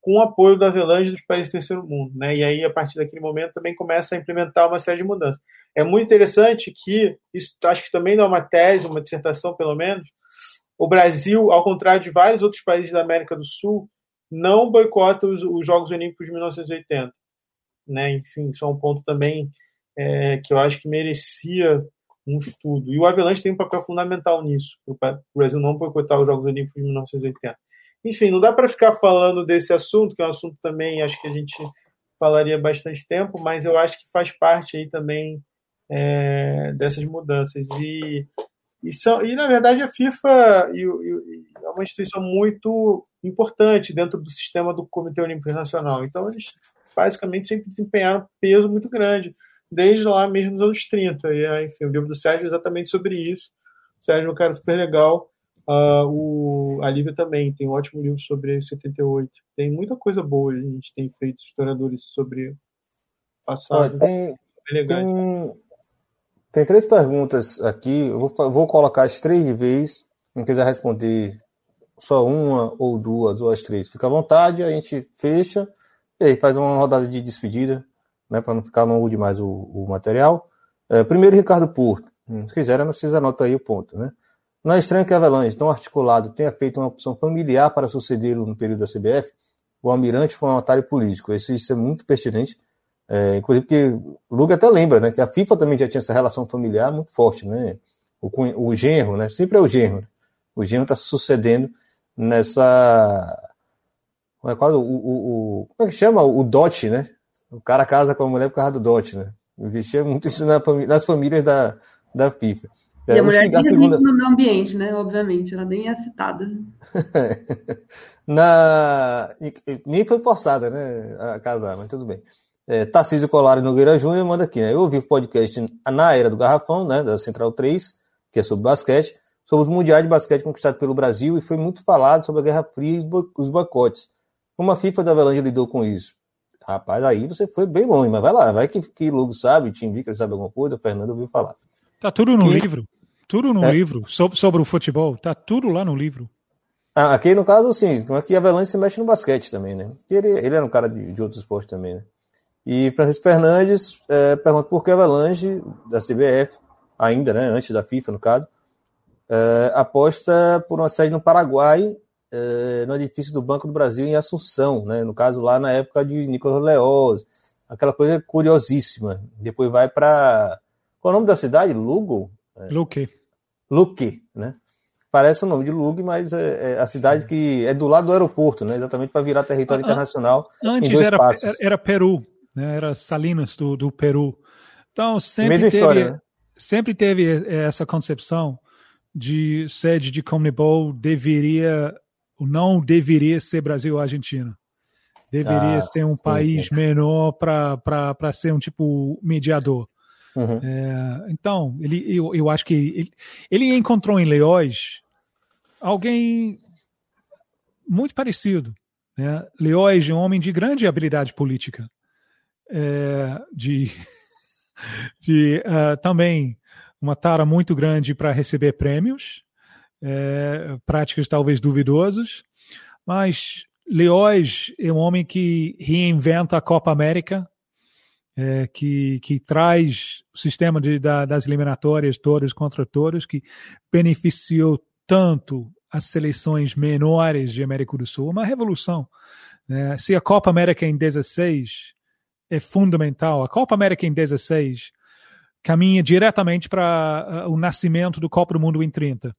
com o apoio da Avelange dos países do terceiro mundo. Né? E aí, a partir daquele momento, também começa a implementar uma série de mudanças. É muito interessante que, isso acho que também não é uma tese, uma dissertação pelo menos, o Brasil, ao contrário de vários outros países da América do Sul, não boicota os, os Jogos Olímpicos de 1980. Né? Enfim, isso é um ponto também é, que eu acho que merecia um estudo. E o Avalanche tem um papel fundamental nisso, para o Brasil não boicotar os Jogos Olímpicos de 1980. Enfim, não dá para ficar falando desse assunto, que é um assunto também, acho que a gente falaria bastante tempo, mas eu acho que faz parte aí também é, dessas mudanças. E, e, são, e, na verdade, a FIFA e, e, é uma instituição muito importante dentro do sistema do Comitê Olímpico Internacional. Então, eles basicamente sempre desempenharam um peso muito grande desde lá mesmo nos anos 30. E, enfim, o livro do Sérgio é exatamente sobre isso. O Sérgio é um cara super legal. Uh, o, a Lívia também tem um ótimo livro sobre 78. Tem muita coisa boa, a gente tem feito historiadores sobre passado. tem, tem, tem, três perguntas aqui. Eu vou, vou colocar as três de vez. Quem quiser responder só uma ou duas ou as três, fica à vontade, a gente fecha e aí faz uma rodada de despedida né, para não ficar longo demais o, o material. É, primeiro, Ricardo Porto. Hum, se quiserem, vocês anotam aí o ponto. Né? Não é estranho que a Avelange, tão articulado, tenha feito uma opção familiar para sucedê-lo no período da CBF. O almirante foi um otário político. Isso, isso é muito pertinente. É, inclusive porque o Luga até lembra né, que a FIFA também já tinha essa relação familiar muito forte. Né? O, o genro, né? sempre é o genro. O genro está sucedendo nessa. Como é, qual, o, o, o, como é que chama? O dote, né? O cara casa com a mulher por causa do dote, né? Existia muito isso na família, nas famílias da, da FIFA. E a é, mulher diz segunda... no ambiente, né? Obviamente, ela nem é citada. na... Nem foi forçada, né? A casar, mas tudo bem. É, Tarcísio Colar Nogueira Júnior manda aqui, né? Eu ouvi o podcast na Era do Garrafão, né? Da Central 3, que é sobre basquete, sobre os mundiais de basquete conquistados pelo Brasil e foi muito falado sobre a Guerra Fria e os boicotes. Como a FIFA da Avelange lidou com isso? Rapaz, aí você foi bem longe, mas vai lá, vai que, que Lugo sabe, Tim Vicker sabe alguma coisa, o Fernando ouviu falar. Tá tudo no que... livro. Tudo no é. livro. Sobre, sobre o futebol. Tá tudo lá no livro. Ah, aqui no caso, sim. Aqui a Avelange se mexe no basquete também, né? Ele, ele era um cara de, de outros esportes também, né? E Francisco Fernandes é, pergunta por que a Avalanche, da CBF, ainda, né? Antes da FIFA, no caso, é, aposta por uma sede no Paraguai é, no edifício do Banco do Brasil em Assunção, né? no caso lá na época de Nicolas Leoz, aquela coisa curiosíssima. Depois vai para. Qual é o nome da cidade? Lugo? É. Luque. Luque, né? Parece o nome de Lugue, mas é, é, a cidade que é do lado do aeroporto, né? Exatamente para virar território internacional. Antes era, era Peru, né? Era Salinas do, do Peru. Então sempre teve, história, né? sempre teve essa concepção de sede de Comebol deveria não deveria ser Brasil ou Argentina. Deveria ah, ser um sim, país sim. menor para ser um tipo mediador. Uhum. É, então, ele, eu, eu acho que ele, ele encontrou em Leóis alguém muito parecido. Né? Leóis é um homem de grande habilidade política, é, de, de uh, também uma tara muito grande para receber prêmios, é, práticas talvez duvidosas, mas Leoz é um homem que reinventa a Copa América, é, que, que traz o sistema de, da, das eliminatórias todas contra todos, que beneficiou tanto as seleções menores de América do Sul, uma revolução. Né? Se a Copa América em 16 é fundamental, a Copa América em 16 caminha diretamente para uh, o nascimento do Copa do Mundo em 30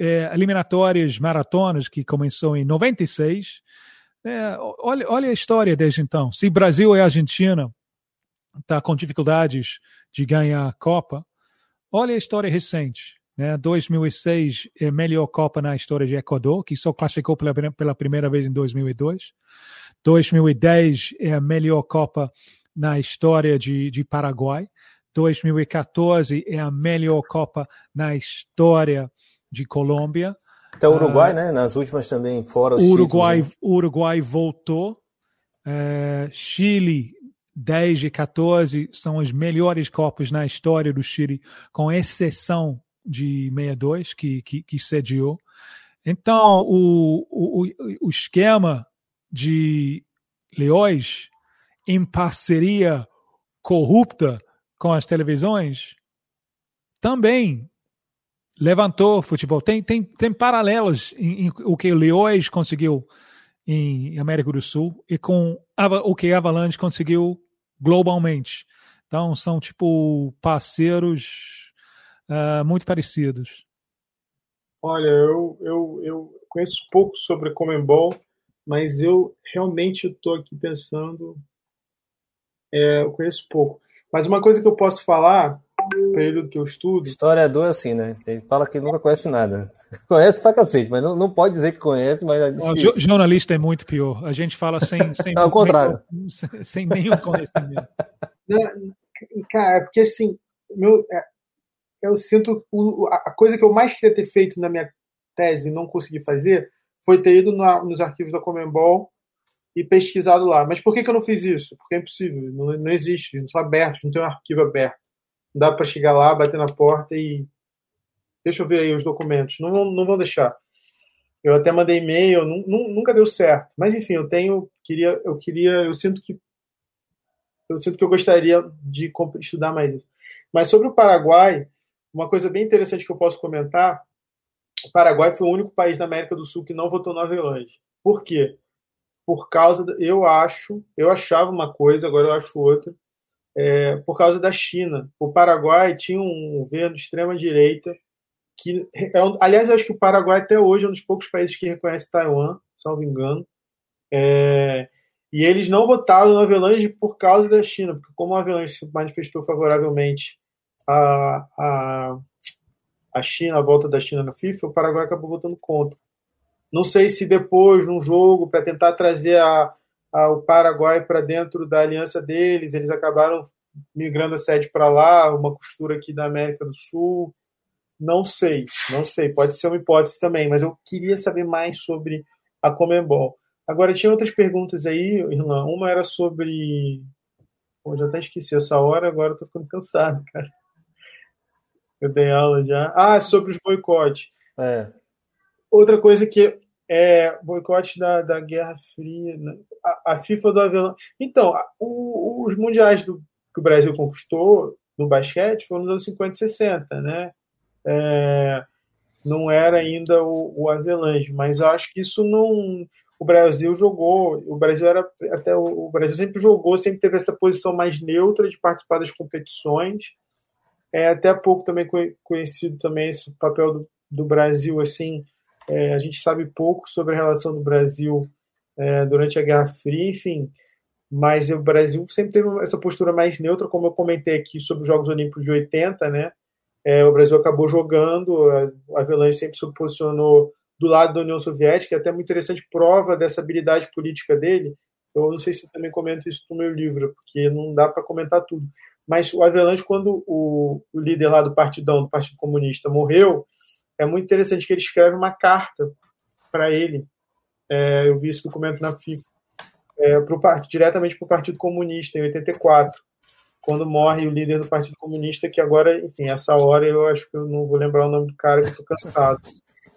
é, eliminatórias maratonas que começou em 96. É, olha, olha a história desde então. Se Brasil e Argentina tá com dificuldades de ganhar a Copa, olha a história recente. Né? 2006 é a melhor Copa na história de Equador, que só classificou pela, pela primeira vez em 2002. 2010 é a melhor Copa na história de, de Paraguai. 2014 é a melhor Copa na história de Colômbia. Até o Uruguai, uh, né? Nas últimas também, fora o Uruguai, Chile? Uruguai voltou. Uh, Chile, 10 e 14 são as melhores Copas na história do Chile, com exceção de 62, que, que, que sediou. Então, o, o, o esquema de Leões em parceria corrupta com as televisões também levantou futebol. Tem, tem, tem paralelos em, em o que o Leões conseguiu em América do Sul e com o que a Avalanche conseguiu globalmente. Então, são tipo parceiros uh, muito parecidos. Olha, eu, eu, eu conheço pouco sobre Comembol, mas eu realmente estou aqui pensando. É, eu conheço pouco. Mas uma coisa que eu posso falar, período que eu estudo. Historiador é assim, né? Ele fala que nunca conhece nada. Conhece pra cacete, mas não, não pode dizer que conhece, mas. É o jornalista é muito pior. A gente fala sem. sem Ao contrário. Sem, sem nenhum conhecimento. cara, é porque assim, meu, é, eu sinto. A coisa que eu mais queria ter feito na minha tese e não consegui fazer foi ter ido na, nos arquivos da Comembol e pesquisado lá. Mas por que, que eu não fiz isso? Porque é impossível, não, não existe, não são abertos, não tem um arquivo aberto. Dá para chegar lá, bater na porta e. Deixa eu ver aí os documentos. Não, não, não vão deixar. Eu até mandei e-mail, nunca deu certo. Mas enfim, eu tenho, queria, eu queria, eu sinto que eu sinto que eu gostaria de estudar mais isso. Mas sobre o Paraguai, uma coisa bem interessante que eu posso comentar, o Paraguai foi o único país da América do Sul que não votou no Avelange. Por quê? por causa, eu acho, eu achava uma coisa, agora eu acho outra, é, por causa da China. O Paraguai tinha um governo de extrema direita que, é, aliás, eu acho que o Paraguai até hoje é um dos poucos países que reconhece Taiwan, salvo engano. É, e eles não votaram no Avelange por causa da China, porque como o Avelange se manifestou favoravelmente a, a, a China, a volta da China na FIFA, o Paraguai acabou votando contra. Não sei se depois, num jogo, para tentar trazer a, o Paraguai para dentro da aliança deles, eles acabaram migrando a sede para lá, uma costura aqui da América do Sul. Não sei, não sei, pode ser uma hipótese também, mas eu queria saber mais sobre a Comembol. Agora, tinha outras perguntas aí, Irlan. Uma era sobre. Pô, já até esqueci essa hora, agora estou ficando cansado, cara. Eu dei aula já. Ah, sobre os boicotes. É. Outra coisa que é boicote da, da Guerra Fria, né? A, a, FIFA do avião. Então, o, os mundiais do, que o Brasil conquistou no basquete foram nos anos 50 e 60, né? É, não era ainda o, o Avelange, mas eu acho que isso não. O Brasil jogou, o Brasil era até o Brasil sempre jogou, sempre teve essa posição mais neutra de participar das competições. É até pouco também conhecido também esse papel do, do Brasil assim é, a gente sabe pouco sobre a relação do Brasil é, durante a Guerra Fria, enfim. Mas o Brasil sempre teve essa postura mais neutra, como eu comentei aqui sobre os Jogos Olímpicos de 80, né? É, o Brasil acabou jogando, a Avelange sempre se posicionou do lado da União Soviética, até muito interessante prova dessa habilidade política dele. Eu não sei se também comento isso no meu livro, porque não dá para comentar tudo. Mas o Avelange, quando o, o líder lá do Partidão, do Partido Comunista, morreu, é muito interessante que ele escreve uma carta para ele. É, eu vi esse documento na FIFA, é, pro, diretamente para o Partido Comunista, em 84, quando morre o líder do Partido Comunista, que agora, enfim, essa hora eu acho que eu não vou lembrar o nome do cara, que estou cansado.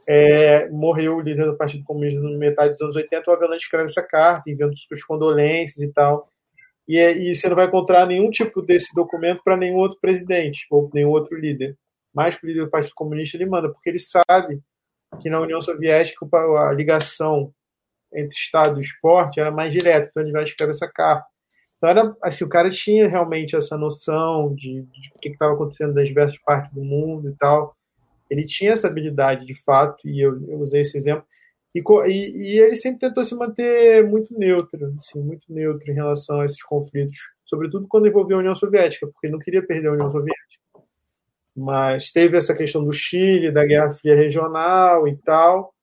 É, morreu o líder do Partido Comunista na metade dos anos 80, o Avelanche escreve essa carta, enviando suas condolências e tal. E, é, e você não vai encontrar nenhum tipo desse documento para nenhum outro presidente ou nenhum outro líder mais para o líder do Partido Comunista ele manda, porque ele sabe que na União Soviética a ligação entre Estado e esporte era mais direta, então ele vai escrever essa carta. Então era assim, o cara tinha realmente essa noção de, de o que estava acontecendo nas diversas partes do mundo e tal. Ele tinha essa habilidade de fato, e eu, eu usei esse exemplo. E, e, e, ele sempre tentou se manter muito neutro, assim, muito neutro em relação a esses conflitos, sobretudo quando envolvia a União Soviética, porque ele não queria perder a União Soviética. mas teve essa questão do Chile, da Guerra Fria Regional e tal.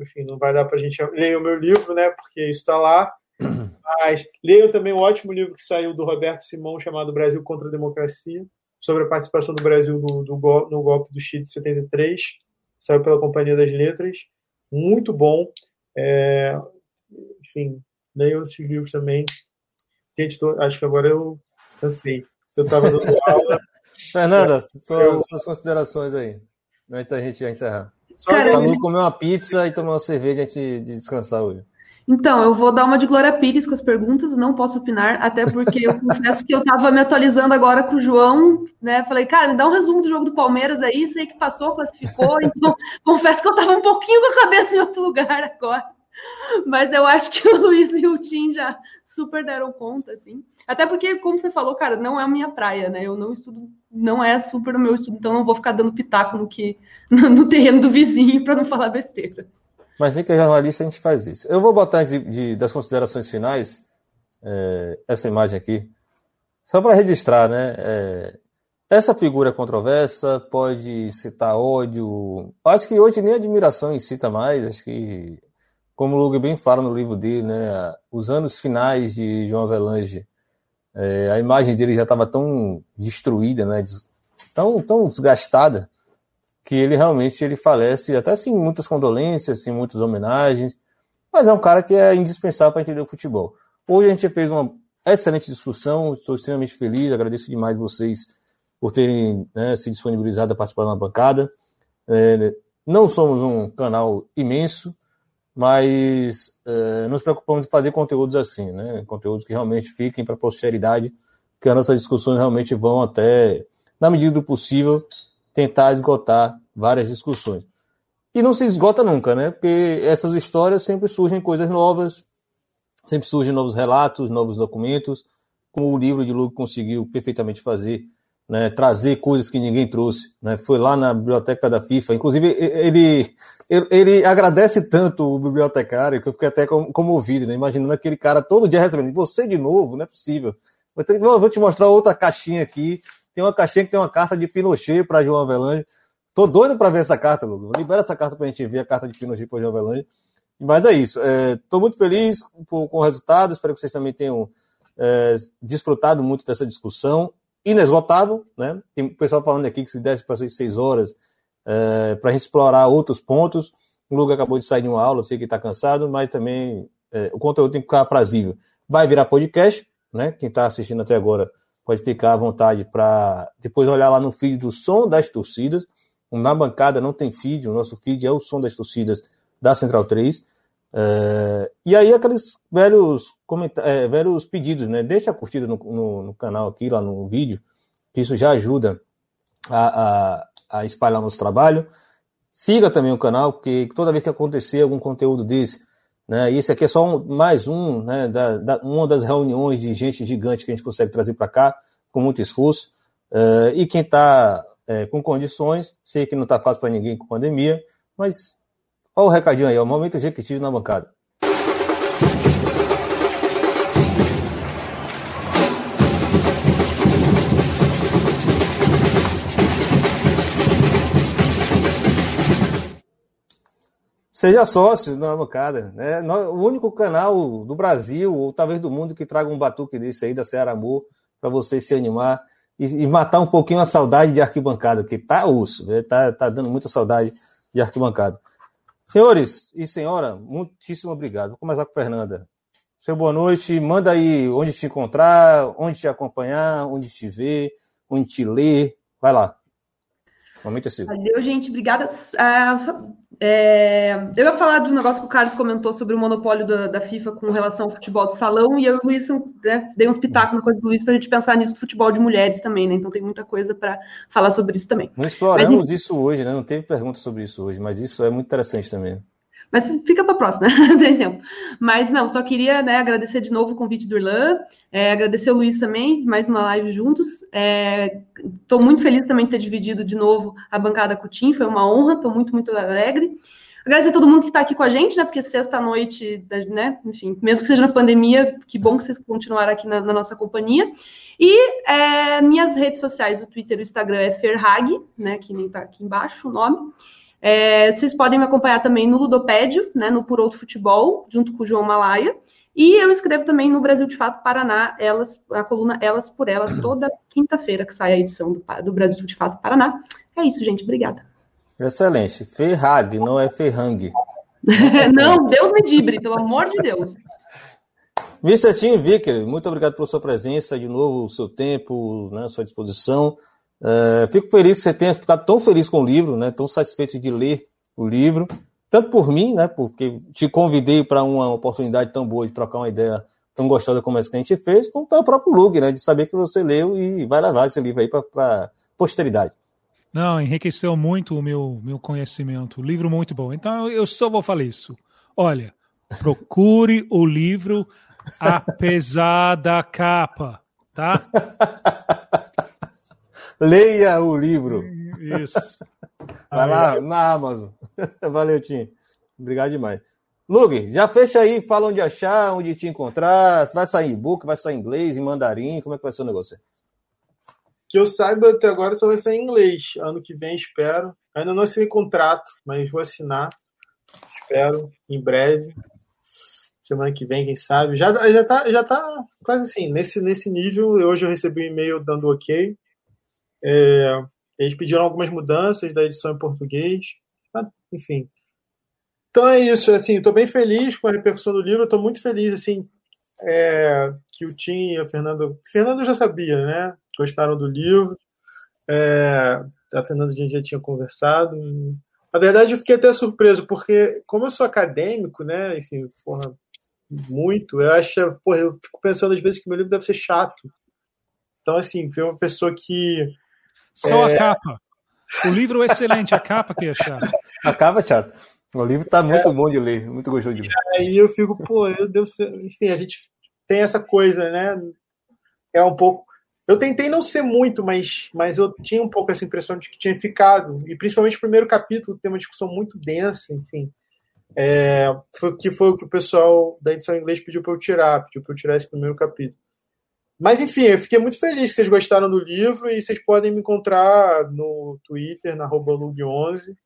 Enfim, não vai dar para a gente ler o meu livro, né? Porque isso está lá. Mas leiam também um ótimo livro que saiu do Roberto Simão, chamado Brasil contra a Democracia, sobre a participação do Brasil do, do, no golpe do Chile de 73. Saiu pela Companhia das Letras. Muito bom. É, enfim, leiam esses livros também. Gente, tô, acho que agora eu cansei. Eu estava dando aula. Fernanda, suas, suas considerações aí. Antes da gente já encerrar. Só Cara, eu... comer uma pizza e tomar uma cerveja antes de descansar hoje. Então, eu vou dar uma de Glória Pires com as perguntas, não posso opinar, até porque eu confesso que eu estava me atualizando agora com o João, né? Falei, cara, me dá um resumo do jogo do Palmeiras aí, sei que passou, classificou, então confesso que eu estava um pouquinho com a cabeça em outro lugar agora. Mas eu acho que o Luiz e o Tim já super deram conta, assim. Até porque, como você falou, cara, não é a minha praia, né? Eu não estudo, não é super o meu estudo, então não vou ficar dando pitaco no que no, no terreno do vizinho para não falar besteira. Mas nem que é jornalista a gente faz isso. Eu vou botar de, de das considerações finais é, essa imagem aqui, só para registrar, né? É, essa figura controversa pode citar ódio. Acho que hoje nem admiração incita mais. Acho que, como o Lugue bem fala no livro dele, né? Os anos finais de João Avelange, é, a imagem dele já estava tão destruída, né? Tão, tão desgastada que ele realmente ele falece, até sem muitas condolências, sem muitas homenagens, mas é um cara que é indispensável para entender o futebol. Hoje a gente fez uma excelente discussão, estou extremamente feliz, agradeço demais vocês por terem né, se disponibilizado a participar da bancada. É, não somos um canal imenso, mas é, nos preocupamos em fazer conteúdos assim, né? Conteúdos que realmente fiquem para a posteridade, que as nossas discussões realmente vão até, na medida do possível, tentar esgotar várias discussões. E não se esgota nunca, né? Porque essas histórias sempre surgem coisas novas, sempre surgem novos relatos, novos documentos, como o livro de Luke conseguiu perfeitamente fazer, né? Trazer coisas que ninguém trouxe, né? Foi lá na biblioteca da FIFA, inclusive ele ele, ele agradece tanto o bibliotecário que eu fiquei até comovido, né? Imaginando aquele cara todo dia recebendo, você de novo, não é possível. Vou te mostrar outra caixinha aqui tem uma caixinha que tem uma carta de Pinochet para João Avelange. Tô doido para ver essa carta, Lugo. Libera essa carta para a gente ver a carta de Pinochet para João Avelange. Mas é isso. Estou é, muito feliz com, o resultado. Espero que vocês também tenham é, desfrutado muito dessa discussão. Inesgotável, né? Tem o pessoal falando aqui que se desse para seis horas é, para a gente explorar outros pontos. O Lugo acabou de sair de uma aula, eu sei que está cansado, mas também é, o conteúdo tem que ficar aprazível. Vai virar podcast, né? Quem está assistindo até agora pode ficar à vontade para depois olhar lá no feed do Som das Torcidas. Na bancada não tem feed, o nosso feed é o Som das Torcidas da Central 3. É, e aí aqueles velhos, é, velhos pedidos, né? Deixa a curtida no, no, no, canal aqui, lá no vídeo, que isso já ajuda a, a, a espalhar nosso trabalho. Siga também o canal, porque toda vez que acontecer algum conteúdo desse, né? Esse aqui é só um, mais um, né, da, da, uma das reuniões de gente gigante que a gente consegue trazer para cá, com muito esforço. Uh, e quem está é, com condições, sei que não está fácil para ninguém com pandemia, mas olha o recadinho aí, é o momento executivo na bancada. Seja sócio na bancada. Né? O único canal do Brasil, ou talvez do mundo, que traga um batuque desse aí da Ceará Amor, para você se animar e, e, matar um pouquinho a saudade de arquibancada, que tá osso, né? tá, tá dando muita saudade de arquibancada. Senhores e senhora, muitíssimo obrigado. Vou começar com a Fernanda. Seu boa noite. Manda aí onde te encontrar, onde te acompanhar, onde te ver, onde te ler. Vai lá. Momento é seu. Valeu, gente. Obrigada. Uh, é, eu ia falar do negócio que o Carlos comentou sobre o monopólio da, da FIFA com relação ao futebol de salão, e eu e o Luiz né, dei uns pitacos na coisa do Luiz para a gente pensar nisso do futebol de mulheres também, né? Então tem muita coisa para falar sobre isso também. Não exploramos mas, isso hoje, né? Não teve pergunta sobre isso hoje, mas isso é muito interessante também. Mas fica para a próxima, tem tempo. Mas não, só queria né, agradecer de novo o convite do Irlan, é, agradecer o Luiz também, mais uma live juntos. Estou é, muito feliz também de ter dividido de novo a bancada com o Tim, foi uma honra, estou muito, muito alegre. Agradecer a todo mundo que está aqui com a gente, né? Porque sexta-noite, né? Enfim, mesmo que seja na pandemia, que bom que vocês continuaram aqui na, na nossa companhia. E é, minhas redes sociais, o Twitter e o Instagram é Ferhag, né? Que nem está aqui embaixo o nome. É, vocês podem me acompanhar também no Ludopédio, né? No Por Outro Futebol, junto com o João Malaia. E eu escrevo também no Brasil de Fato Paraná, elas, a coluna Elas por Elas, toda quinta-feira que sai a edição do, do Brasil de Fato Paraná. É isso, gente. Obrigada. Excelente. Ferrag, não é Ferrang. não, Deus me dibre, pelo amor de Deus. Vicentinho Vicker, muito obrigado pela sua presença, de novo, o seu tempo, né, sua disposição. Uh, fico feliz que você tenha ficado tão feliz com o livro, né, tão satisfeito de ler o livro, tanto por mim, né, porque te convidei para uma oportunidade tão boa de trocar uma ideia tão gostosa como essa que a gente fez, como pelo próprio Lug, né, de saber que você leu e vai levar esse livro aí para posteridade. Não, enriqueceu muito o meu, meu conhecimento. Livro muito bom. Então eu só vou falar isso. Olha, procure o livro apesar da capa, tá? Leia o livro. Isso. Vai lá na Amazon. Valeu, Tim. Obrigado demais. Lug, já fecha aí, fala onde achar, onde te encontrar. Vai sair em book, vai sair em inglês, em mandarim, como é que vai ser o negócio? Que eu saiba até agora só vai sair em inglês. Ano que vem, espero. Ainda não assinei contrato, mas vou assinar. Espero, em breve. Semana que vem, quem sabe. Já, já, tá, já tá quase assim, nesse, nesse nível. Hoje eu recebi um e-mail dando ok. É, eles pediram algumas mudanças da edição em português. Ah, enfim. Então é isso. Assim, estou bem feliz com a repercussão do livro. Estou muito feliz assim é, que o Tim e o Fernando. Fernando já sabia, né? Gostaram do livro. É, a Fernanda a gente já tinha conversado. Na verdade, eu fiquei até surpreso, porque, como eu sou acadêmico, né? Enfim, porra, muito, eu acho, porra, eu fico pensando às vezes que meu livro deve ser chato. Então, assim, foi uma pessoa que só é... a capa. O livro é excelente, a capa que é chata. A capa é chata. O livro tá muito é. bom de ler, muito gostoso de ler. Aí eu fico, pô, eu devo ser... enfim, a gente tem essa coisa, né? É um pouco. Eu tentei não ser muito, mas, mas eu tinha um pouco essa impressão de que tinha ficado. E principalmente o primeiro capítulo tem uma discussão muito densa, enfim. É, foi, que foi o que o pessoal da edição em inglês pediu para eu tirar, pediu para eu tirar esse primeiro capítulo. Mas enfim, eu fiquei muito feliz que vocês gostaram do livro e vocês podem me encontrar no Twitter, na Lug11.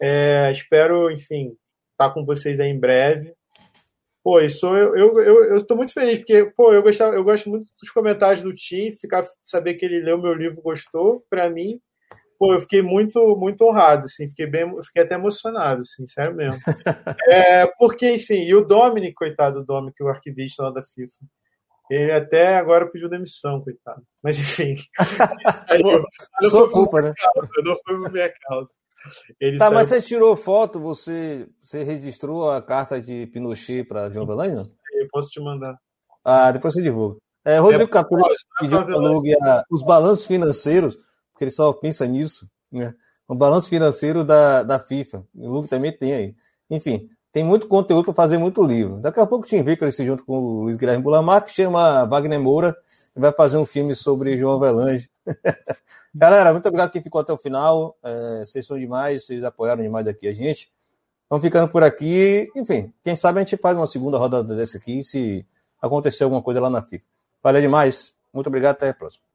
É, espero, enfim, estar com vocês aí em breve. Pô, isso eu, eu, eu, eu tô muito feliz, porque, pô, eu, gostava, eu gosto muito dos comentários do Tim, ficar, saber que ele leu meu livro gostou, para mim, pô, eu fiquei muito, muito honrado, assim, fiquei bem, fiquei até emocionado, assim, sério mesmo. é, porque, enfim, e o Dominic, coitado do Dominic, o arquivista lá da FIFA, ele até agora pediu demissão, coitado. Mas enfim. Não Sua culpa, né? Causa, não foi por minha causa. Ele tá, mas você tirou foto, você, você registrou a carta de Pinochet para João Belândia? Eu posso te mandar. Ah, depois você divulga. É, Rodrigo é, Capello pediu para os balanços financeiros, porque ele só pensa nisso, né? O balanço financeiro da, da FIFA. O Lug também tem aí. Enfim, tem muito conteúdo para fazer muito livro. Daqui a pouco o Tim Vicker se junto com o Luiz Guilherme Bulamar, que chama Wagner Moura, e vai fazer um filme sobre João Avelange. Galera, muito obrigado quem ficou até o final. É, vocês são demais, vocês apoiaram demais aqui a gente. Vamos ficando por aqui. Enfim, quem sabe a gente faz uma segunda roda dessa aqui se acontecer alguma coisa lá na FIFA. Valeu demais. Muito obrigado, até a próxima.